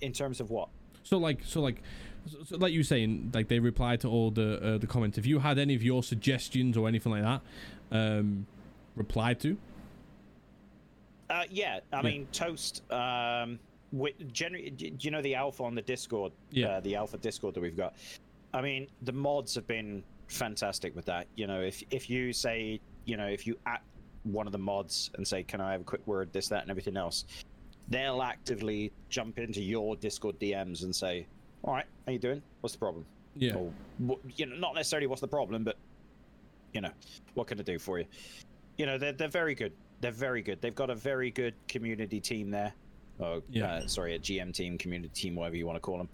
S2: in terms of what
S1: So like, so like, so, so like you saying, like they replied to all the uh, the comments. Have you had any of your suggestions or anything like that um, replied to?
S2: Uh, yeah, I
S1: Yeah.
S2: mean toast. Um, wi- generally, do you know the alpha on the Discord?
S1: Yeah.
S2: Uh, the alpha Discord that we've got. I mean, the mods have been fantastic with that. You know, if if you say, you know, if you at one of the mods and say, "Can I have a quick word?" This, that, and everything else, they'll actively jump into your Discord DMs and say, "All right, how you doing? What's the problem?"
S1: Yeah.
S2: Or, you know, not necessarily what's the problem, but you know, what can I do for you? You know, they're they're very good. They're very good. They've got a very good community team there. Oh,
S1: Yeah.
S2: uh, sorry, a GM team, community team, whatever you want to call them.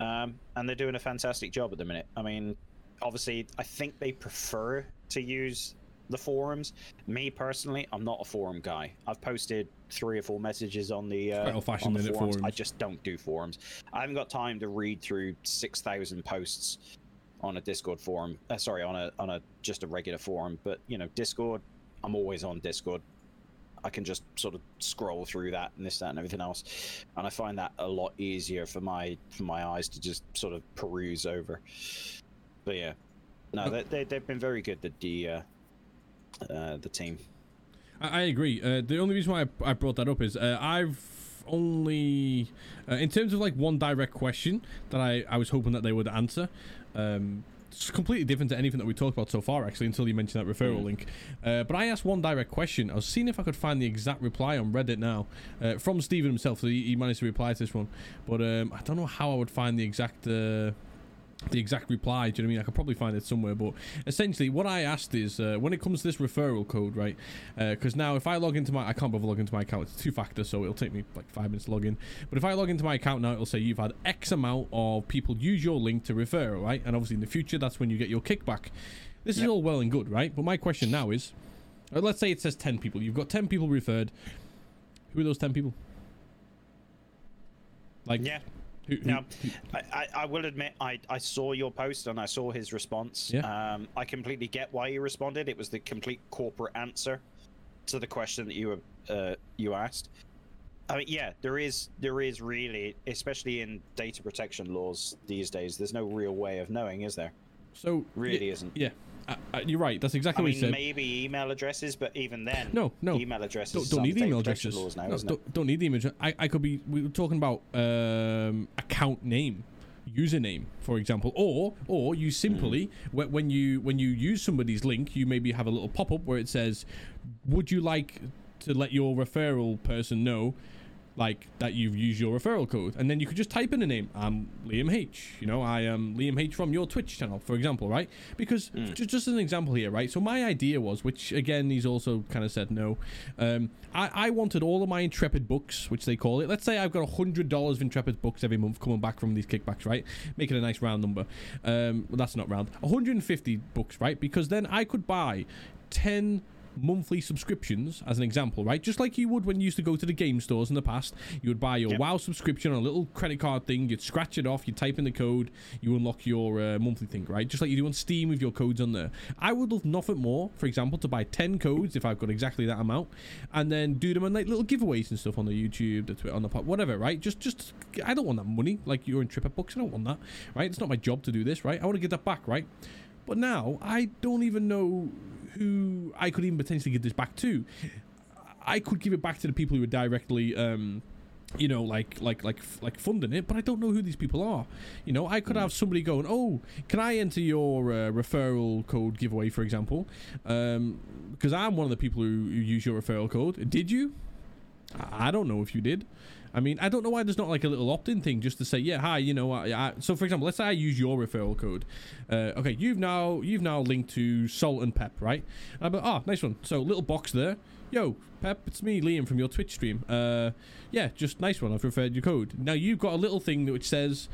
S2: Um, and they're doing a fantastic job at the minute. I mean, obviously, I think they prefer to use the forums. Me personally, I'm not a forum guy. I've posted three or four messages on the uh, on the
S1: isn't
S2: forums. I just don't do forums. I haven't got time to read through six thousand posts on a Discord forum. Uh, sorry, on a on a just a regular forum. But you know, Discord, I'm always on Discord. I can just sort of scroll through that and this, that, and everything else, and I find that a lot easier for my for my eyes to just sort of peruse over. But yeah, no, they, they they've been very good. The the uh, uh, the team.
S1: I, I agree. Uh, the only reason why I, I brought that up is uh, I've only, uh, in terms of like one direct question that I, I was hoping that they would answer. Um, it's completely different to anything that we talked about so far, actually, until you mentioned that referral
S2: Mm.
S1: link. Uh, but I asked one direct question. I was seeing if I could find the exact reply on Reddit now uh, from Steven himself. So he, he managed to reply to this one, but um, I don't know how I would find the exact. Uh, the exact reply. Do you know what I mean? I could probably find it somewhere, but essentially, what I asked is uh, when it comes to this referral code, right? Because now, if I log into my, I can't bother log into my account. It's two factor, so it'll take me like five minutes to log in. But if I log into my account now, it'll say you've had X amount of people use your link to refer, right? And obviously, in the future, that's when you get your kickback. This is all well and good, right? But my question now is, uh, let's say it says ten people. You've got ten people referred. Who are those ten people? Like,
S2: Yeah. Now, I, I, I will admit, I, I saw your post and I saw his response.
S1: Yeah.
S2: Um, I completely get why he responded. It was the complete corporate answer to the question that you were, uh, you asked. I mean, yeah, there is there is really, especially in data protection laws these days, there's no real way of knowing, is there?
S1: so
S2: Really
S1: yeah,
S2: isn't.
S1: Yeah, uh, uh, you're right. That's exactly
S2: I
S1: what
S2: mean,
S1: he said.
S2: maybe email addresses, but even then,
S1: No, no.
S2: email addresses
S1: don't, don't need email addresses.
S2: laws now,
S1: No,
S2: isn't
S1: don't,
S2: it?
S1: don't need the image. I, I could be. We were talking about um, account name, username, for example, or or you simply when, when you when you use somebody's link, you maybe have a little pop up where it says, "Would you like to let your referral person know?" Like that you've used your referral code, and then you could just type in a name. I'm Liam H. You know, I am Liam H from your Twitch channel, for example, right? Because just, just as an example here, right? So my idea was, which again he's also kind of said no. Um, I, I wanted all of my Intrepid books, which they call it. Let's say I've got a hundred dollars of Intrepid books every month coming back from these kickbacks, right? making a nice round number. Um, well, that's not round. 150 books, right? Because then I could buy 10 monthly subscriptions as an example right? Just like you would when you used to go to the game stores in the past. You would buy your
S2: Yep.
S1: wow subscription on a little credit card thing. You'd scratch it off. You type in the code. You unlock your uh, monthly thing right? Just like you do on steam with your codes on there. I would love nothing more for example to buy 10 codes if i've got exactly that amount and then do them on like little giveaways and stuff on the youtube the twitter on the pod whatever right? Just just i don't want that money. Like you're Intrepid books i don't want that right? It's not my job to do this right? I want to get that back right? But now I don't even know who I could even potentially give this back to. I could give it back to the people who are directly, um, you know, like like like like funding it, but I don't know who these people are. You know, I could have somebody going, "Oh, can I enter your uh, referral code giveaway, for example?" Um, because I'm one of the people who, who use your referral code. Did you? I don't know if you did. I mean, I don't know why there's not like a little opt-in thing just to say, yeah, hi, you know, I, I, so for example, let's say I use your referral code. Uh, okay, you've now you've now linked to Salt and Pep, right? And I'm like, oh, nice one. So little box there. Yo, Pep, it's me, Liam from your Twitch stream. Uh, yeah, just nice one. I've referred your code. Now you've got a little thing which says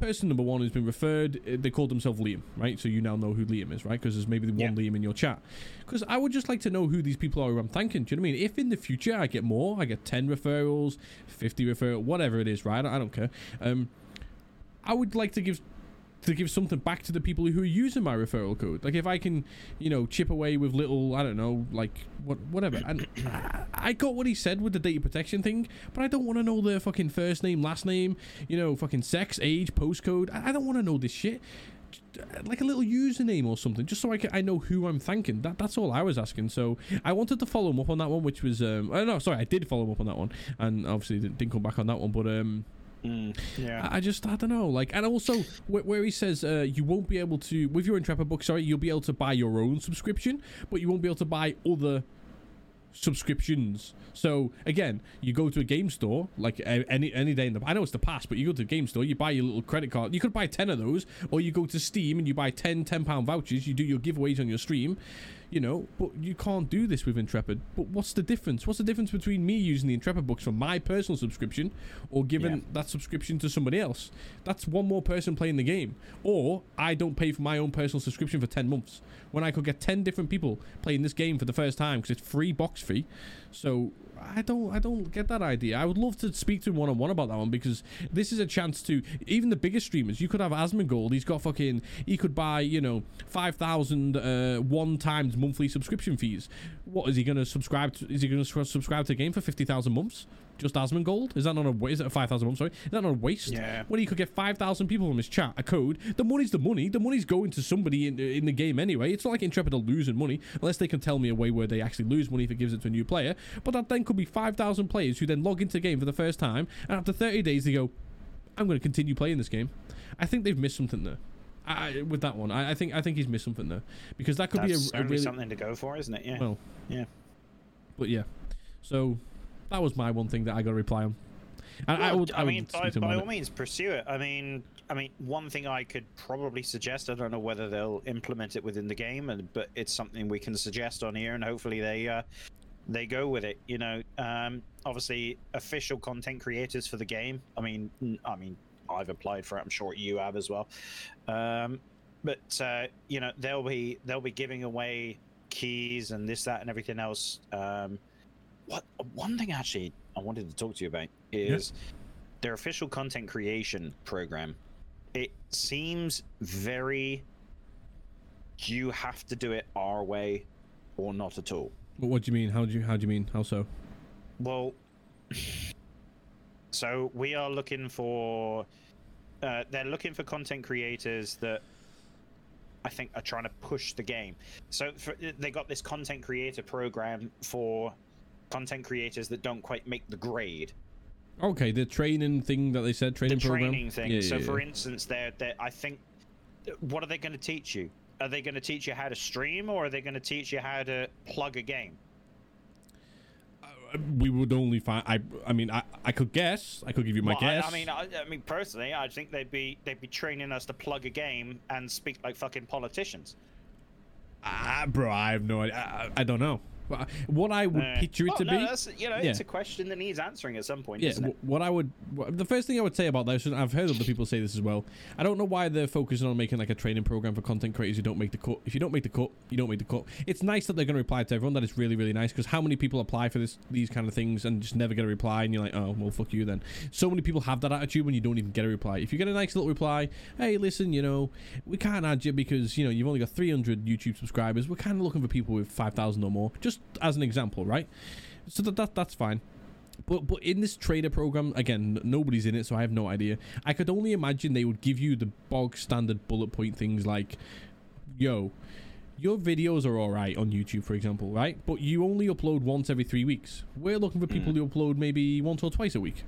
S1: person number one who's been referred. uh, They called themselves Liam, right? So you now know who Liam is, right? Because there's maybe the one
S2: Yeah.
S1: Liam in your chat. Because I would just like to know who these people are who I'm thanking. Do you know what I mean? If in the future I get more, I get 10 referrals, 50 referrals, whatever it is, right? I don't, I don't care. Um, I would like to give to give something back to the people who are using my referral code. Like if I can, you know, chip away with little, I don't know, like what, whatever. And I, I got what he said with the data protection thing, but I don't want to know their fucking first name, last name, you know, fucking sex, age, postcode. I, I don't want to know this shit. Like a little username or something, just so I can, I know who I'm thanking. That that's all I was asking. So I wanted to follow him up on that one, which was um, oh, no, sorry, I did follow him up on that one, and obviously didn't, didn't come back on that one, but um.
S2: Mm, yeah.
S1: I I just I don't know like and also where, where he says uh, you won't be able to with your Intrepid book sorry you'll be able to buy your own subscription but you won't be able to buy other subscriptions so again you go to a game store like any any day in the I know it's the past but you go to a game store you buy your little credit card you could buy 10 of those or you go to Steam and you buy 10 10 pound vouchers you do your giveaways on your stream you know, but you can't do this with Intrepid. But what's the difference? What's the difference between me using the Intrepid books for my personal subscription or giving
S2: Yeah.
S1: that subscription to somebody else? That's one more person playing the game. Or I don't pay for my own personal subscription for 10 months when I could get 10 different people playing this game for the first time because it's free box fee. So I don't I don't get that idea. I would love to speak to him one on one about that one because this is a chance to even the biggest streamers. You could have Asmongold. He's got fucking he could buy you know five thousand uh, one times monthly subscription fees. What is he going to subscribe? to Is he going to subscribe to a game for fifty thousand months? Just Asmongold? Gold? Is that not a is it a five thousand months? Sorry, is that not a waste?
S2: Yeah.
S1: When he could get five thousand people from his chat a code, the money's the money. The money's going to somebody in in the game anyway. It's not like Intrepid are losing money unless they can tell me a way where they actually lose money if it gives it to a new player. But that then could be five thousand players who then log into the game for the first time, and after thirty days they go, "I'm going to continue playing this game." I think they've missed something there. I- with that one, I, I think I think he's missed something there because that could
S2: That's
S1: be a, a really
S2: something to go for, isn't it? Yeah.
S1: well,
S2: Yeah.
S1: But yeah, so that was my one thing that I got to reply on. And I would, I, would
S2: mean, by,
S1: speak to him
S2: by all
S1: it.
S2: means, pursue it. I mean, I mean, one thing I could probably suggest. I don't know whether they'll implement it within the game, and but it's something we can suggest on here, and hopefully they uh, they go with it. You know, um, obviously, official content creators for the game. I mean, I mean, I've applied for it. I'm sure you have as well. Um, but uh, you know, they'll be they'll be giving away keys and this, that, and everything else. Um, what one thing actually I wanted to talk to you about is their official content creation program. It seems very. You have to do it our way, or not at all.
S1: What, what do you mean? How do you how do you mean? How so?
S2: Well, so we are looking for. Uh, they're looking for content creators that I think are trying to push the game. So for, they got this content creator program for content creators that don't quite make the grade.
S1: Okay, the training thing that they said, training
S2: the
S1: program.
S2: training thing.
S1: Yeah,
S2: so,
S1: yeah,
S2: for
S1: yeah.
S2: instance, they're, they're, I think, what are they going to teach you? Are they going to teach you how to stream, or are they going to teach you how to plug a game?
S1: we would only find. I I mean, I I could guess. I could give you my
S2: Well, I-
S1: guess.
S2: I, mean, I, I mean, personally, I think they'd be they'd be training us to plug a game and speak like fucking politicians.
S1: ah, bro, I have no idea. I, I don't know. What I would
S2: Uh,
S1: picture it
S2: well,
S1: to
S2: no,
S1: be.
S2: that's, you know,
S1: Yeah.
S2: it's a question that needs answering at some point,
S1: Yeah,
S2: isn't it?
S1: what I would, the first thing I would say about this, and I've heard other people say this as well. I don't know why they're focusing on making like a training program for content creators who don't make the cut. If you don't make the cut, you don't make the cut. It's nice that they're going to reply to everyone. That is really, really nice because how many people apply for this, these kind of things, and just never get a reply, and you're like, oh, well, fuck you then. So many people have that attitude when you don't even get a reply. If you get a nice little reply, hey, listen, you know, we can't add you because you know you've only got 300 YouTube subscribers. We're kind of looking for people with 5,000 or more, just as an example, right? So that, that that's fine. But but in this trader program, again, nobody's in it, so I have no idea. I could only imagine they would give you the bog standard bullet point things like, yo, your videos are all right on YouTube, for example, right? But you only upload once every three weeks. We're looking for hmm. people who upload maybe once or twice a week.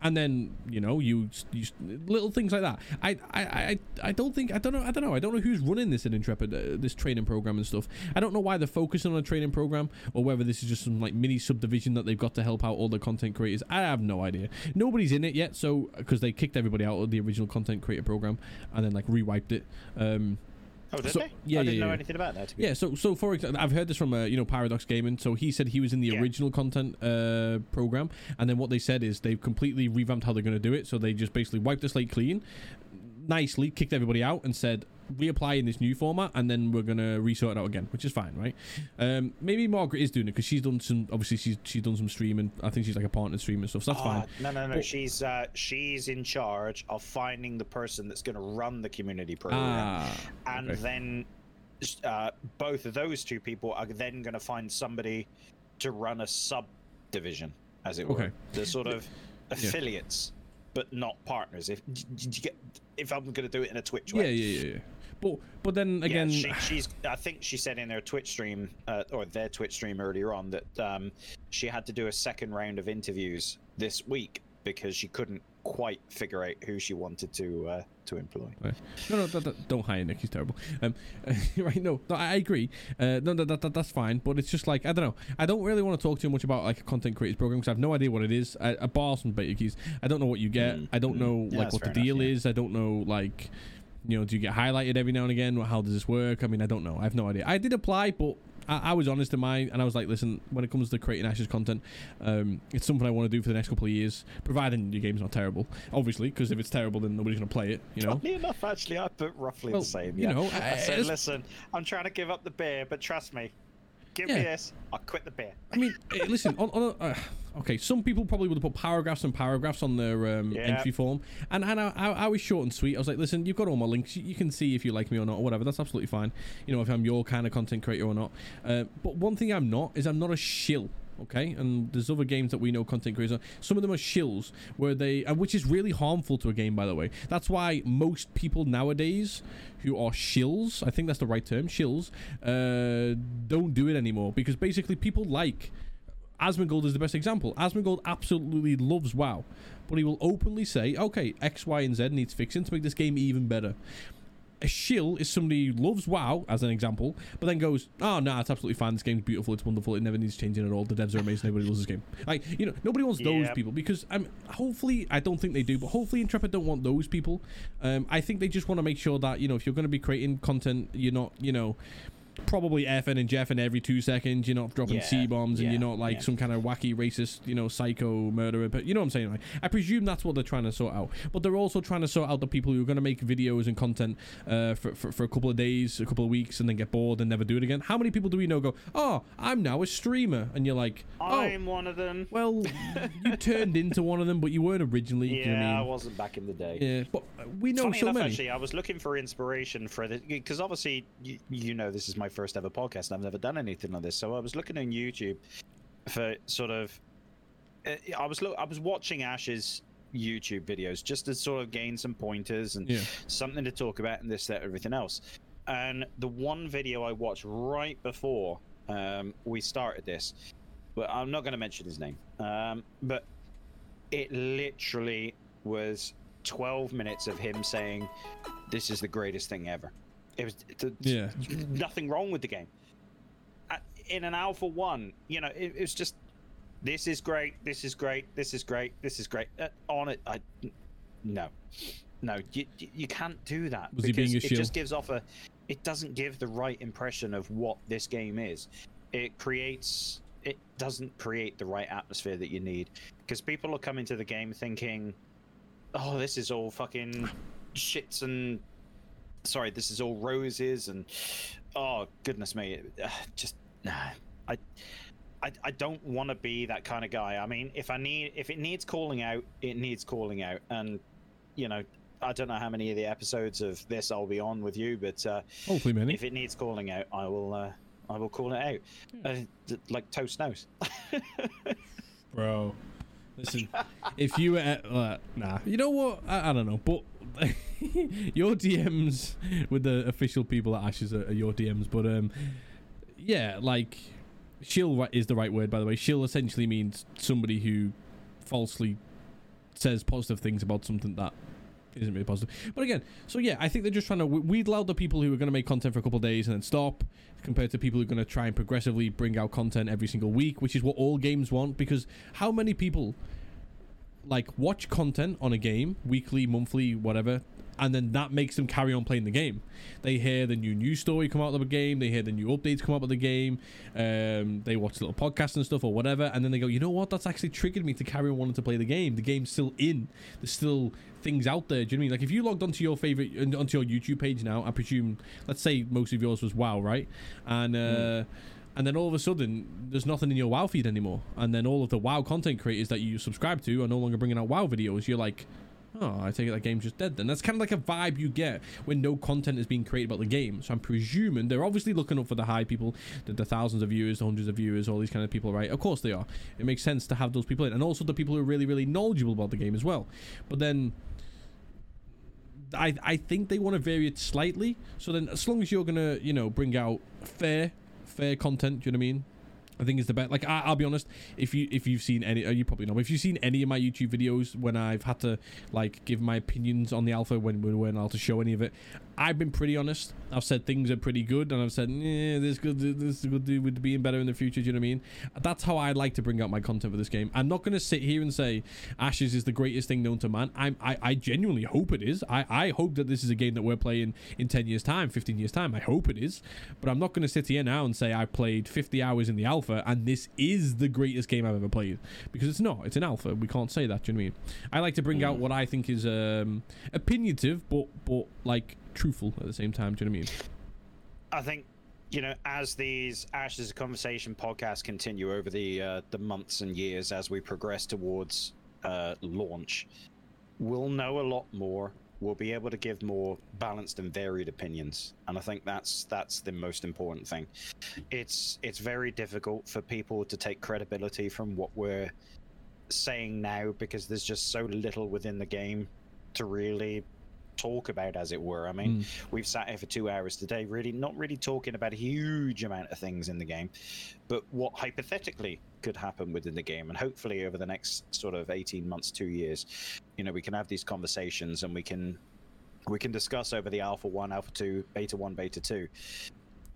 S1: And then you know you, you little things like that. I, I I I don't think I don't know I don't know I don't know who's running this at Intrepid uh, this training program and stuff. I don't know why they're focusing on a training program or whether this is just some like mini subdivision that they've got to help out all the content creators. I have no idea. Nobody's in it yet, so because they kicked everybody out of the original content creator program and then like rewiped it. Um,
S2: Oh, did
S1: So-
S2: they?
S1: yeah,
S2: I didn't
S1: yeah,
S2: know
S1: yeah.
S2: anything about that. To be
S1: yeah, so so for example, I've heard this from uh, you know Paradox Gaming. So he said he was in the
S2: Yeah.
S1: original content uh, program, and then what they said is they've completely revamped how they're going to do it. So they just basically wiped the slate clean, nicely kicked everybody out, and said reapply in this new format, and then we're going to resort it out again, which is fine, right? Um, maybe Margaret is doing it because she's done some. Obviously, she's she's done some streaming. I think she's like a partner stream and stuff. So that's
S2: Ah,
S1: fine.
S2: No, no, no.
S1: But-
S2: she's uh, she's in charge of finding the person that's going to run the community program,
S1: Ah,
S2: and
S1: okay.
S2: then uh, both of those two people are then going to find somebody to run a subdivision, as it were,
S1: Okay.
S2: the sort of affiliates, but not partners. If d- d- you get, if I'm going to do it in a Twitch
S1: yeah,
S2: way.
S1: yeah, yeah, yeah. But but then again,
S2: yeah, she, she's. I think she said in her Twitch stream uh, or their Twitch stream earlier on that um, she had to do a second round of interviews this week because she couldn't quite figure out who she wanted to uh, to employ.
S1: Right. No, no, that, that, don't hire Nick. He's terrible. Um, right? No, no, I I agree. Uh, no, that, that, that, that's fine. But it's just like I don't know. I don't really want to talk too much about like a content creators program because I have no idea what it is. I, I bar some beta keys. I don't know what you get.
S2: Mm,
S1: I don't
S2: mm.
S1: know
S2: Yeah,
S1: like
S2: that's
S1: what the
S2: enough,
S1: deal
S2: yeah.
S1: is. I don't know like You know, do you get highlighted every now and again? How does this work? I mean, I don't know. I have no idea. I did apply, but I, I was honest in mine, and I was like, listen, when it comes to creating Ashes content, um, it's something I want to do for the next couple of years, providing your game's not terrible, obviously, because if it's terrible, then nobody's going to play it. You know.
S2: Funny enough, actually, I put roughly
S1: Well,
S2: the same.
S1: you know,
S2: I
S1: I-
S2: said, listen, I'm trying to give up the beer, but trust me, give
S1: Yeah.
S2: me this, I'll quit the beer.
S1: I mean, eh, listen. On, on a, uh, okay, some people probably would have put paragraphs and paragraphs on their um,
S2: Yeah.
S1: entry form, and and I, I, I was short and sweet. I was like, listen, you've got all my links. You, can see if you like me or not, or whatever. That's absolutely fine. You know, if I'm your kind of content creator or not. Uh, but one thing I'm not is I'm not a shill. Okay, and there's other games that we know content creators. Are. Some of them are shills, where they, which is really harmful to a game, by the way. That's why most people nowadays who are shills, I think that's the right term, shills, uh, don't do it anymore because basically people like Asmongold is the best example. Asmongold absolutely loves WoW, but he will openly say, "Okay, X, Y, and Z needs fixing to make this game even better." A shill is somebody who loves WoW, as an example, but then goes, "Oh no, it's absolutely fine. This game's beautiful. It's wonderful. It never needs changing at all. The devs are amazing. Everybody loves this game." Like you know, nobody wants those people because I'm hopefully I don't think they do, but hopefully Intrepid don't want those people. Um, I think they just want to make sure that you know if you're going to be creating content, you're not you know probably effing and jeffing every two seconds. You're not dropping
S2: Yeah,
S1: C bombs, and
S2: yeah,
S1: you're not like
S2: yeah.
S1: some kind of wacky racist, you know, psycho murderer. But you know what I'm saying? Like, I presume that's what they're trying to sort out. But they're also trying to sort out the people who are going to make videos and content uh, for, for for a couple of days, a couple of weeks, and then get bored and never do it again. How many people do we know go, oh, I'm now a streamer, and you're like, oh.
S2: I'm one of them.
S1: Well, you turned into one of them, but you weren't originally.
S2: Yeah,
S1: you know I
S2: I wasn't back in the day.
S1: Yeah, but we know
S2: Funny
S1: so
S2: enough,
S1: many.
S2: actually, I was looking for inspiration for the because obviously you, you know this is my first ever podcast and I've never done anything like this. So I was looking on YouTube for sort of uh, I was look I was watching Ash's YouTube videos just to sort of gain some pointers and
S1: Yeah.
S2: something to talk about and this that everything else. And the one video I watched right before um, we started this, but I'm not going to mention his name, um, but it literally was 12 minutes of him saying, "This is the greatest thing ever." It was
S1: Yeah.
S2: nothing wrong with the game. Uh, In an alpha one, you know, it, it was just, "This is great. This is great. This is great. This is great." Uh, on it, I no, no, you you- can't do that
S1: Was he
S2: because
S1: being a
S2: it
S1: shill?
S2: just gives off a, it doesn't give the right impression of what this game is. It creates. It doesn't create the right atmosphere that you need because people are coming to the game thinking, "Oh, this is all fucking shits and sorry, this is all roses and oh goodness me, uh, just nah, I." I, I don't want to be that kind of guy. I mean, if I need if it needs calling out, it needs calling out. And you know, I don't know how many of the episodes of this I'll be on with you, but uh,
S1: Hopefully, many.
S2: if it needs calling out, I will uh, I will call it out. Uh, d- like toast knows.
S1: bro. Listen, if you were uh, nah, you know what? I, I don't know, but your DMs with the official people at Ashes are, are your DMs. But um, yeah, like shill is the right word, by the way. Shill essentially means somebody who falsely says positive things about something that isn't really positive. But again, so yeah, I think they're just trying to weed out the people who are going to make content for a couple days and then stop, compared to people who are going to try and progressively bring out content every single week, which is what all games want. Because how many people like watch content on a game weekly, monthly, whatever, and then that makes them carry on playing the game. They hear the new news story come out of the game, they hear the new updates come out of the game, um, they watch little podcasts and stuff or whatever, and then they go, you know what? That's actually triggered me to carry on wanting to play the game. The game's still in. There's still things out there. Do you know what I mean? Like if you logged onto your favorite onto your YouTube page now, I presume, let's say most of yours was WoW, right? And uh, and then all of a sudden there's nothing in your WoW feed anymore, and then all of the WoW content creators that you subscribe to are no longer bringing out WoW videos. You're like, oh, I take it that game's just dead. Then that's kind of like a vibe you get when no content is being created about the game. So I'm presuming they're obviously looking up for the high people, the, the thousands of viewers, the hundreds of viewers, all these kind of people, right? Of course they are. It makes sense to have those people in, and also the people who are really, really knowledgeable about the game as well. But then. I, I think they want to vary it slightly. So then, as long as you're gonna, you know, bring out fair, fair content, do you know what I mean? I think it's the best. Like I, I'll be honest, if you if you've seen any, uh, you probably know. If you've seen any of my YouTube videos when I've had to like give my opinions on the alpha when we weren't allowed to show any of it, I've been pretty honest. I've said things are pretty good, and I've said, yeah, this could this could do with being better in the future. Do you know what I mean? That's how I like to bring out my content for this game. I'm not going to sit here and say Ashes is the greatest thing known to man. I'm, I I genuinely hope it is. I I hope that this is a game that we're playing in 10 years time, 15 years time. I hope it is, but I'm not going to sit here now and say I played 50 hours in the alpha and this is the greatest game I've ever played because it's not. It's an alpha. We can't say that. Do you know what I mean? I like to bring out what I think is um, opinionative, but but like truthful at the same time. Do you know what I mean?
S2: I think you know as these Ashes of Conversation podcasts continue over the uh, the months and years as we progress towards uh, launch, we'll know a lot more. We'll be able to give more balanced and varied opinions, and I think that's that's the most important thing. It's it's very difficult for people to take credibility from what we're saying now because there's just so little within the game to really talk about, as it were. I mean,
S1: Mm.
S2: we've sat here for two hours today, really not really talking about a huge amount of things in the game, but what hypothetically could happen within the game. And hopefully, over the next sort of 18 months, two years, you know, we can have these conversations and we can we can discuss over the alpha one, alpha two, beta one, beta two,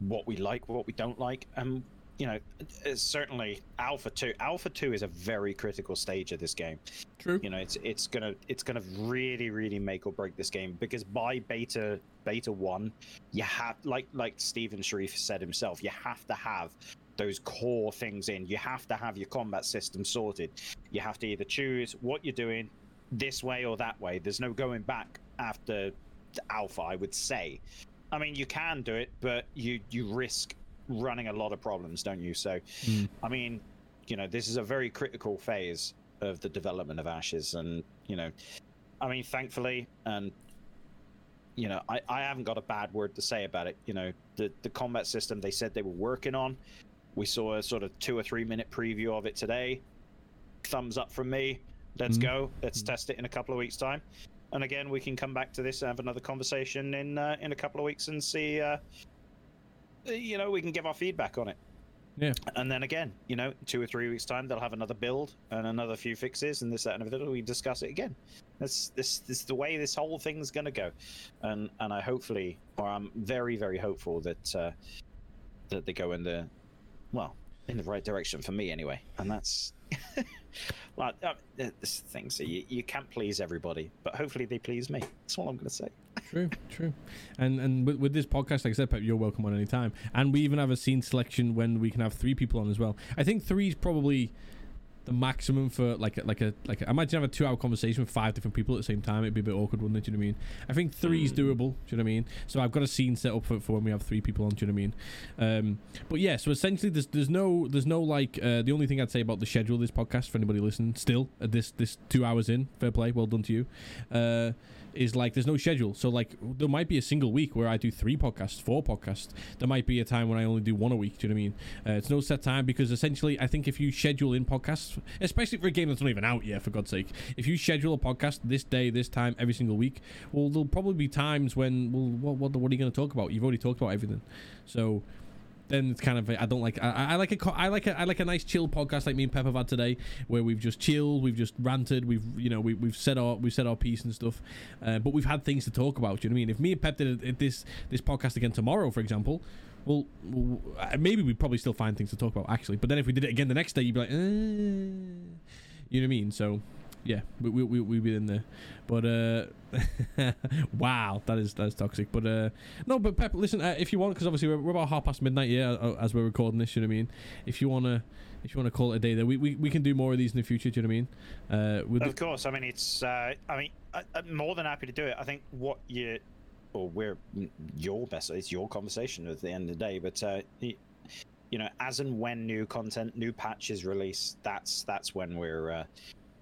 S2: what we like, what we don't like, and you know, uh, certainly alpha two. Alpha two is a very critical stage of this game
S1: True.
S2: you know it's it's gonna it's gonna really really make or break this game because by beta beta one you have like like Steven Sharif said himself you have to have those core things in you have to have your combat system sorted you have to either choose what you're doing this way or that way there's no going back after alpha I would say I mean you can do it but you you risk running a lot of problems don't you? So
S1: Mm.
S2: I mean you know this is a very critical phase of the development of ashes and you know i mean thankfully and you know i i haven't got a bad word to say about it. You know the the combat system they said they were working on we saw a sort of two or three minute preview of it today. Thumbs up from me. Let's
S1: Mhm.
S2: go. Let's test it in a couple of weeks time. And again we can come back to this and have another conversation in uh, in a couple of weeks and see uh you know we can give our feedback on it
S1: Yeah.
S2: and then again, you know, two or three weeks time, they'll have another build and another few fixes and this, that, and everything. We discuss it again. That's this, this is the way this whole thing's going to go, and and I hopefully, or I'm very, very hopeful that uh, that they go in the, well, in the right direction for me anyway. And that's, well, uh, this thing. So you, you can't please everybody, but hopefully they please me. That's all I'm going to say.
S1: True, true. And and with, with this podcast, like I said, Pep, you're welcome on any time. And we even have a scene selection when we can have three people on as well. I think three is probably the maximum for like a, like a like a, imagine have a two hour conversation with five different people at the same time. It'd be a bit awkward, wouldn't it? Do you know what I mean? I think three is
S2: Mm.
S1: doable. Do you know what I mean? So I've got a scene set up for, for when we have three people on. Do you know what I mean? Um, but yeah, so essentially, there's there's no there's no like uh, the only thing I'd say about the schedule of this podcast for anybody listening still at this this two hours in, fair play, well done to you. Uh, is like there's no schedule. So like there might be a single week where I do three podcasts, four podcasts. There might be a time when I only do one a week. Do you know what I mean? Uh, it's no set time because essentially I think if you schedule in podcasts, especially for a game that's not even out yet, for God's sake, if you schedule a podcast this day, this time, every single week, well, there'll probably be times when well, what what, what are you going to talk about? You've already talked about everything, so then it's kind of I don't like I, I like a I like a I like a nice chill podcast like me and Pep have had today where we've just chilled we've just ranted we've you know we, we've said our we've said our piece and stuff uh, but we've had things to talk about do you know what I mean if me and Pep did this this podcast again tomorrow for example well, uh, maybe we'd probably still find things to talk about actually but then if we did it again the next day you'd be like eh. you know what I mean so yeah we, we, we, we'd be in there but uh wow that is that is toxic but uh no but Pep listen uh, if you want because obviously we're, we're about half past midnight yeah uh, as we're recording this you know what I mean if you want to if you want to call it a day there we, we, we can do more of these in the future do you know what I mean uh with
S2: Of course, I mean it's. Uh, I mean, I, I'm more than happy to do it. I think what you, or we're your best. It's your conversation at the end of the day. But uh, you know, as and when new content, new patches release, that's that's when we're.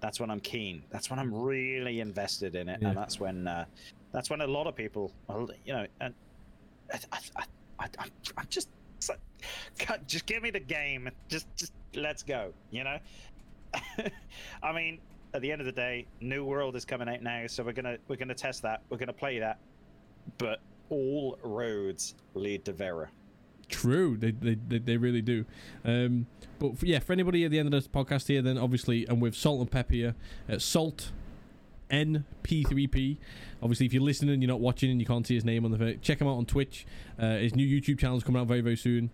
S2: That's when I'm keen. That's when I'm really invested in it,
S1: Yeah.
S2: and that's when. Uh, that's when a lot of people, well, you know, and I, I, I, I, I'm- I'm just. Just give me the game. Just, just let's go. You know. I mean, at the end of the day, New World is coming out now, so we're gonna we're gonna test that. We're gonna play that, but all roads lead to Verra.
S1: True, they, they, they, really do. Um, but for, yeah, for anybody at the end of this podcast here, then obviously, and with Salt and Pep here, uh, Salt NP3P. Obviously, if you're listening and you're not watching and you can't see his name on the check him out on Twitch. Uh, his new YouTube channel is coming out very, very soon.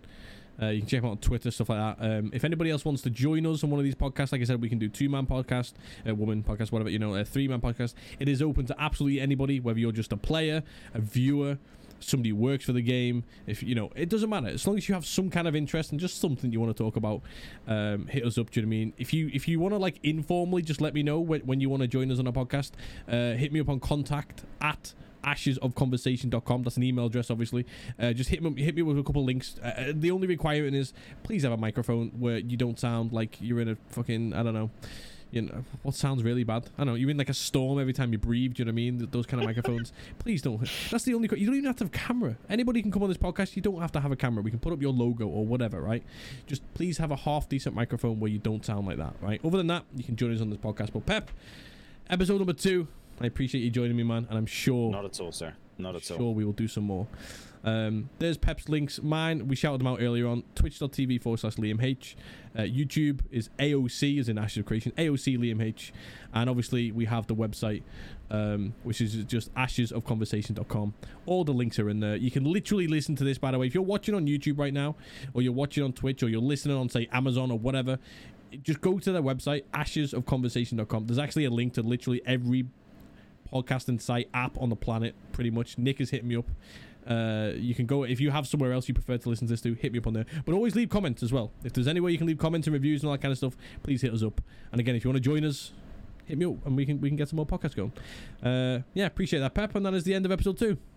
S1: Uh, you can check him out on Twitter, stuff like that. Um, if anybody else wants to join us on one of these podcasts, like I said, we can do two man podcast, uh, woman podcast, whatever, you know, a three man podcast. It is open to absolutely anybody, whether you're just a player, a viewer, somebody works for the game. If you know, it doesn't matter as long as you have some kind of interest and just something you want to talk about. Um, hit us up. Do you know what I mean? If you if you want to like informally, just let me know when, when you want to join us on a podcast. Uh, hit me up on contact at ashesofconversation.com that's an email address obviously uh, just hit me hit me with a couple links uh, uh, the only requirement is please have a microphone where you don't sound like you're in a fucking i don't know you know what sounds really bad i don't know you're in like a storm every time you breathe do you know what i mean those kind of microphones please don't that's the only you don't even have to have a camera anybody can come on this podcast you don't have to have a camera we can put up your logo or whatever right just please have a half decent microphone where you don't sound like that right other than that you can join us on this podcast but pep episode number two I appreciate you joining me, man, and I'm sure.
S2: Not at all, sir. Not at
S1: sure
S2: all.
S1: Sure, we will do some more. Um, there's Pep's links. Mine, we shouted them out earlier on. Twitch.tv forward slash Liam H. Uh, YouTube is AOC, as in Ashes of Creation. AOC Liam H. And obviously, we have the website, um, which is just ashesofconversation.com. All the links are in there. You can literally listen to this, by the way. If you're watching on YouTube right now, or you're watching on Twitch, or you're listening on, say, Amazon or whatever, just go to their website, ashesofconversation.com. There's actually a link to literally every podcasting site app on the planet pretty much nick has hit me up uh, you can go if you have somewhere else you prefer to listen to this to hit me up on there. But always leave comments as well. If there's any way you can leave comments and reviews and all that kind of stuff please hit us up. And again if you want to join us hit me up and we can we can get some more podcasts going. Uh, yeah appreciate that pep and that is the end of episode two